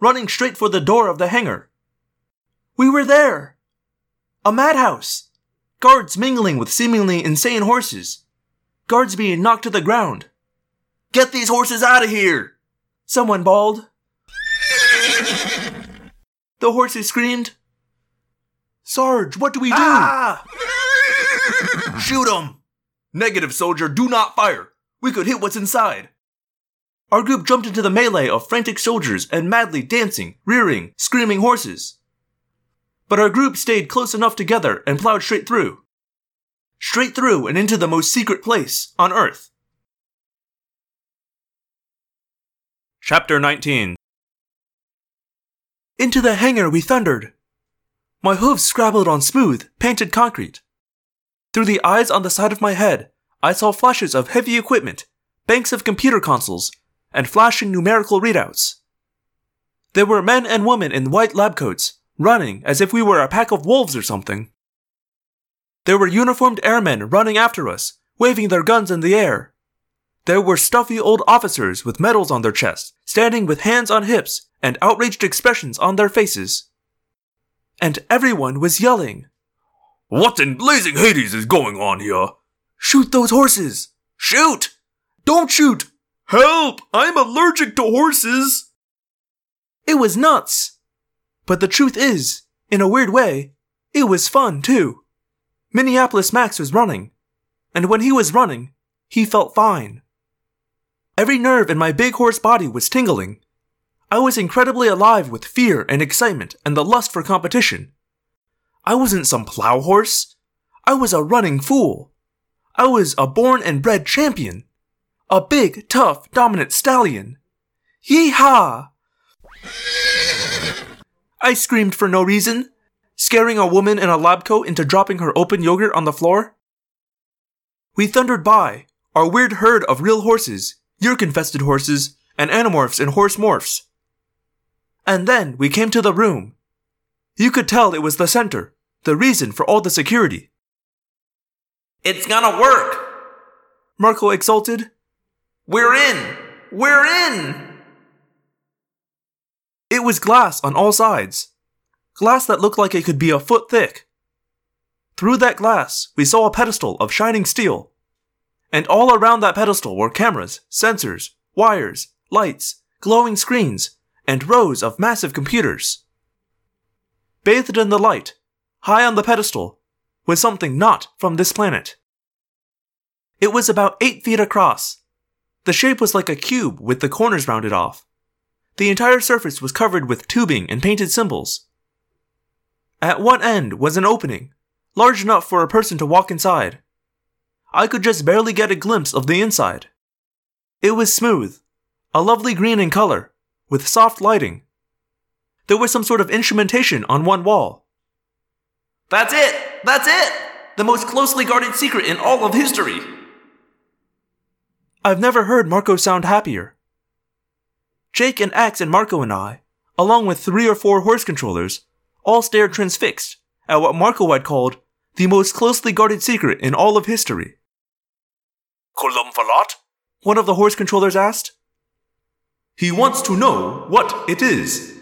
Speaker 1: running straight for the door of the hangar. We were there! A madhouse! Guards mingling with seemingly insane horses. Guards being knocked to the ground. Get these horses out of here! Someone bawled. The horses screamed. Sarge, what do we do?
Speaker 2: Ah! Shoot him! Negative, soldier, do not fire! We could hit what's inside.
Speaker 1: Our group jumped into the melee of frantic soldiers and madly dancing, rearing, screaming horses. But our group stayed close enough together and plowed straight through. Straight through and into the most secret place on Earth.
Speaker 2: Chapter 19
Speaker 1: Into the hangar we thundered. My hooves scrabbled on smooth, painted concrete. Through the eyes on the side of my head, I saw flashes of heavy equipment, banks of computer consoles, and flashing numerical readouts. There were men and women in white lab coats, running as if we were a pack of wolves or something. There were uniformed airmen running after us, waving their guns in the air. There were stuffy old officers with medals on their chests, standing with hands on hips and outraged expressions on their faces. And everyone was yelling,
Speaker 2: What in blazing Hades is going on here?
Speaker 1: Shoot those horses!
Speaker 2: Shoot! Don't shoot! Help! I'm allergic to horses!
Speaker 1: It was nuts! But the truth is, in a weird way, it was fun too. Minneapolis Max was running, and when he was running, he felt fine. Every nerve in my big horse body was tingling. I was incredibly alive with fear and excitement and the lust for competition. I wasn't some plow horse. I was a running fool. I was a born and bred champion. A big, tough, dominant stallion. Yeehaw! I screamed for no reason, scaring a woman in a lab coat into dropping her open yogurt on the floor. We thundered by, our weird herd of real horses, Yeerk infested horses, and animorphs and horse morphs. And then we came to the room. You could tell it was the center, the reason for all the security.
Speaker 4: It's gonna work!
Speaker 1: Marco exulted.
Speaker 4: We're in! We're in!
Speaker 1: It was glass on all sides. Glass that looked like it could be a foot thick. Through that glass, we saw a pedestal of shining steel. And all around that pedestal were cameras, sensors, wires, lights, glowing screens, and rows of massive computers. Bathed in the light, high on the pedestal, was something not from this planet. It was about eight feet across. The shape was like a cube with the corners rounded off. The entire surface was covered with tubing and painted symbols. At one end was an opening, large enough for a person to walk inside. I could just barely get a glimpse of the inside. It was smooth, a lovely green in color, with soft lighting. There was some sort of instrumentation on one wall.
Speaker 4: That's it! That's it! The most closely guarded secret in all of history!
Speaker 1: I've never heard Marco sound happier. Jake and Ax and Marco and I, along with three or four horse controllers, all stared transfixed at what Marco had called the most closely guarded secret in all of history.
Speaker 2: Columphalot?
Speaker 1: One of the horse controllers asked.
Speaker 2: He wants to know what it is.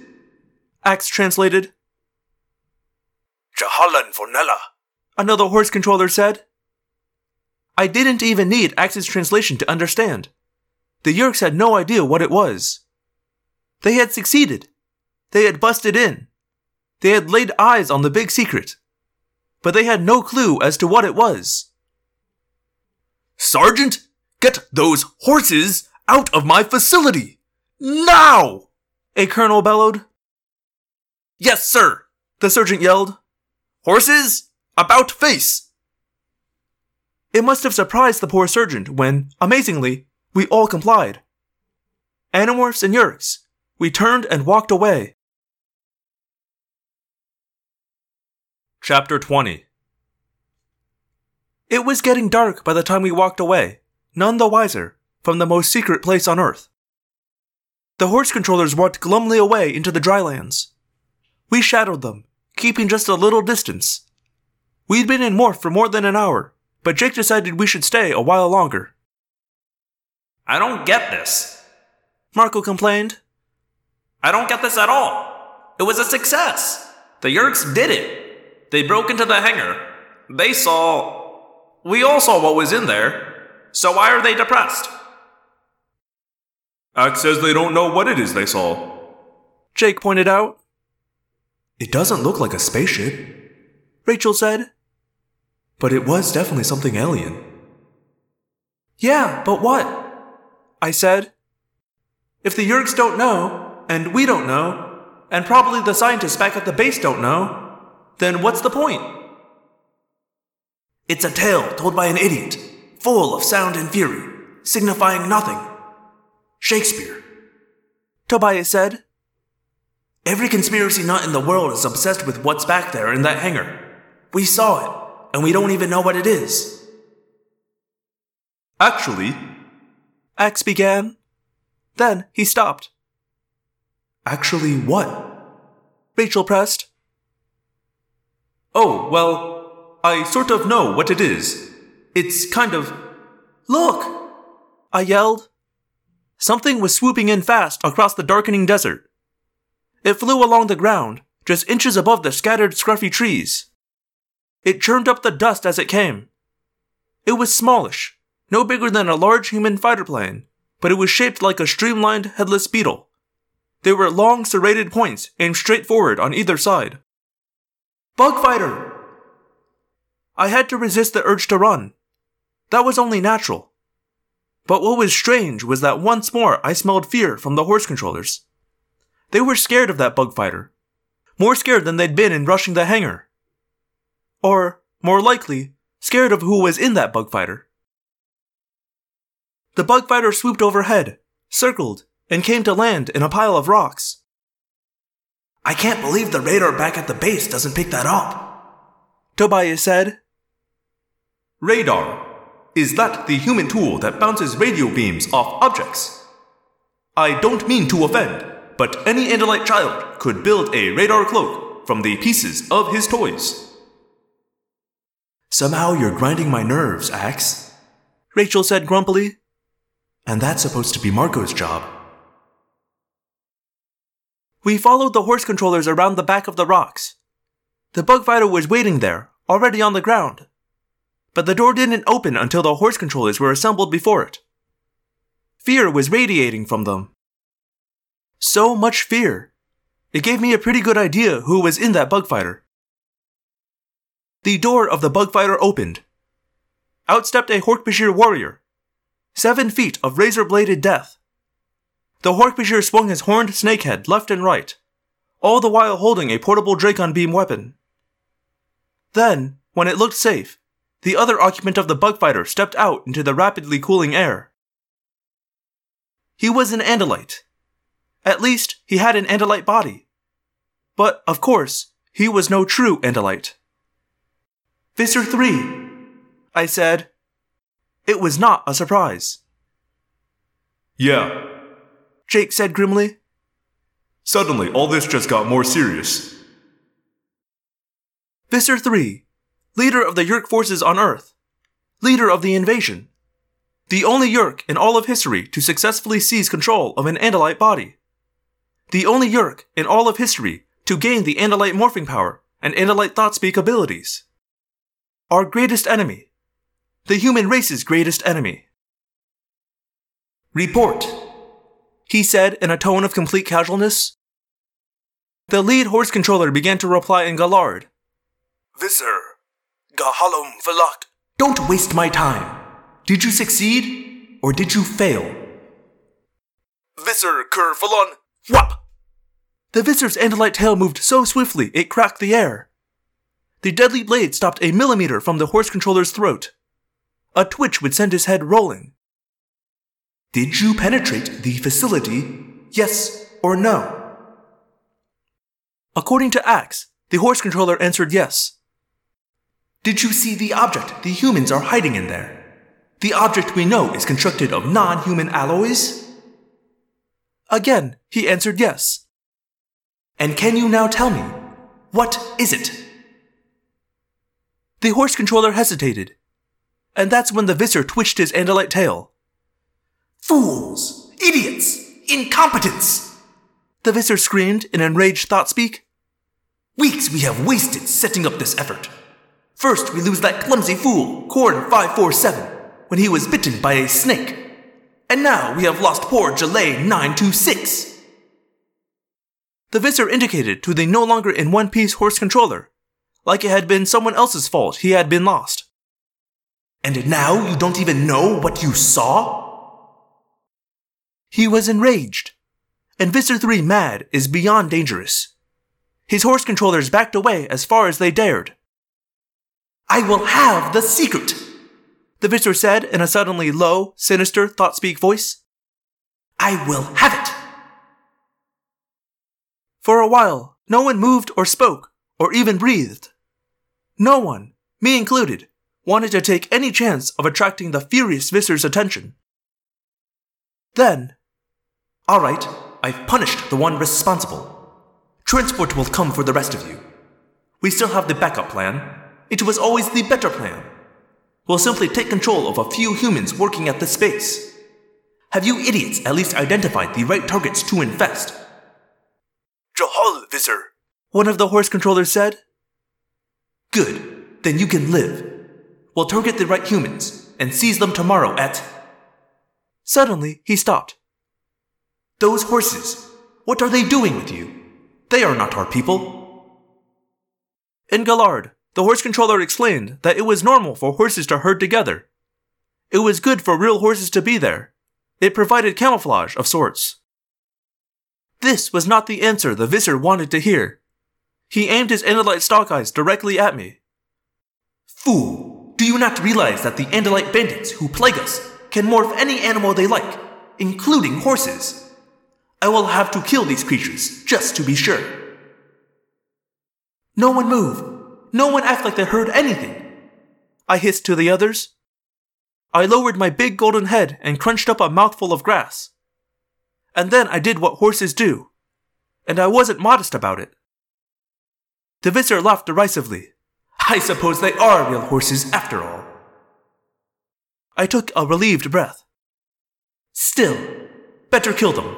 Speaker 1: Ax translated.
Speaker 2: Jahalan Fornella.
Speaker 1: Another horse controller said. I didn't even need Ax's translation to understand. The Yeerks had no idea what it was. They had succeeded. They had busted in. They had laid eyes on the big secret. But they had no clue as to what it was.
Speaker 2: Sergeant, get those horses out of my facility! Now!
Speaker 1: A colonel bellowed.
Speaker 2: Yes, sir!
Speaker 1: The sergeant yelled.
Speaker 2: Horses, about face!
Speaker 1: It must have surprised the poor surgeon when, amazingly, we all complied. Animorphs and Yeerks, We turned and walked away.
Speaker 2: Chapter 20
Speaker 1: It was getting dark by the time we walked away, none the wiser, from the most secret place on Earth. The horse controllers walked glumly away into the drylands. We shadowed them, keeping just a little distance. We'd been in Morph for more than an hour, but Jake decided we should stay a while longer.
Speaker 3: I don't get this.
Speaker 1: Marco complained.
Speaker 3: I don't get this at all. It was a success. The Yeerks did it. They broke into the hangar. They saw. We all saw what was in there. So why are they depressed?
Speaker 2: Ax says they don't know what it is they saw.
Speaker 1: Jake pointed out.
Speaker 4: It doesn't look like a spaceship,
Speaker 1: Rachel said.
Speaker 4: but it was definitely something alien.
Speaker 1: Yeah, but what? I said. If the Yeerks don't know, and we don't know, and probably the scientists back at the base don't know, then what's the point?
Speaker 4: It's a tale told by an idiot, full of sound and fury, signifying nothing. Shakespeare.
Speaker 1: Tobias said.
Speaker 4: Every conspiracy nut in the world is obsessed with what's back there in that hangar. We saw it, and we don't even know what it is.
Speaker 2: Actually,
Speaker 1: Ax began. Then he stopped.
Speaker 4: Actually, what?
Speaker 1: Rachel pressed.
Speaker 2: oh, well, I sort of know what it is. It's kind of.
Speaker 1: Look! I yelled. Something was swooping in fast across the darkening desert. It flew along the ground, just inches above the scattered scruffy trees. It churned up the dust as it came. It was smallish, no bigger than a large human fighter plane, but it was shaped like a streamlined headless beetle. There were long serrated points aimed straight forward on either side. Bug fighter! I had to resist the urge to run. That was only natural. But what was strange was that once more I smelled fear from the horse controllers. They were scared of that bug fighter. More scared than they'd been in rushing the hangar. Or, more likely, scared of who was in that bug fighter. The bug fighter swooped overhead, circled, and came to land in a pile of rocks.
Speaker 4: I can't believe the radar back at the base doesn't pick that up.
Speaker 1: Tobias said,
Speaker 2: radar. Is that the human tool that bounces radio beams off objects? I don't mean to offend, but any Andalite child could build a radar cloak from the pieces of his toys.
Speaker 4: Somehow you're grinding my nerves, Ax.
Speaker 1: Rachel said grumpily.
Speaker 4: And that's supposed to be Marco's job.
Speaker 1: We followed the horse controllers around the back of the rocks. The bug fighter was waiting there, already on the ground. But the door didn't open until the horse controllers were assembled before it. Fear was radiating from them. So much fear. It gave me a pretty good idea who was in that bug fighter. The door of the bug fighter opened. Out stepped a Hork-Bajir warrior. Seven feet of razor bladed death. The Hork-Bajir swung his horned snakehead left and right, all the while holding a portable Dracon beam weapon. Then, when it looked safe, the other occupant of the bug fighter stepped out into the rapidly cooling air. He was an Andalite. At least, he had an Andalite body. But, of course, he was no true Andalite. Visser 3, I said. It was not a surprise.
Speaker 2: Yeah,
Speaker 1: Jake said grimly.
Speaker 2: suddenly all this just got more serious.
Speaker 1: Visser 3, leader of the Yeerk forces on Earth, leader of the invasion, the only Yeerk in all of history to successfully seize control of an Andalite body, the only Yeerk in all of history to gain the Andalite morphing power and Andalite thought speak abilities. Our greatest enemy, the human race's greatest enemy. Report, he said in a tone of complete casualness. The lead horse controller began to reply in Galard.
Speaker 4: Visser, Gahalom Velak. Don't waste my time. Did you succeed or did you fail?
Speaker 2: Visser Kerfalon.
Speaker 1: Whop! The Visser's Andalite tail moved so swiftly it cracked the air. The deadly blade stopped a millimeter from the horse controller's throat. A twitch would send his head rolling.
Speaker 4: Did you penetrate the facility? Yes or no?
Speaker 1: According to Ax, the horse controller answered yes.
Speaker 4: Did you see the object the humans are hiding in there? The object we know is constructed of non human alloys?
Speaker 1: Again, he answered yes.
Speaker 4: And can you now tell me, what is it?
Speaker 1: The horse controller hesitated, and that's when the Visser twitched his Andalite tail.
Speaker 4: Fools! Idiots! Incompetents!
Speaker 1: The Visser screamed in enraged thought speak.
Speaker 4: Weeks we have wasted setting up this effort. First, we lose that clumsy fool, Corn 547, when he was bitten by a snake. And now we have lost poor Jalay 926.
Speaker 1: The Visser indicated to the no longer in one piece horse controller, like it had been someone else's fault he had been lost.
Speaker 4: And now you don't even know what you saw?
Speaker 1: He was enraged, and Visser 3 mad is beyond dangerous. His horse controllers backed away as far as they dared.
Speaker 4: I will have the secret,
Speaker 1: the Visser said in a suddenly low, sinister, thought speak voice.
Speaker 4: I will have it.
Speaker 1: For a while, no one moved or spoke, or even breathed. No one, me included, wanted to take any chance of attracting the furious Visser's attention. Then,
Speaker 4: all right, I've punished the one responsible. Transport will come for the rest of you. We still have the backup plan. It was always the better plan. We'll simply take control of a few humans working at this base. Have you idiots at least identified the right targets to infest?
Speaker 1: Jahal, Visser, one of the horse controllers said.
Speaker 4: Good, then you can live. We'll target the right humans and seize them tomorrow at.
Speaker 1: Suddenly, he stopped.
Speaker 4: Those horses, what are they doing with you? They are not our people.
Speaker 1: In Galard, the horse controller explained that it was normal for horses to herd together. It was good for real horses to be there. It provided camouflage of sorts. This was not the answer the Visser wanted to hear. He aimed his Andalite stock eyes directly at me.
Speaker 4: Fool! Do you not realize that the Andalite bandits who plague us can morph any animal they like, including horses? I will have to kill these creatures just to be sure.
Speaker 1: No one move. No one act like they heard anything. I hissed to the others. I lowered my big golden head and crunched up a mouthful of grass. And then I did what horses do. And I wasn't modest about it. The Visser laughed derisively.
Speaker 4: I suppose they are real horses after all.
Speaker 1: I took a relieved breath.
Speaker 4: Still, better kill them.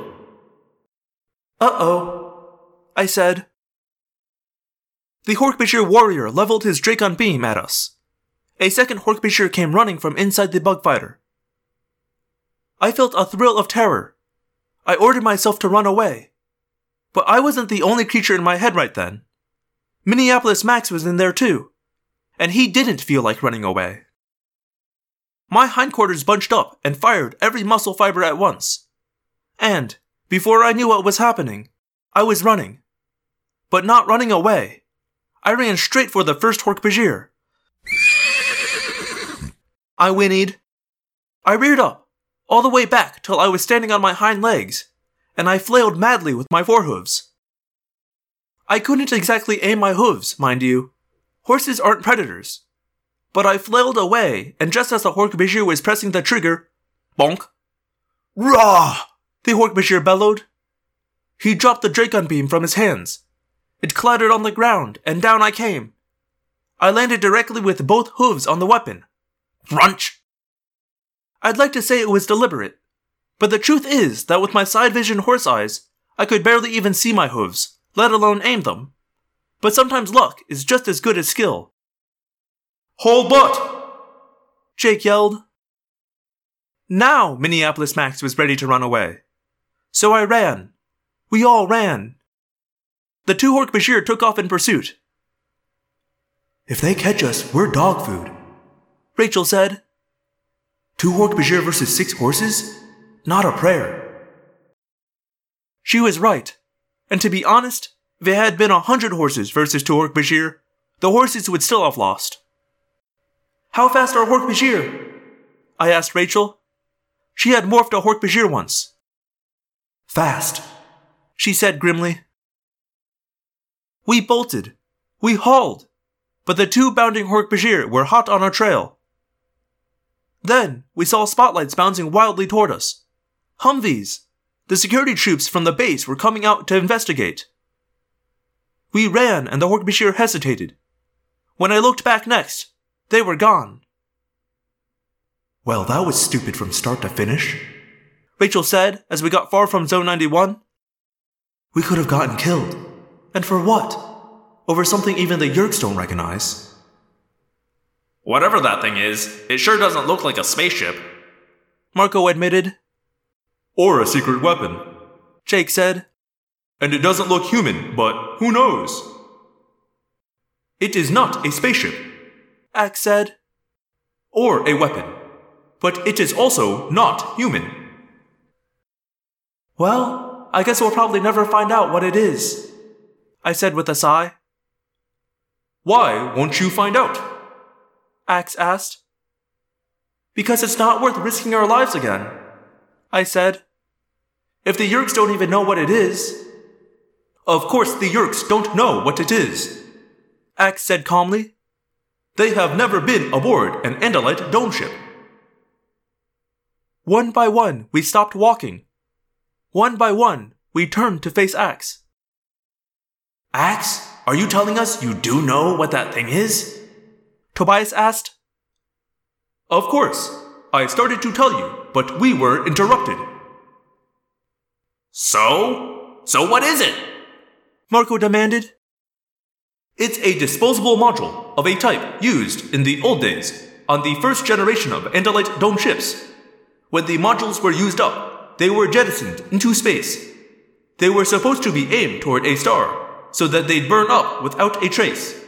Speaker 1: Uh oh, I said. The Hork-Bajir warrior leveled his Dracon beam at us. A second Hork-Bajir came running from inside the bug fighter. I felt a thrill of terror. I ordered myself to run away. But I wasn't the only creature in my head right then. Minneapolis Max was in there too, and he didn't feel like running away. My hindquarters bunched up and fired every muscle fiber at once. And, before I knew what was happening, I was running. But not running away. I ran straight for the first Hork-Bajir. I whinnied. I reared up, all the way back till I was standing on my hind legs, and I flailed madly with my forehooves. I couldn't exactly aim my hooves, mind you. Horses aren't predators. But I flailed away, and just as the Hork-Bajir was pressing the trigger, bonk. Rah! The Hork-Bajir bellowed. He dropped the Dracon beam from his hands. It clattered on the ground, and down I came. I landed directly with both hooves on the weapon. Crunch! I'd like to say it was deliberate, but the truth is that with my side vision horse eyes, I could barely even see my hooves, let alone aim them. But sometimes luck is just as good as skill. Hold butt! Jake yelled. Now Minneapolis Max was ready to run away. So I ran. We all ran. The two Hork-Bajir took off in pursuit.
Speaker 4: If they catch us, we're dog food,
Speaker 1: Rachel said.
Speaker 4: Two Hork-Bajir versus six horses? Not a prayer.
Speaker 1: She was right. And to be honest, if it had been a hundred horses versus two Hork-Bajir, the horses would still have lost. How fast are Hork-Bajir? I asked Rachel. She had morphed a Hork-Bajir once.
Speaker 4: Fast.
Speaker 1: she said grimly. We bolted. We hauled. But the two bounding Hork-Bajir were hot on our trail. Then we saw spotlights bouncing wildly toward us. Humvees. The security troops from the base were coming out to investigate. We ran and the Hork-Bajir hesitated. When I looked back next, they were gone.
Speaker 4: Well, that was stupid from start to finish.
Speaker 1: Rachel said as we got far from Zone 91.
Speaker 4: We could have gotten killed. And for what? Over something even the Yeerks don't recognize.
Speaker 3: Whatever that thing is, it sure doesn't look like a spaceship.
Speaker 1: Marco admitted.
Speaker 2: Or a secret weapon.
Speaker 1: Jake said.
Speaker 2: And it doesn't look human, but who knows? It is not a spaceship.
Speaker 1: Ax said.
Speaker 2: Or a weapon. But it is also not human.
Speaker 1: Well, I guess we'll probably never find out what it is. I said with a sigh.
Speaker 2: Why won't you find out?
Speaker 1: Ax asked. Because it's not worth risking our lives again. I said. If the Yeerks don't even know what it is.
Speaker 2: Of course, the Yeerks don't know what it is.
Speaker 1: Ax said calmly.
Speaker 2: They have never been aboard an Andalite dome ship.
Speaker 1: One by one, we stopped walking. One by one, we turned to face Ax.
Speaker 4: Ax, are you telling us you do know what that thing is?
Speaker 1: Tobias asked.
Speaker 2: Of course. I started to tell you, but we were interrupted.
Speaker 3: So? So what is it?
Speaker 1: Marco demanded.
Speaker 2: It's a disposable module of a type used in the old days on the first generation of Andalite dome ships. When the modules were used up, they were jettisoned into space. They were supposed to be aimed toward a star so that they'd burn up without a trace.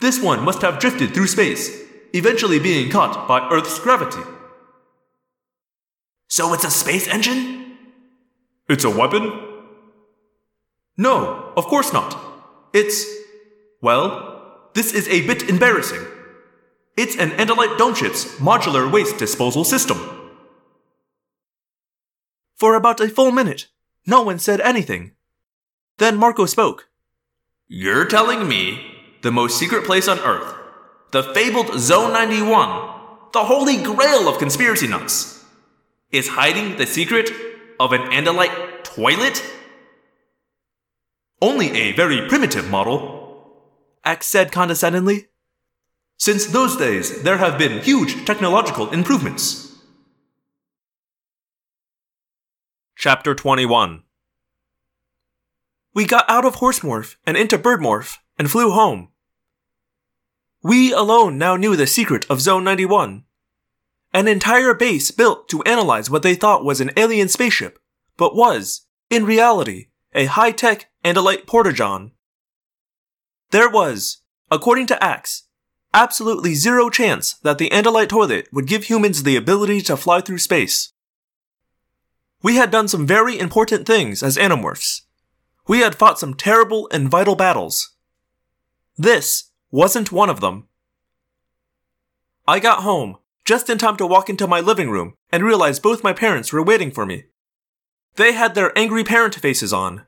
Speaker 2: This one must have drifted through space, eventually being caught by Earth's gravity.
Speaker 4: So it's a space engine?
Speaker 2: It's a weapon? No, of course not. It's. Well, this is a bit embarrassing. It's an Andalite Dome Ship's modular waste disposal system.
Speaker 1: For about a full minute, no one said anything. Then Marco spoke.
Speaker 3: You're telling me the most secret place on Earth, the fabled Zone 91, the holy grail of conspiracy nuts, is hiding the secret of an Andalite toilet?
Speaker 2: Only a very primitive model,
Speaker 1: Ax said condescendingly.
Speaker 2: Since those days, there have been huge technological improvements.
Speaker 1: Chapter 21 We got out of horse morph and into bird morph and flew home. We alone now knew the secret of Zone 91. An entire base built to analyze what they thought was an alien spaceship, but was, in reality, a high tech Andalite Portageon. There was, according to Ax, absolutely zero chance that the Andalite toilet would give humans the ability to fly through space. We had done some very important things as Animorphs. We had fought some terrible and vital battles. This wasn't one of them. I got home just in time to walk into my living room and realize both my parents were waiting for me. They had their angry parent faces on.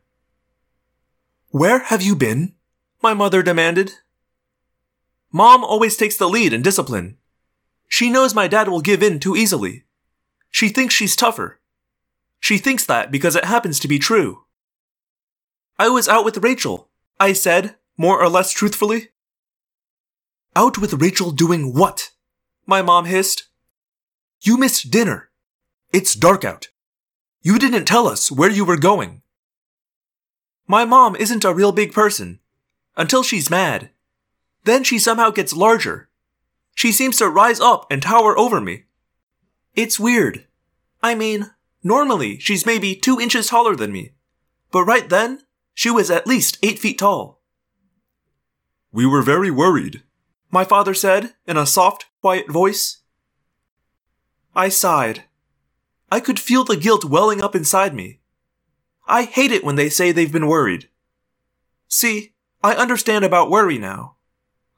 Speaker 1: Where have you been? My mother demanded. Mom always takes the lead in discipline. She knows my dad will give in too easily. She thinks she's tougher. She thinks that because it happens to be true. I was out with Rachel, I said, more or less truthfully. Out with Rachel doing what? My mom hissed. You missed dinner. It's dark out. You didn't tell us where you were going. My mom isn't a real big person. Until she's mad. Then she somehow gets larger. She seems to rise up and tower over me. It's weird. I mean, normally she's maybe two inches taller than me. But right then, she was at least eight feet tall.
Speaker 2: We were very worried,
Speaker 1: my father said in a soft, quiet voice. I sighed. I could feel the guilt welling up inside me. I hate it when they say they've been worried. See, I understand about worry now.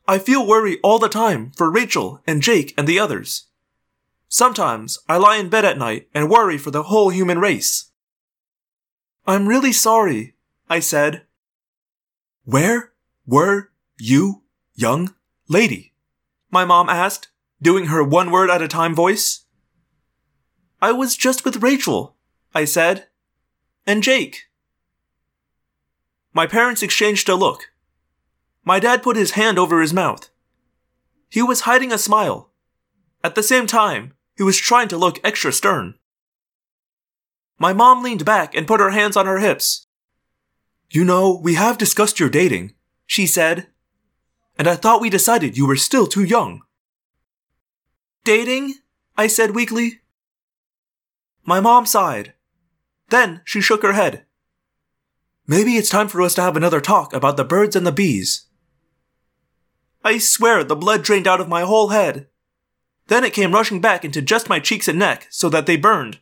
Speaker 1: I feel worry all the time for Rachel and Jake and the others. Sometimes I lie in bed at night and worry for the whole human race. I'm really sorry, I said. Where were you, young lady? My mom asked, doing her one word at a time voice. I was just with Rachel, I said. And Jake. My parents exchanged a look. My dad put his hand over his mouth. He was hiding a smile. At the same time, he was trying to look extra stern. My mom leaned back and put her hands on her hips. You know, we have discussed your dating, she said. And I thought we decided you were still too young. Dating? I said weakly. My mom sighed. Then she shook her head. Maybe it's time for us to have another talk about the birds and the bees. I swear the blood drained out of my whole head. Then it came rushing back into just my cheeks and neck so that they burned.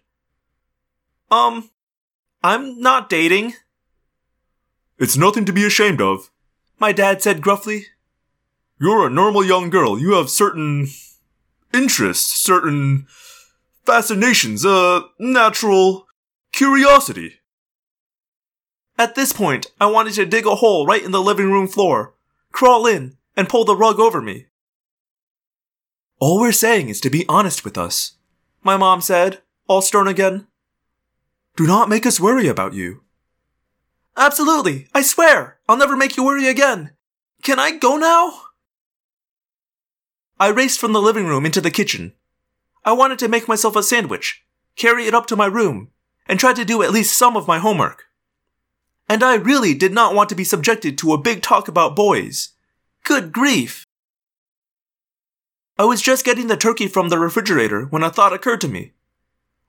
Speaker 1: Um, I'm not dating.
Speaker 2: It's nothing to be ashamed of.
Speaker 1: My dad said gruffly.
Speaker 2: You're a normal young girl. You have certain interests, certain fascinations, a natural curiosity.
Speaker 1: At this point, I wanted to dig a hole right in the living room floor, crawl in, and pull the rug over me. All we're saying is to be honest with us, my mom said, all stern again. Do not make us worry about you. Absolutely, I swear, I'll never make you worry again. Can I go now? I raced from the living room into the kitchen. I wanted to make myself a sandwich, carry it up to my room, and try to do at least some of my homework. And I really did not want to be subjected to a big talk about boys. Good grief! I was just getting the turkey from the refrigerator when a thought occurred to me.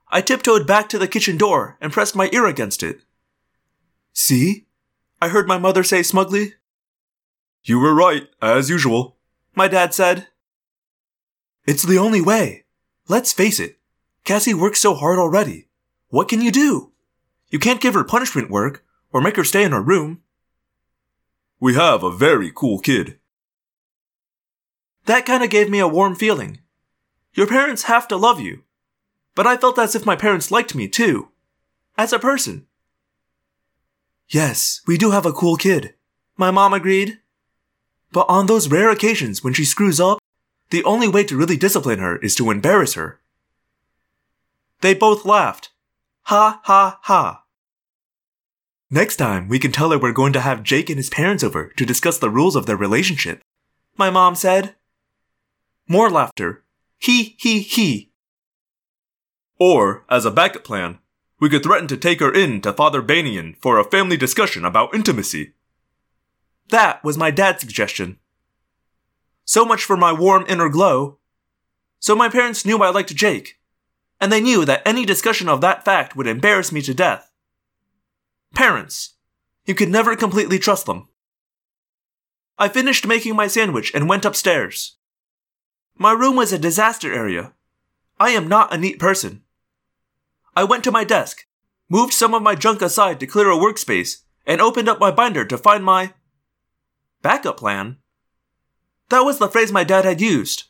Speaker 1: I tiptoed back to the kitchen door and pressed my ear against it. See? I heard my mother say smugly.
Speaker 2: You were right, as usual.
Speaker 1: My dad said. It's the only way. Let's face it. Cassie works so hard already. What can you do? You can't give her punishment work or make her stay in her room.
Speaker 2: We have a very cool kid.
Speaker 1: That kind of gave me a warm feeling. Your parents have to love you. But I felt as if my parents liked me too. As a person. Yes, we do have a cool kid. My mom agreed. But on those rare occasions when she screws up, the only way to really discipline her is to embarrass her. They both laughed. Ha ha ha. Next time, we can tell her we're going to have Jake and his parents over to discuss the rules of their relationship. My mom said. More laughter. He, he, he.
Speaker 2: Or, as a backup plan, we could threaten to take her in to Father Banian for a family discussion about intimacy.
Speaker 1: That was my dad's suggestion. So much for my warm inner glow. So my parents knew I liked Jake, and they knew that any discussion of that fact would embarrass me to death. Parents. You could never completely trust them. I finished making my sandwich and went upstairs. My room was a disaster area. I am not a neat person. I went to my desk, moved some of my junk aside to clear a workspace, and opened up my binder to find my backup plan. That was the phrase my dad had used.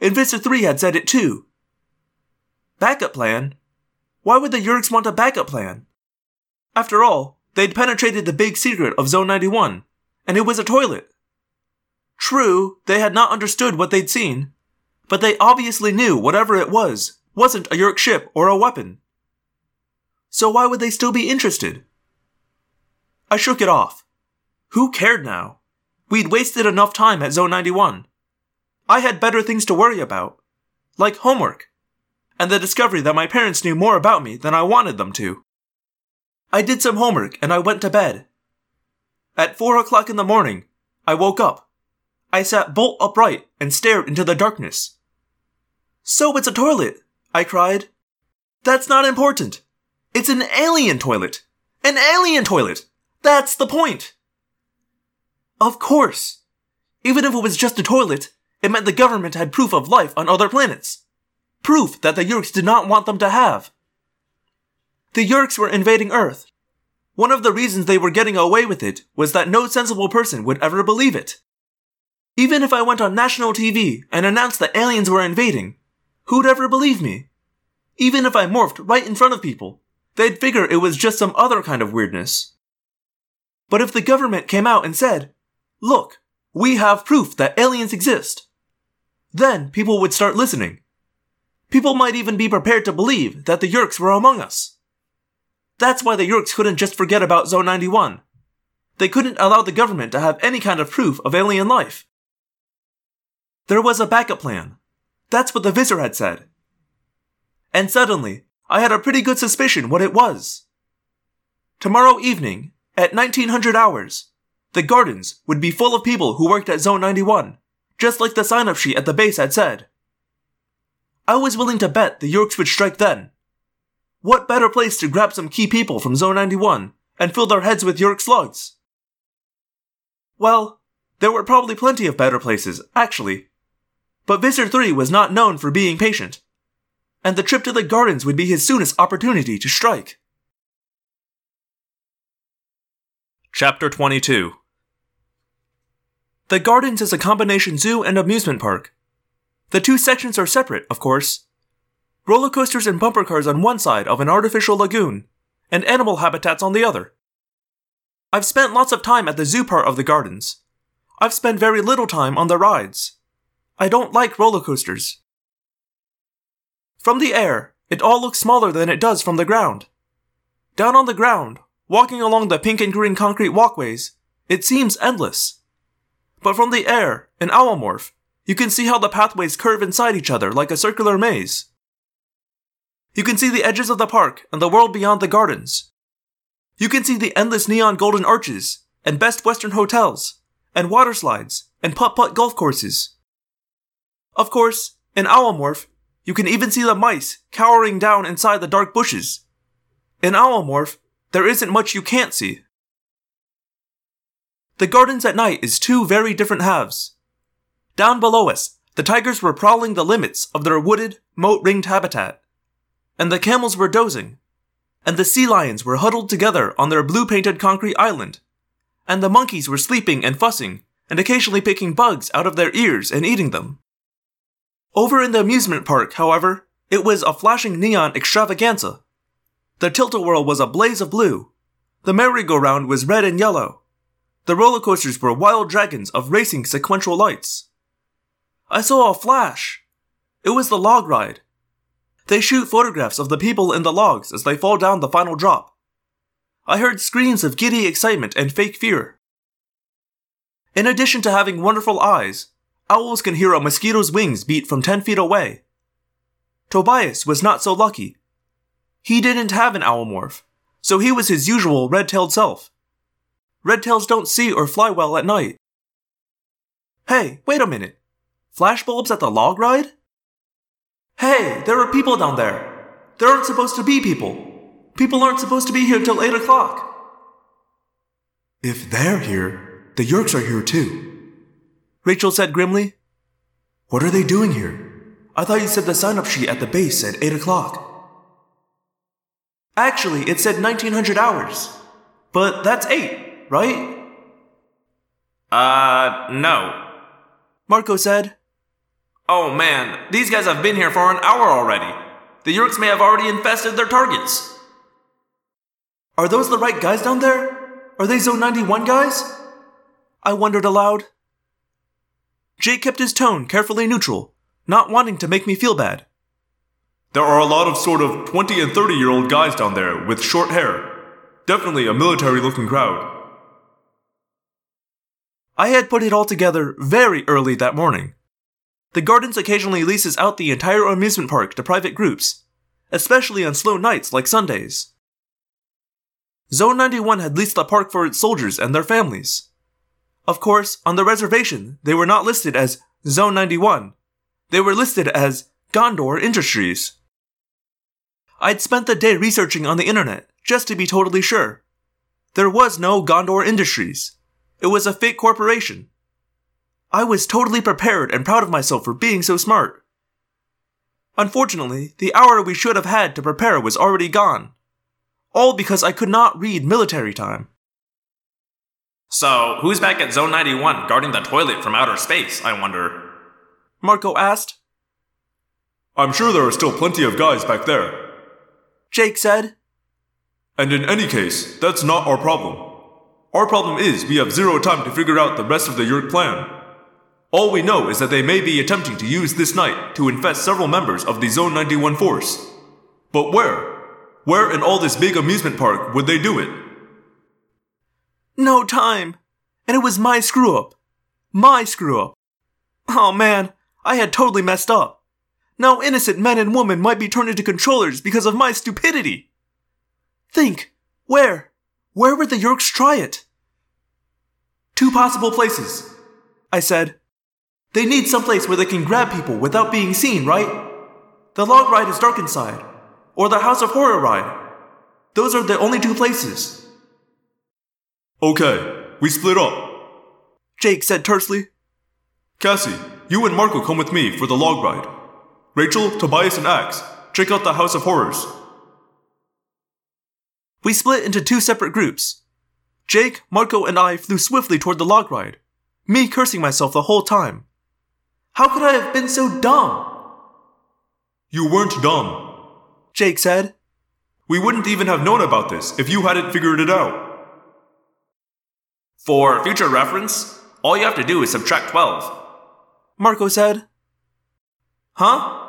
Speaker 1: Visser 3 had said it too. Backup plan? Why would the Yeerks want a backup plan? After all, they'd penetrated the big secret of Zone 91, and it was a toilet. True, they had not understood what they'd seen, but they obviously knew whatever it was wasn't a Yeerk ship or a weapon. So why would they still be interested? I shook it off. Who cared now? We'd wasted enough time at Zone 91. I had better things to worry about, like homework, and the discovery that my parents knew more about me than I wanted them to. I did some homework and I went to bed. At four o'clock in the morning, I woke up. I sat bolt upright and stared into the darkness. So it's a toilet, I cried. That's not important. It's an alien toilet. An alien toilet. That's the point. Of course. Even if it was just a toilet, it meant the government had proof of life on other planets. Proof that the Yeerks did not want them to have. The Yeerks were invading Earth. One of the reasons they were getting away with it was that no sensible person would ever believe it. Even if I went on national TV and announced that aliens were invading, who'd ever believe me? Even if I morphed right in front of people, they'd figure it was just some other kind of weirdness. But if the government came out and said, Look, we have proof that aliens exist, then people would start listening. People might even be prepared to believe that the Yeerks were among us. That's why the Yeerks couldn't just forget about Zone 91. They couldn't allow the government to have any kind of proof of alien life. There was a backup plan. That's what the Visser had said. And suddenly, I had a pretty good suspicion what it was. Tomorrow evening, at 1900 hours, the gardens would be full of people who worked at Zone 91, just like the sign up sheet at the base had said. I was willing to bet the Yeerks would strike then. What better place to grab some key people from Zone 91 and fill their heads with Yeerk slugs? Well, there were probably plenty of better places, actually. But Visser 3 was not known for being patient, and the trip to the gardens would be his soonest opportunity to strike.
Speaker 2: Chapter 22
Speaker 1: The gardens is a combination zoo and amusement park. The two sections are separate, of course. Roller coasters and bumper cars on one side of an artificial lagoon, and animal habitats on the other. I've spent lots of time at the zoo part of the gardens. I've spent very little time on the rides. I don't like roller coasters. From the air, it all looks smaller than it does from the ground. Down on the ground, walking along the pink and green concrete walkways, it seems endless. But from the air, in Owlmorph, you can see how the pathways curve inside each other like a circular maze. You can see the edges of the park and the world beyond the gardens. You can see the endless neon golden arches, and best western hotels, and water slides, and putt putt golf courses. Of course, in Owlmorph, you can even see the mice cowering down inside the dark bushes. In Owlmorph, there isn't much you can't see. The gardens at night is two very different halves. Down below us, the tigers were prowling the limits of their wooded, moat ringed habitat, and the camels were dozing, and the sea lions were huddled together on their blue painted concrete island, and the monkeys were sleeping and fussing, and occasionally picking bugs out of their ears and eating them. Over in the amusement park, however, it was a flashing neon extravaganza. The tilt-a-whirl was a blaze of blue. The merry-go-round was red and yellow. The roller coasters were wild dragons of racing sequential lights. I saw a flash. It was the log ride. They shoot photographs of the people in the logs as they fall down the final drop. I heard screams of giddy excitement and fake fear. In addition to having wonderful eyes, owls can hear a mosquito's wings beat from 10 feet away. Tobias was not so lucky. He didn't have an owl morph, so he was his usual red tailed self. Red tails don't see or fly well at night. Hey, wait a minute. Flashbulbs at the log ride? Hey, there are people down there. There aren't supposed to be people. People aren't supposed to be here till 8 o'clock.
Speaker 4: If they're here, the Yeerks are here too.
Speaker 1: Rachel said grimly.
Speaker 4: What are they doing here? I thought you said the sign up sheet at the base said 8 o'clock.
Speaker 1: Actually, it said 1900 hours. But that's 8, right?
Speaker 3: Uh, no.
Speaker 1: Marco said.
Speaker 3: Oh man, these guys have been here for an hour already. The Yeerks may have already infested their targets.
Speaker 1: Are those the right guys down there? Are they Zone 91 guys? I wondered aloud. Jake kept his tone carefully neutral, not wanting to make me feel bad.
Speaker 2: There are a lot of sort of 20 and 30 year old guys down there with short hair. Definitely a military looking crowd.
Speaker 1: I had put it all together very early that morning. The Gardens occasionally leases out the entire amusement park to private groups, especially on slow nights like Sundays. Zone 91 had leased the park for its soldiers and their families. Of course, on the reservation, they were not listed as Zone 91. They were listed as Gondor Industries. I'd spent the day researching on the internet, just to be totally sure. There was no Gondor Industries. It was a fake corporation. I was totally prepared and proud of myself for being so smart. Unfortunately, the hour we should have had to prepare was already gone. All because I could not read military time.
Speaker 3: So, who's back at Zone 91 guarding the toilet from outer space, I wonder?
Speaker 1: Marco asked.
Speaker 2: I'm sure there are still plenty of guys back there.
Speaker 1: Jake said.
Speaker 2: And in any case, that's not our problem. Our problem is we have zero time to figure out the rest of the Yeerk plan. All we know is that they may be attempting to use this night to infest several members of the Zone 91 force. But where? Where in all this big amusement park would they do it?
Speaker 1: No time. And it was my screw up. My screw up. Oh man, I had totally messed up. Now innocent men and women might be turned into controllers because of my stupidity. Think, where? Where would the Yeerks try it? Two possible places, I said. They need some place where they can grab people without being seen, right? The log ride is dark inside, or the House of Horror ride. Those are the only two places.
Speaker 2: Okay, we split up.
Speaker 1: Jake said tersely.
Speaker 2: Cassie, you and Marco come with me for the log ride. Rachel, Tobias, and Ax, check out the House of Horrors.
Speaker 1: We split into two separate groups. Jake, Marco, and I flew swiftly toward the log ride, me cursing myself the whole time. How could I have been so dumb?
Speaker 2: You weren't dumb.
Speaker 1: Jake said.
Speaker 2: We wouldn't even have known about this if you hadn't figured it out.
Speaker 3: For future reference, all you have to do is subtract 12.
Speaker 1: Marco said.
Speaker 3: Huh?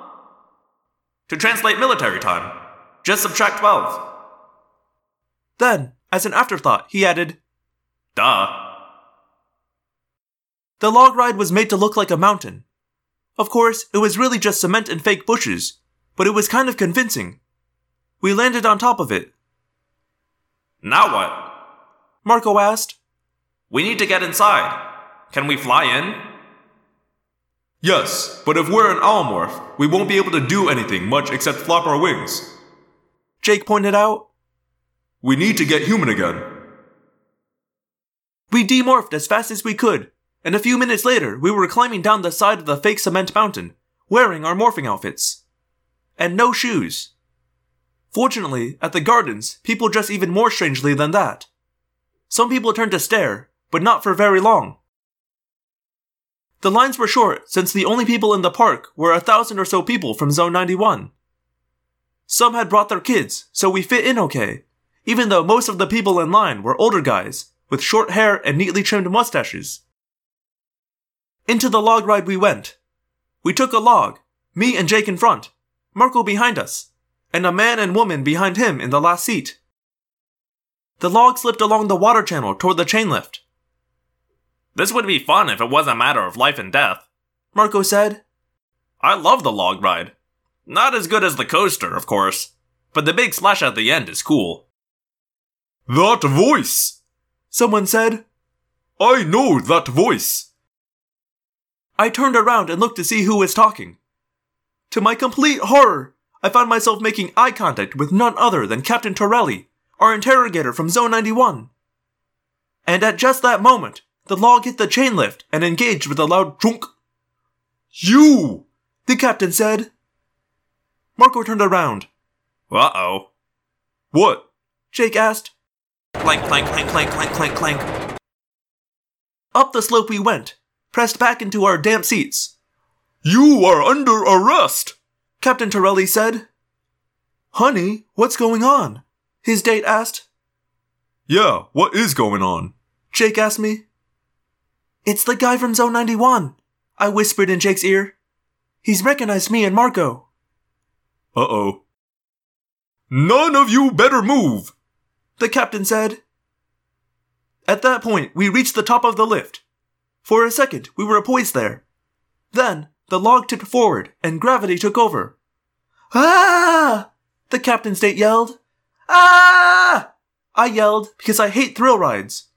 Speaker 3: To translate military time, just subtract 12.
Speaker 1: Then, as an afterthought, he added,
Speaker 3: Duh.
Speaker 1: The log ride was made to look like a mountain. Of course, it was really just cement and fake bushes, but it was kind of convincing. We landed on top of it.
Speaker 3: Now what?
Speaker 1: Marco asked.
Speaker 3: We need to get inside. Can we fly in?
Speaker 2: Yes, but if we're an Owlmorph, we won't be able to do anything much except flap our wings.
Speaker 1: Jake pointed out.
Speaker 2: We need to get human again.
Speaker 1: We demorphed as fast as we could, and a few minutes later, we were climbing down the side of the fake cement mountain, wearing our morphing outfits. And no shoes. Fortunately, at the gardens, people dress even more strangely than that. Some people turned to stare, but not for very long. The lines were short since the only people in the park were a thousand or so people from Zone 91. Some had brought their kids, so we fit in okay, even though most of the people in line were older guys with short hair and neatly trimmed mustaches. Into the log ride we went. We took a log, me and Jake in front, Marco behind us, and a man and woman behind him in the last seat. The log slipped along the water channel toward the chain lift.
Speaker 3: This would be fun if it was a matter of life and death.
Speaker 1: Marco said.
Speaker 3: I love the log ride. Not as good as the coaster, of course, but the big splash at the end is cool.
Speaker 2: That voice!
Speaker 1: Someone said.
Speaker 2: I know that voice!
Speaker 1: I turned around and looked to see who was talking. To my complete horror, I found myself making eye contact with none other than Captain Torelli, our interrogator from Zone 91. And at just that moment, the log hit the chain lift and engaged with a loud chunk.
Speaker 2: You!
Speaker 1: The captain said. Marco turned around.
Speaker 3: Uh oh.
Speaker 2: What?
Speaker 1: Jake asked.
Speaker 3: Clank, clank, clank, clank, clank, clank, clank.
Speaker 1: Up the slope we went, pressed back into our damp seats.
Speaker 2: You are under arrest!
Speaker 1: Captain Torelli said. Honey, what's going on? His date asked.
Speaker 2: Yeah, what is going on?
Speaker 1: Jake asked me. It's the guy from Zone 91, I whispered in Jake's ear. He's recognized me and Marco.
Speaker 2: Uh oh. None of you better move!
Speaker 1: The captain said. At that point, we reached the top of the lift. For a second, we were poised there. Then, the log tipped forward and gravity took over. Ah! The captain's date yelled. Ah! I yelled because I hate thrill rides.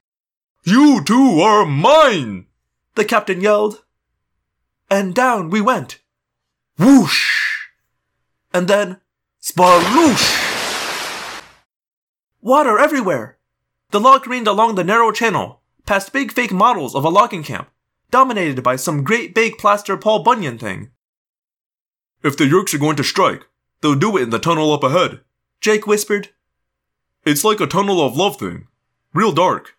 Speaker 2: You two are mine!
Speaker 1: The captain yelled. And down we went. Whoosh! And then, sparloosh! Water everywhere! The log careened along the narrow channel, past big fake models of a logging camp, dominated by some great big plaster Paul Bunyan thing.
Speaker 2: If the Yeerks are going to strike, they'll do it in the tunnel up ahead.
Speaker 1: Jake whispered.
Speaker 2: It's like a tunnel of love thing. Real dark.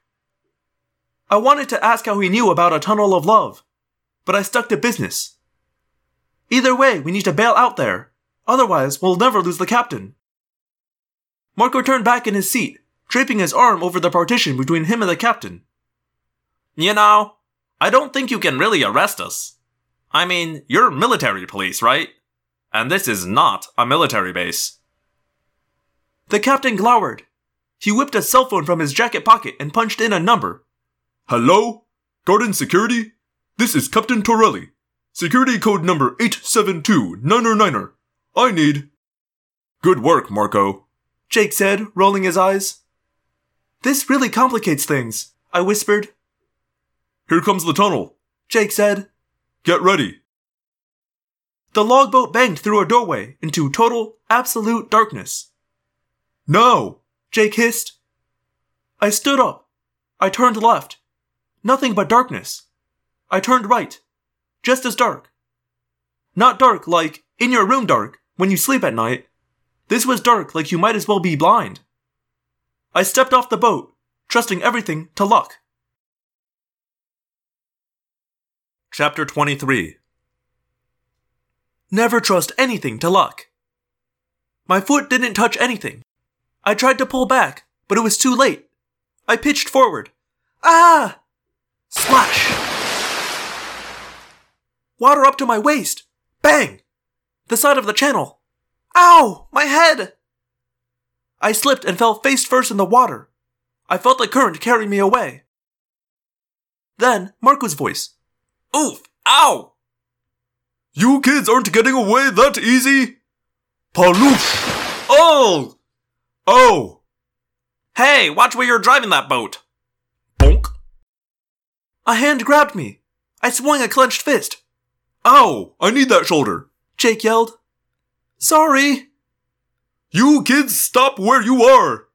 Speaker 1: I wanted to ask how he knew about a tunnel of love, but I stuck to business. Either way, we need to bail out there. Otherwise, we'll never lose the captain. Marco turned back in his seat, draping his arm over the partition between him and the captain.
Speaker 3: You know, I don't think you can really arrest us. I mean, you're military police, right? And this is not a military base.
Speaker 1: The captain glowered. He whipped a cell phone from his jacket pocket and punched in a number.
Speaker 2: Hello? Garden Security? This is Captain Torelli. Security code number 872-9er-9er. I need... Good work, Marco.
Speaker 1: Jake said, rolling his eyes. This really complicates things, I whispered.
Speaker 2: Here comes the tunnel.
Speaker 1: Jake said.
Speaker 2: Get ready.
Speaker 1: The logboat banged through a doorway into total, absolute darkness.
Speaker 2: No,
Speaker 1: Jake hissed. I stood up. I turned left. Nothing but darkness. I turned right. Just as dark. Not dark like in your room dark when you sleep at night. This was dark like you might as well be blind. I stepped off the boat, trusting everything to luck.
Speaker 3: Chapter 23
Speaker 1: Never trust anything to luck. My foot didn't touch anything. I tried to pull back, but it was too late. I pitched forward. Ah! Splash! Water up to my waist. Bang! The side of the channel. Ow! My head! I slipped and fell face first in the water. I felt the current carry me away. Then, Marco's voice.
Speaker 3: Oof! Ow!
Speaker 2: You kids aren't getting away that easy! Paloof!
Speaker 3: Oh!
Speaker 2: Oh!
Speaker 3: Hey, watch where you're driving that boat!
Speaker 2: Bonk!
Speaker 1: A hand grabbed me. I swung a clenched fist.
Speaker 2: Ow! I need that shoulder!
Speaker 1: Jake yelled. Sorry!
Speaker 2: You kids stop where you are!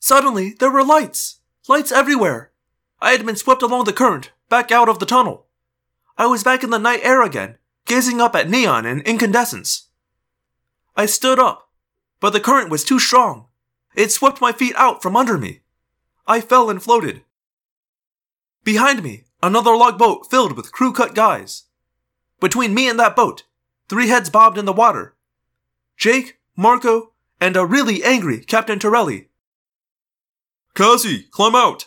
Speaker 1: Suddenly, there were lights. Lights everywhere. I had been swept along the current, back out of the tunnel. I was back in the night air again, gazing up at neon and incandescence. I stood up, but the current was too strong. It swept my feet out from under me. I fell and floated. Behind me, another log boat filled with crew cut guys. Between me and that boat, three heads bobbed in the water Jake, Marco, and a really angry Captain Torelli.
Speaker 2: Cassie, climb out!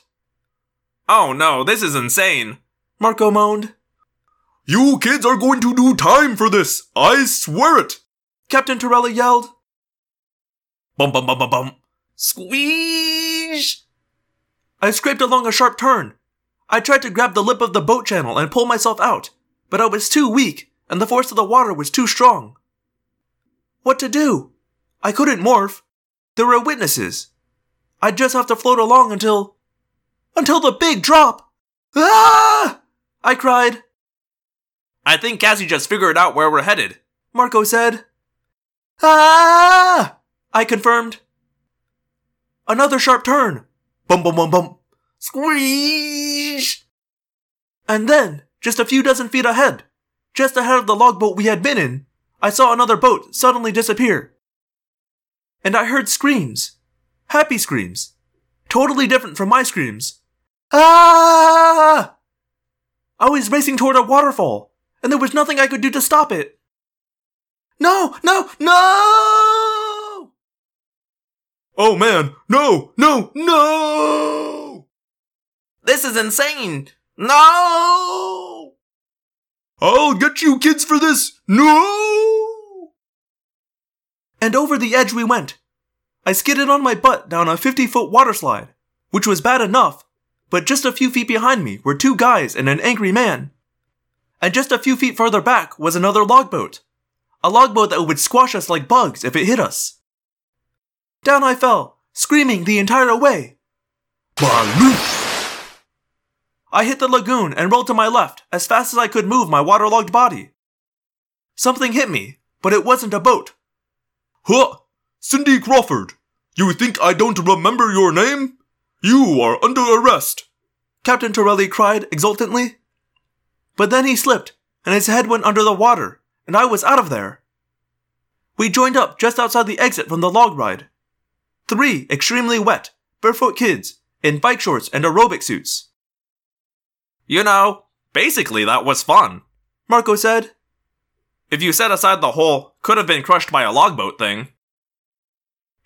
Speaker 3: Oh no, this is insane!
Speaker 1: Marco moaned.
Speaker 2: You kids are going to do time for this! I swear it!
Speaker 1: Captain Torelli yelled.
Speaker 3: Bum bum bum bum bum. Squeeze!
Speaker 1: I scraped along a sharp turn. I tried to grab the lip of the boat channel and pull myself out, but I was too weak, and the force of the water was too strong. What to do? I couldn't morph. There were witnesses. I'd just have to float along until. until the big drop! Ah! I cried.
Speaker 3: I think Cassie just figured out where we're headed.
Speaker 1: Marco said. Ah! I confirmed. Another sharp turn. Bum bum bum bum. Squeeze! And then, just a few dozen feet ahead, just ahead of the logboat we had been in, I saw another boat suddenly disappear. And I heard screams. Happy screams. Totally different from my screams. Ah! I was racing toward a waterfall, and there was nothing I could do to stop it. No, no, no!
Speaker 2: Oh man, no, no, no!
Speaker 3: This is insane! No!
Speaker 2: I'll get you kids for this! No!
Speaker 1: And over the edge we went. I skidded on my butt down a 50 foot water slide, which was bad enough, but just a few feet behind me were two guys and an angry man. And just a few feet further back was another logboat. A logboat that would squash us like bugs if it hit us. Down I fell, screaming the entire way.
Speaker 2: Baloof!
Speaker 1: I hit the lagoon and rolled to my left as fast as I could move my waterlogged body. Something hit me, but it wasn't a boat.
Speaker 2: Huh! Cindy Crawford! You think I don't remember your name? You are under arrest!
Speaker 1: Captain Torelli cried exultantly. But then he slipped, and his head went under the water, and I was out of there. We joined up just outside the exit from the log ride. Three extremely wet, barefoot kids in bike shorts and aerobic suits.
Speaker 3: You know, basically that was fun.
Speaker 1: Marco said.
Speaker 3: If you set aside the whole could have been crushed by a logboat thing.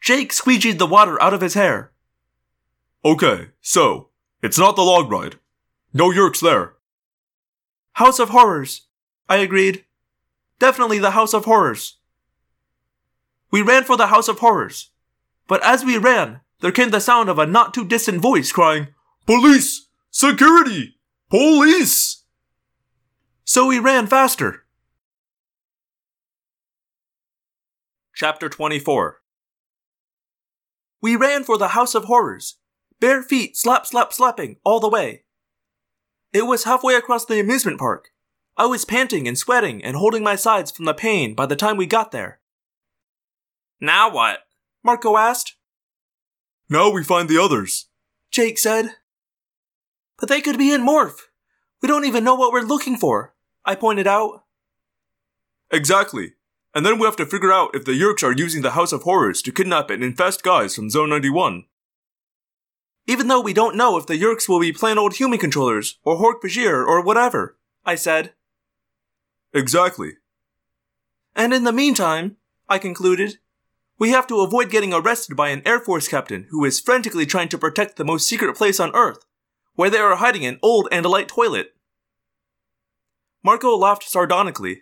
Speaker 1: Jake squeegeed the water out of his hair.
Speaker 2: Okay, so, it's not the log ride. No Yeerks there.
Speaker 1: House of Horrors, I agreed. Definitely the House of Horrors. We ran for the House of Horrors. But as we ran, there came the sound of a not too distant voice crying,
Speaker 2: Police! Security! Police!
Speaker 1: So we ran faster. Chapter 24 We ran for the House of Horrors, bare feet slap slap slapping all the way. It was halfway across the amusement park. I was panting and sweating and holding my sides from the pain by the time we got there. Now what? Marco asked.
Speaker 2: Now we find the others.
Speaker 1: Jake said. But they could be in Morph. We don't even know what we're looking for, I pointed out.
Speaker 2: Exactly. And then we have to figure out if the Yeerks are using the House of Horrors to kidnap and infest guys from Zone 91.
Speaker 1: Even though we don't know if the Yeerks will be plain old human controllers, or Hork-Bajir, or whatever, I said.
Speaker 2: Exactly.
Speaker 1: And in the meantime, I concluded, we have to avoid getting arrested by an Air Force captain who is frantically trying to protect the most secret place on Earth, where they are hiding an old Andalite toilet. Marco laughed sardonically.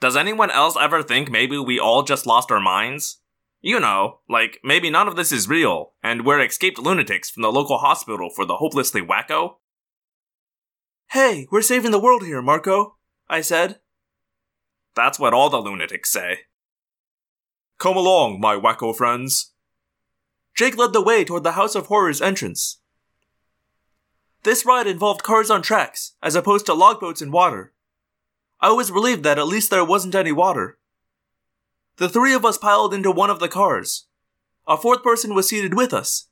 Speaker 1: Does anyone else ever think maybe we all just lost our minds? You know, like maybe none of this is real, and we're escaped lunatics from the local hospital for the hopelessly wacko? Hey, we're saving the world here, Marco, I said. That's what all the lunatics say.
Speaker 2: Come along, my wacko friends.
Speaker 1: Jake led the way toward the House of Horrors entrance. This ride involved cars on tracks, as opposed to logboats in water. I was relieved that at least there wasn't any water. The three of us piled into one of the cars. A fourth person was seated with us.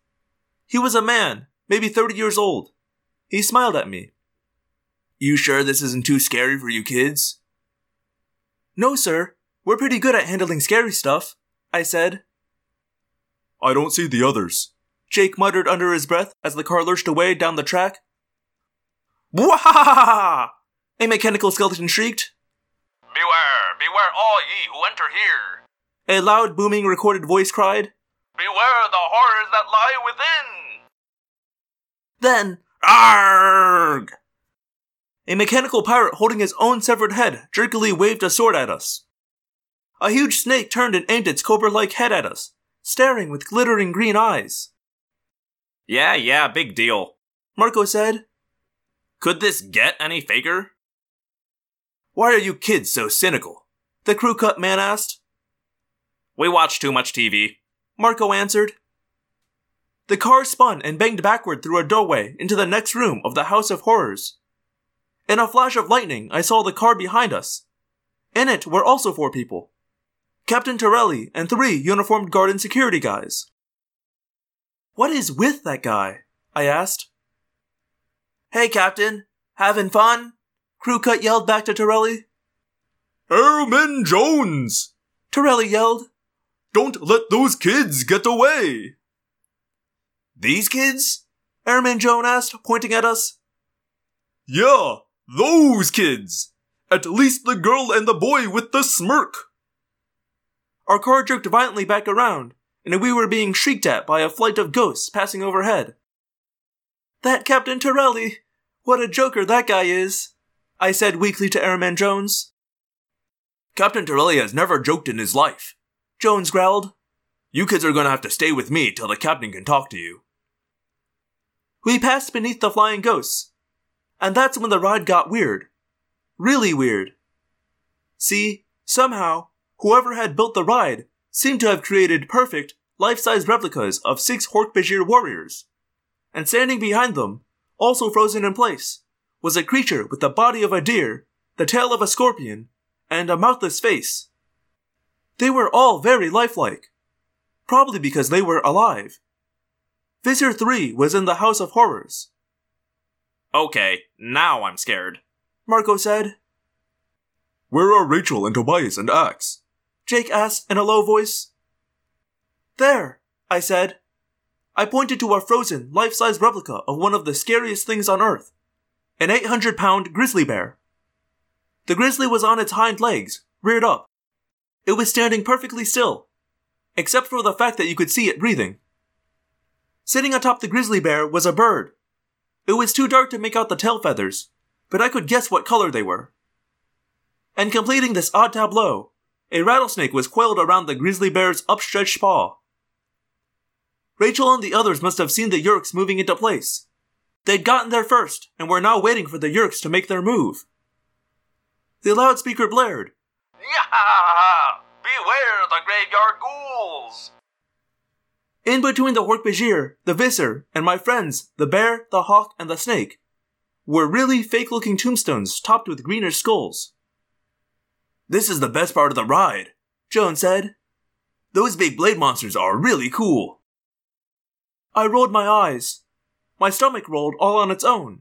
Speaker 1: He was a man, maybe 30 years old. He smiled at me. You sure this isn't too scary for you kids? No, sir. We're pretty good at handling scary stuff, I said.
Speaker 2: I don't see the others.
Speaker 1: Jake muttered under his breath as the car lurched away down the track. Wahahaha! A mechanical skeleton shrieked.
Speaker 3: Beware, beware all ye who enter here.
Speaker 1: A loud, booming, recorded voice cried.
Speaker 3: Beware the horrors that lie within.
Speaker 1: Then, ARG! A mechanical pirate holding his own severed head jerkily waved a sword at us. A huge snake turned and aimed its cobra like head at us, staring with glittering green eyes. Yeah, yeah, big deal, Marco said. Could this get any faker? Why are you kids so cynical? The crew cut man asked. We watch too much TV, Marco answered. The car spun and banged backward through a doorway into the next room of the House of Horrors. In a flash of lightning, I saw the car behind us. In it were also four people Captain Torelli and three uniformed guard and security guys. What is with that guy? I asked. Hey, Captain. Having fun? Crew cut yelled back to Torelli.
Speaker 2: Airman Jones!
Speaker 1: Torelli yelled.
Speaker 2: Don't let those kids get away!
Speaker 1: These kids? Airman Jones asked, pointing at us.
Speaker 2: Yeah, those kids! At least the girl and the boy with the smirk!
Speaker 1: Our car jerked violently back around, and we were being shrieked at by a flight of ghosts passing overhead. That Captain Torelli! What a joker that guy is! I said weakly to Airman Jones. Captain Torelli has never joked in his life, Jones growled. You kids are gonna have to stay with me till the captain can talk to you. We passed beneath the flying ghosts, and that's when the ride got weird. Really weird. See, somehow, whoever had built the ride seemed to have created perfect, life-size replicas of six Hork-Bajir warriors. And standing behind them, also frozen in place, was a creature with the body of a deer, the tail of a scorpion, and a mouthless face. They were all very lifelike, probably because they were alive. Visser 3 was in the House of Horrors. Okay, now I'm scared, Marco said.
Speaker 2: Where are Rachel and Tobias and Ax?
Speaker 1: Jake asked in a low voice. There, I said. I pointed to a frozen, life size replica of one of the scariest things on Earth an 800 pound grizzly bear. The grizzly was on its hind legs, reared up. It was standing perfectly still. except for the fact that you could see it breathing. Sitting atop the grizzly bear was a bird. It was too dark to make out the tail feathers, but I could guess what color they were. And completing this odd tableau, a rattlesnake was coiled around the grizzly bear's upstretched paw. Rachel and the others must have seen the Yeerks moving into place. They'd gotten there first and were now waiting for the Yeerks to make their move. The loudspeaker blared.
Speaker 3: Yeah! Beware the graveyard ghouls!
Speaker 1: In between the Hork-Bajir, the Visser, and my friends, the bear, the hawk, and the snake, were really fake looking tombstones topped with greenish skulls. This is the best part of the ride, Joan said. Those big blade monsters are really cool. I rolled my eyes. My stomach rolled all on its own.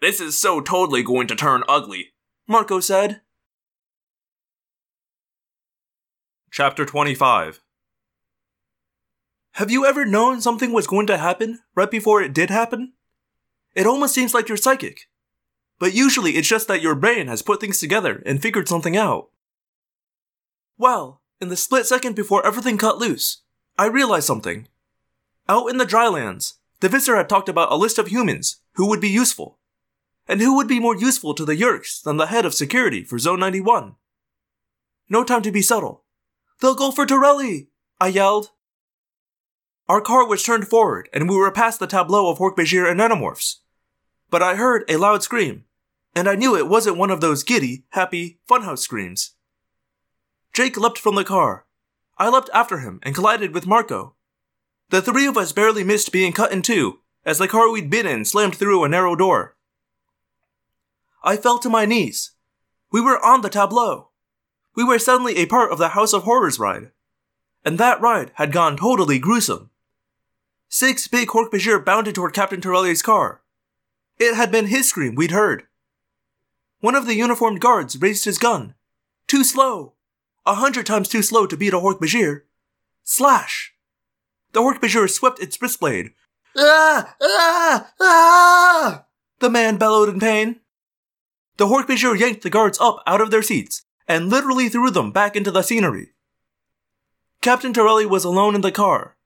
Speaker 3: This is so totally going to turn ugly.
Speaker 1: Marco said.
Speaker 2: Chapter 25
Speaker 1: Have you ever known something was going to happen right before it did happen? It almost seems like you're psychic. But usually it's just that your brain has put things together and figured something out. Well, in the split second before everything cut loose, I realized something. Out in the drylands, the Visser had talked about a list of humans who would be useful. And who would be more useful to the Yeerks than the head of security for Zone 91? No time to be subtle. They'll go for Torelli! I yelled. Our car was turned forward, and we were past the tableau of Hork-Bajir and Nanomorphs. But I heard a loud scream, and I knew it wasn't one of those giddy, happy, funhouse screams. Jake leapt from the car. I leapt after him and collided with Marco. The three of us barely missed being cut in two as the car we'd been in slammed through a narrow door. I fell to my knees. We were on the tableau. We were suddenly a part of the House of Horrors ride. And that ride had gone totally gruesome. Six big Hork-Bajir bounded toward Captain Torelli's car. It had been his scream we'd heard. One of the uniformed guards raised his gun. Too slow. A hundred times too slow to beat a Hork-Bajir. Slash! The Hork-Bajir swept its wrist blade. Ah! Ah! Ah! The man bellowed in pain. The Hork-Bajir yanked the guards up out of their seats and literally threw them back into the scenery. Captain Torelli was alone in the car.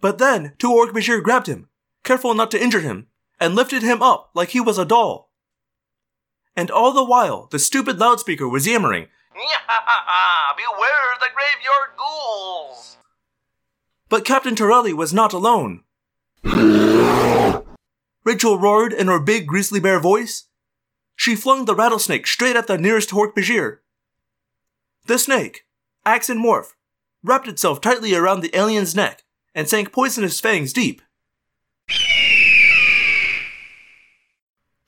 Speaker 1: But then two Hork-Bajir grabbed him, careful not to injure him, and lifted him up like he was a doll. And all the while, the stupid loudspeaker was yammering,
Speaker 3: Beware the graveyard ghouls!
Speaker 1: But Captain Torelli was not alone. Rachel roared in her big grizzly bear voice. She flung the rattlesnake straight at the nearest Hork-Bajir. The snake, Ax and morph, wrapped itself tightly around the alien's neck and sank poisonous fangs deep.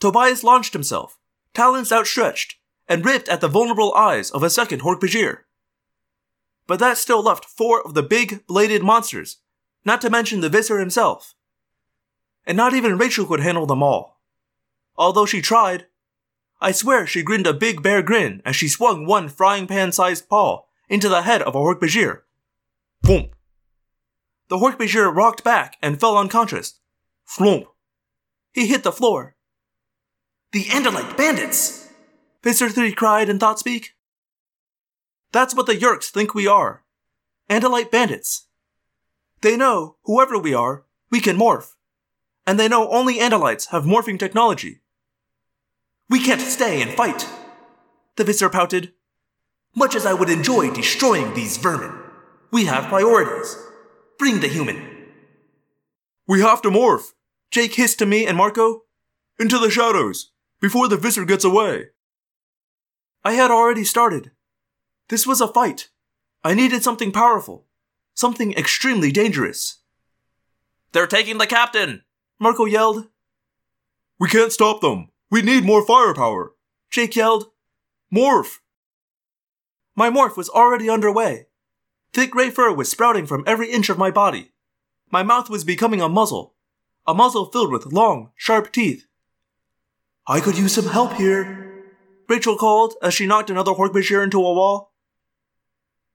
Speaker 1: Tobias launched himself, talons outstretched, and ripped at the vulnerable eyes of a second Hork-Bajir. But that still left four of the big, bladed monsters, not to mention the Visser himself. And not even Rachel could handle them all. Although she tried. I swear she grinned a big bear grin as she swung one frying pan sized paw into the head of a Hork-Bajir. Boom! The Hork-Bajir rocked back and fell unconscious. Flump! He hit the floor.
Speaker 4: The Andalite bandits!
Speaker 1: Visser 3 cried in Thoughtspeak. That's what the Yeerks think we are. Andalite bandits. They know, whoever we are, we can morph. And they know only Andalites have morphing technology.
Speaker 4: We can't stay and fight.
Speaker 1: The Visser pouted.
Speaker 4: Much as I would enjoy destroying these vermin, we have priorities. Bring the human.
Speaker 2: We have to morph!
Speaker 1: Jake hissed to me and Marco.
Speaker 2: Into the shadows! Before the Visser gets away!
Speaker 1: I had already started. This was a fight. I needed something powerful. Something extremely dangerous.
Speaker 3: They're taking the captain!
Speaker 1: Marco yelled.
Speaker 2: We can't stop them! We need more firepower!
Speaker 1: Jake yelled.
Speaker 2: Morph!
Speaker 1: My morph was already underway. Thick gray fur was sprouting from every inch of my body. My mouth was becoming a muzzle. A muzzle filled with long, sharp teeth. I could use some help here, Rachel called as she knocked another Hork-Bajir into a wall.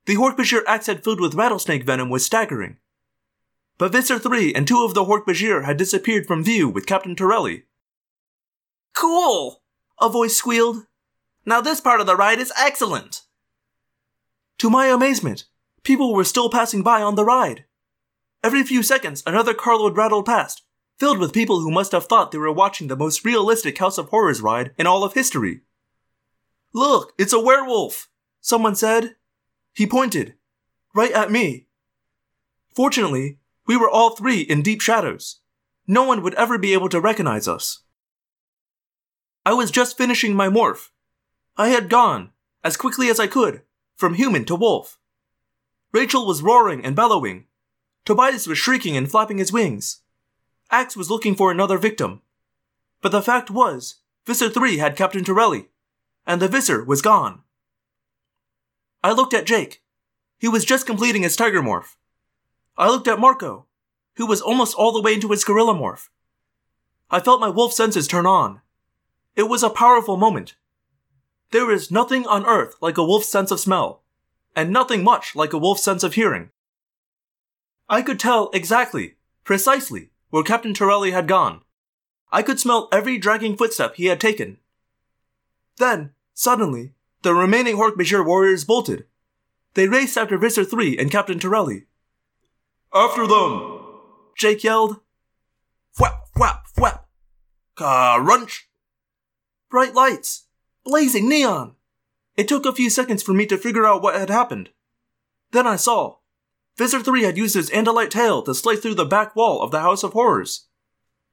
Speaker 1: The axe head filled with rattlesnake venom was staggering. But Visser 3 and two of the Hork-Bajir had disappeared from view with Captain Torelli.
Speaker 3: Cool!
Speaker 1: A voice squealed.
Speaker 3: Now this part of the ride is excellent!
Speaker 1: To my amazement, People were still passing by on the ride. Every few seconds, another carload rattled past, filled with people who must have thought they were watching the most realistic House of Horrors ride in all of history. Look, it's a werewolf, someone said. He pointed, right at me. Fortunately, we were all three in deep shadows. No one would ever be able to recognize us. I was just finishing my morph. I had gone, as quickly as I could, from human to wolf. Rachel was roaring and bellowing. Tobias was shrieking and flapping his wings. Ax was looking for another victim. But the fact was, Visser 3 had Captain Torelli, and the Visser was gone. I looked at Jake. He was just completing his tiger morph. I looked at Marco, who was almost all the way into his gorilla morph. I felt my wolf senses turn on. It was a powerful moment. There is nothing on earth like a wolf's sense of smell, and nothing much like a wolf's sense of hearing. I could tell exactly, precisely, where Captain Torelli had gone. I could smell every dragging footstep he had taken. Then, suddenly, the remaining Hork-Bajir warriors bolted. They raced after Visser 3 and Captain Torelli.
Speaker 2: After them!
Speaker 1: Jake yelled.
Speaker 4: Whap, whap, whap. Crunch.
Speaker 1: Bright lights! Blazing neon! It took a few seconds for me to figure out what had happened. Then I saw. Visser 3 had used his Andalite tail to slice through the back wall of the House of Horrors.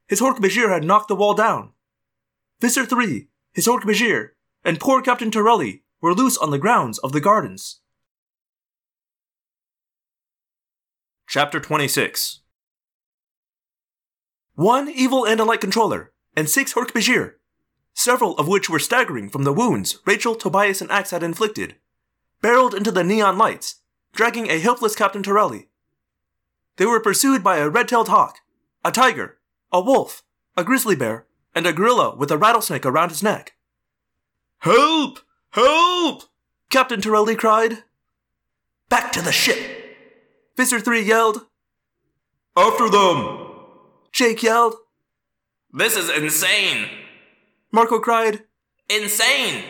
Speaker 1: His Hork-Bajir had knocked the wall down. Visser 3, his Hork-Bajir, and poor Captain Torelli were loose on the grounds of the gardens.
Speaker 3: Chapter 26
Speaker 1: One evil Andalite controller, and six Hork-Bajir, several of which were staggering from the wounds Rachel, Tobias, and Ax had inflicted, barreled into the neon lights, dragging a helpless Captain Torelli. They were pursued by a red-tailed hawk, a tiger, a wolf, a grizzly bear, and a gorilla with a rattlesnake around his neck.
Speaker 2: Help! Help!
Speaker 1: Captain Torelli cried.
Speaker 4: Back to the ship.
Speaker 1: Visser 3 yelled.
Speaker 2: After them!
Speaker 1: Jake yelled.
Speaker 3: This is insane!
Speaker 1: Marco cried.
Speaker 3: Insane!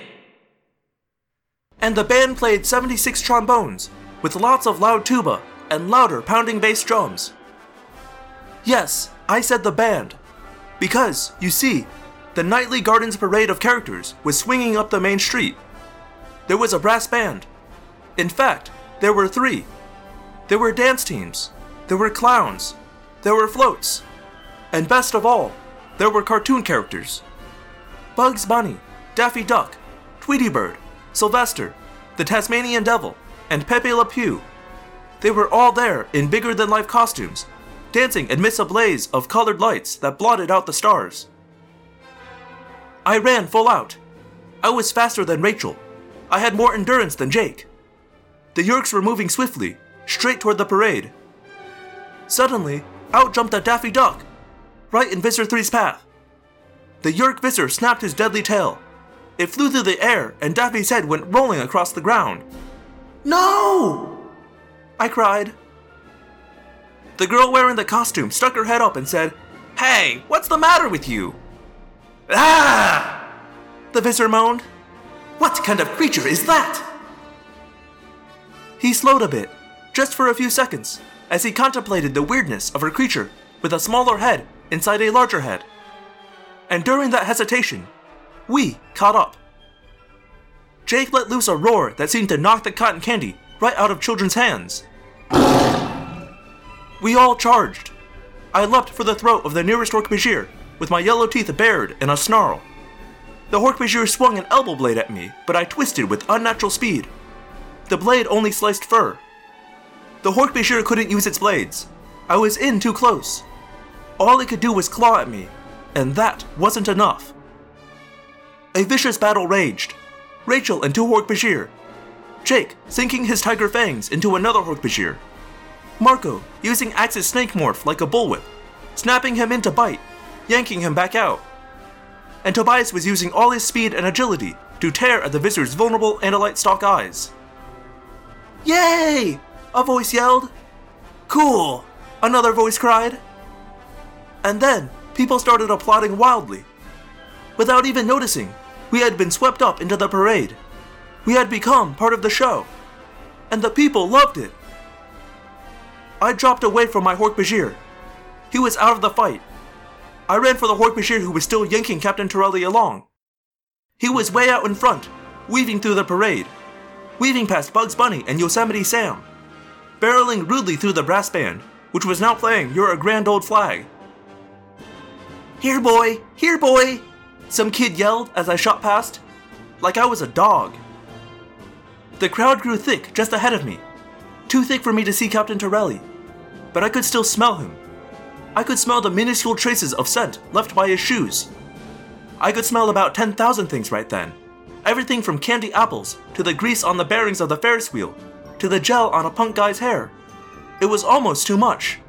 Speaker 1: And the band played 76 trombones, with lots of loud tuba and louder pounding bass drums. Yes, I said the band. Because, you see, the nightly Gardens parade of characters was swinging up the main street. There was a brass band. In fact, there were three. There were dance teams. There were clowns. There were floats. And best of all, there were cartoon characters. Bugs Bunny, Daffy Duck, Tweety Bird, Sylvester, the Tasmanian Devil, and Pepe Le Pew. They were all there in bigger than life costumes, dancing amidst a blaze of colored lights that blotted out the stars. I ran full out. I was faster than Rachel. I had more endurance than Jake. The Yeerks were moving swiftly, straight toward the parade. Suddenly, out jumped a Daffy Duck, right in Visser 3's path. The Yeerk Visser snapped his deadly tail. It flew through the air, and Daffy's head went rolling across the ground. No! I cried. The girl wearing the costume stuck her head up and said, Hey, what's the matter with you? Ah! The Visser moaned.
Speaker 4: What kind of creature is that?
Speaker 1: He slowed a bit, just for a few seconds, as he contemplated the weirdness of her creature with a smaller head inside a larger head. And during that hesitation, we caught up. Jake let loose a roar that seemed to knock the cotton candy right out of children's hands. We all charged. I leapt for the throat of the nearest Hork-Bajir, with my yellow teeth bared in a snarl. The Hork-Bajir swung an elbow blade at me, but I twisted with unnatural speed. The blade only sliced fur. The Hork-Bajir couldn't use its blades. I was in too close. All it could do was claw at me, and that wasn't enough. A vicious battle raged. Rachel and two Hork-Bajir. Jake sinking his tiger fangs into another Hork-Bajir. Marco using Ax's snake morph like a bullwhip, snapping him in to bite, yanking him back out. And Tobias was using all his speed and agility to tear at the Visser's vulnerable Andalite stalk eyes. Yay! A voice yelled. Cool! Another voice cried. And then people started applauding wildly. Without even noticing, we had been swept up into the parade. We had become part of the show. And the people loved it. I dropped away from my Hork-Bajir. He was out of the fight. I ran for the Hork-Bajir who was still yanking Captain Torelli along. He was way out in front, weaving through the parade, weaving past Bugs Bunny and Yosemite Sam, barreling rudely through the brass band, which was now playing You're a Grand Old Flag. Here, boy! Here, boy! Some kid yelled as I shot past, like I was a dog. The crowd grew thick just ahead of me, too thick for me to see Captain Torelli, but I could still smell him. I could smell the minuscule traces of scent left by his shoes. I could smell about 10,000 things right then. Everything from candy apples to the grease on the bearings of the Ferris wheel to the gel on a punk guy's hair. It was almost too much.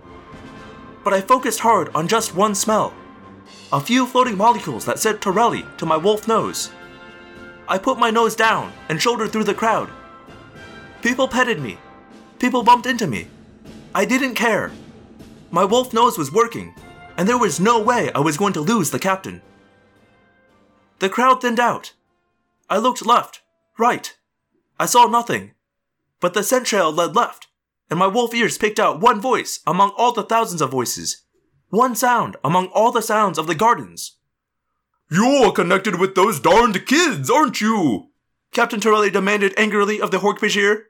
Speaker 1: But I focused hard on just one smell a few floating molecules that said Torelli to my wolf nose. I put my nose down and shouldered through the crowd. People petted me. People bumped into me. I didn't care. My wolf nose was working, and there was no way I was going to lose the captain. The crowd thinned out. I looked left, right. I saw nothing. But the scent trail led left, and my wolf ears picked out one voice among all the thousands of voices. One sound among all the sounds of the gardens.
Speaker 2: You're connected with those darned kids, aren't you?
Speaker 1: Captain Torelli demanded angrily of the Hork-Bajir.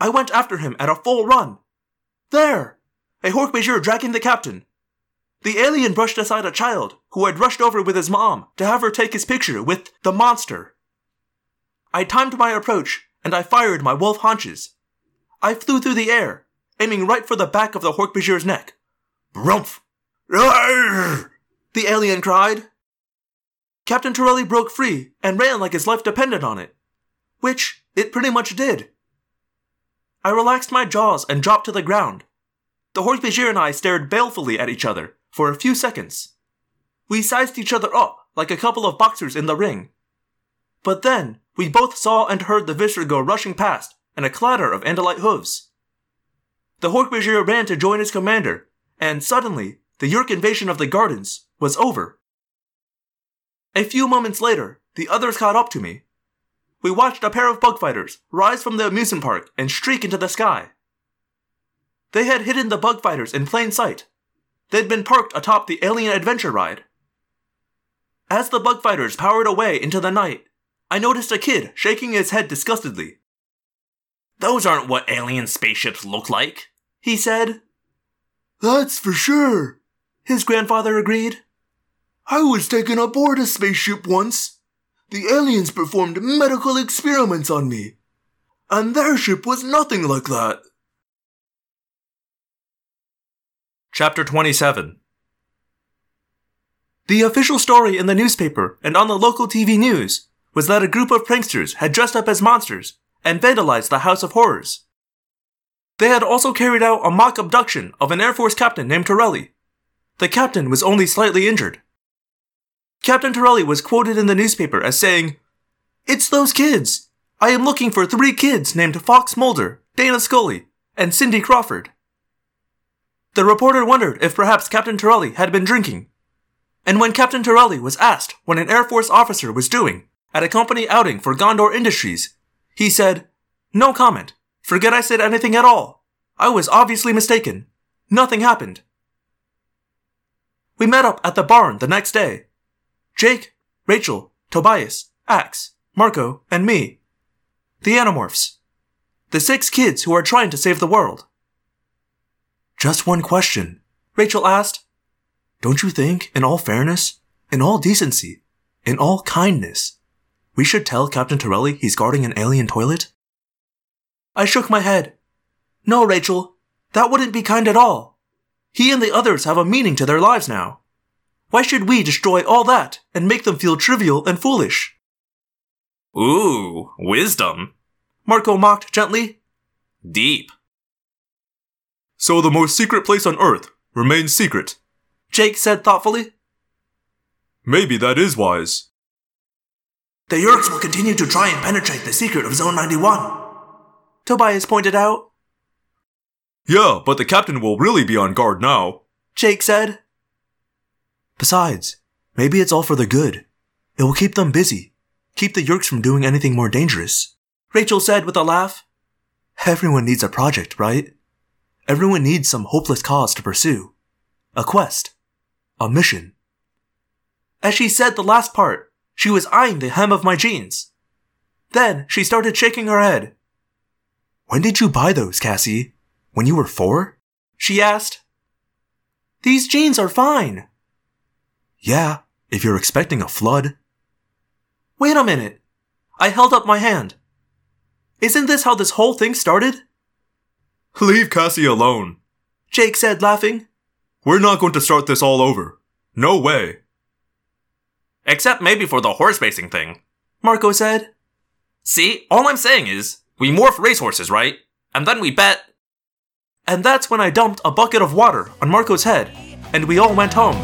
Speaker 1: I went after him at a full run. There! A Hork-Bajir dragging the captain. The alien brushed aside a child who had rushed over with his mom to have her take his picture with the monster. I timed my approach and I fired my wolf haunches. I flew through the air, aiming right for the back of the Hork-Bajir's neck. Brumph! The alien cried. Captain Torelli broke free and ran like his life depended on it. Which it pretty much did. I relaxed my jaws and dropped to the ground. The Hork-Bajir and I stared balefully at each other for a few seconds. We sized each other up like a couple of boxers in the ring. But then, we both saw and heard the Visser go rushing past and a clatter of Andalite hooves. The Hork-Bajir ran to join his commander, and suddenly, the Yeerk invasion of the gardens was over. A few moments later, the others caught up to me. We watched a pair of bug fighters rise from the amusement park and streak into the sky. They had hidden the bug fighters in plain sight. They'd been parked atop the alien adventure ride. As the bug fighters powered away into the night, I noticed a kid shaking his head disgustedly.
Speaker 4: Those aren't what alien spaceships look like.
Speaker 1: He said. That's for sure, his grandfather agreed. I was taken aboard a spaceship once. The aliens performed medical experiments on me. And their ship was nothing like that. Chapter 27 The official story in the newspaper and on the local TV news was that a group of pranksters had dressed up as monsters and vandalized the House of Horrors. They had also carried out a mock abduction of an Air Force captain named Torelli. The captain was only slightly injured. Captain Torelli was quoted in the newspaper as saying, It's those kids! I am looking for three kids named Fox Mulder, Dana Scully, and Cindy Crawford. The reporter wondered if perhaps Captain Torelli had been drinking. And when Captain Torelli was asked what an Air Force officer was doing at a company outing for Gondor Industries, he said, No comment. Forget I said anything at all. I was obviously mistaken. Nothing happened. We met up at the barn the next day. Jake, Rachel, Tobias, Ax, Marco, and me. The Animorphs. The six kids who are trying to save the world. Just one question, Rachel asked. Don't you think, in all fairness, in all decency, in all kindness, we should tell Captain Torelli he's guarding an alien toilet? I shook my head. No, Rachel, that wouldn't be kind at all. He and the others have a meaning to their lives now. Why should we destroy all that and make them feel trivial and foolish?
Speaker 4: Ooh, wisdom.
Speaker 1: Marco mocked gently.
Speaker 4: Deep.
Speaker 2: So the most secret place on Earth remains secret.
Speaker 1: Jake said thoughtfully.
Speaker 2: Maybe that is wise.
Speaker 4: The Yeerks will continue to try and penetrate the secret of Zone 91.
Speaker 1: Tobias pointed out.
Speaker 2: Yeah, but the captain will really be on guard now.
Speaker 1: Jake said. Besides, maybe it's all for the good. It will keep them busy, keep the Yeerks from doing anything more dangerous. Rachel said with a laugh. Everyone needs a project, right? Everyone needs some hopeless cause to pursue. A quest. A mission. As she said the last part, she was eyeing the hem of my jeans. Then she started shaking her head. When did you buy those, Cassie? When you were four? She asked. These jeans are fine. Yeah, if you're expecting a flood. Wait a minute. I held up my hand. Isn't this how this whole thing started?
Speaker 2: Leave Cassie alone.
Speaker 1: Jake said, laughing.
Speaker 2: We're not going to start this all over. No way.
Speaker 3: Except maybe for the horse racing thing.
Speaker 1: Marco said.
Speaker 3: See, all I'm saying is, we morph racehorses, right? And then we bet.
Speaker 1: And that's when I dumped a bucket of water on Marco's head, and we all went home.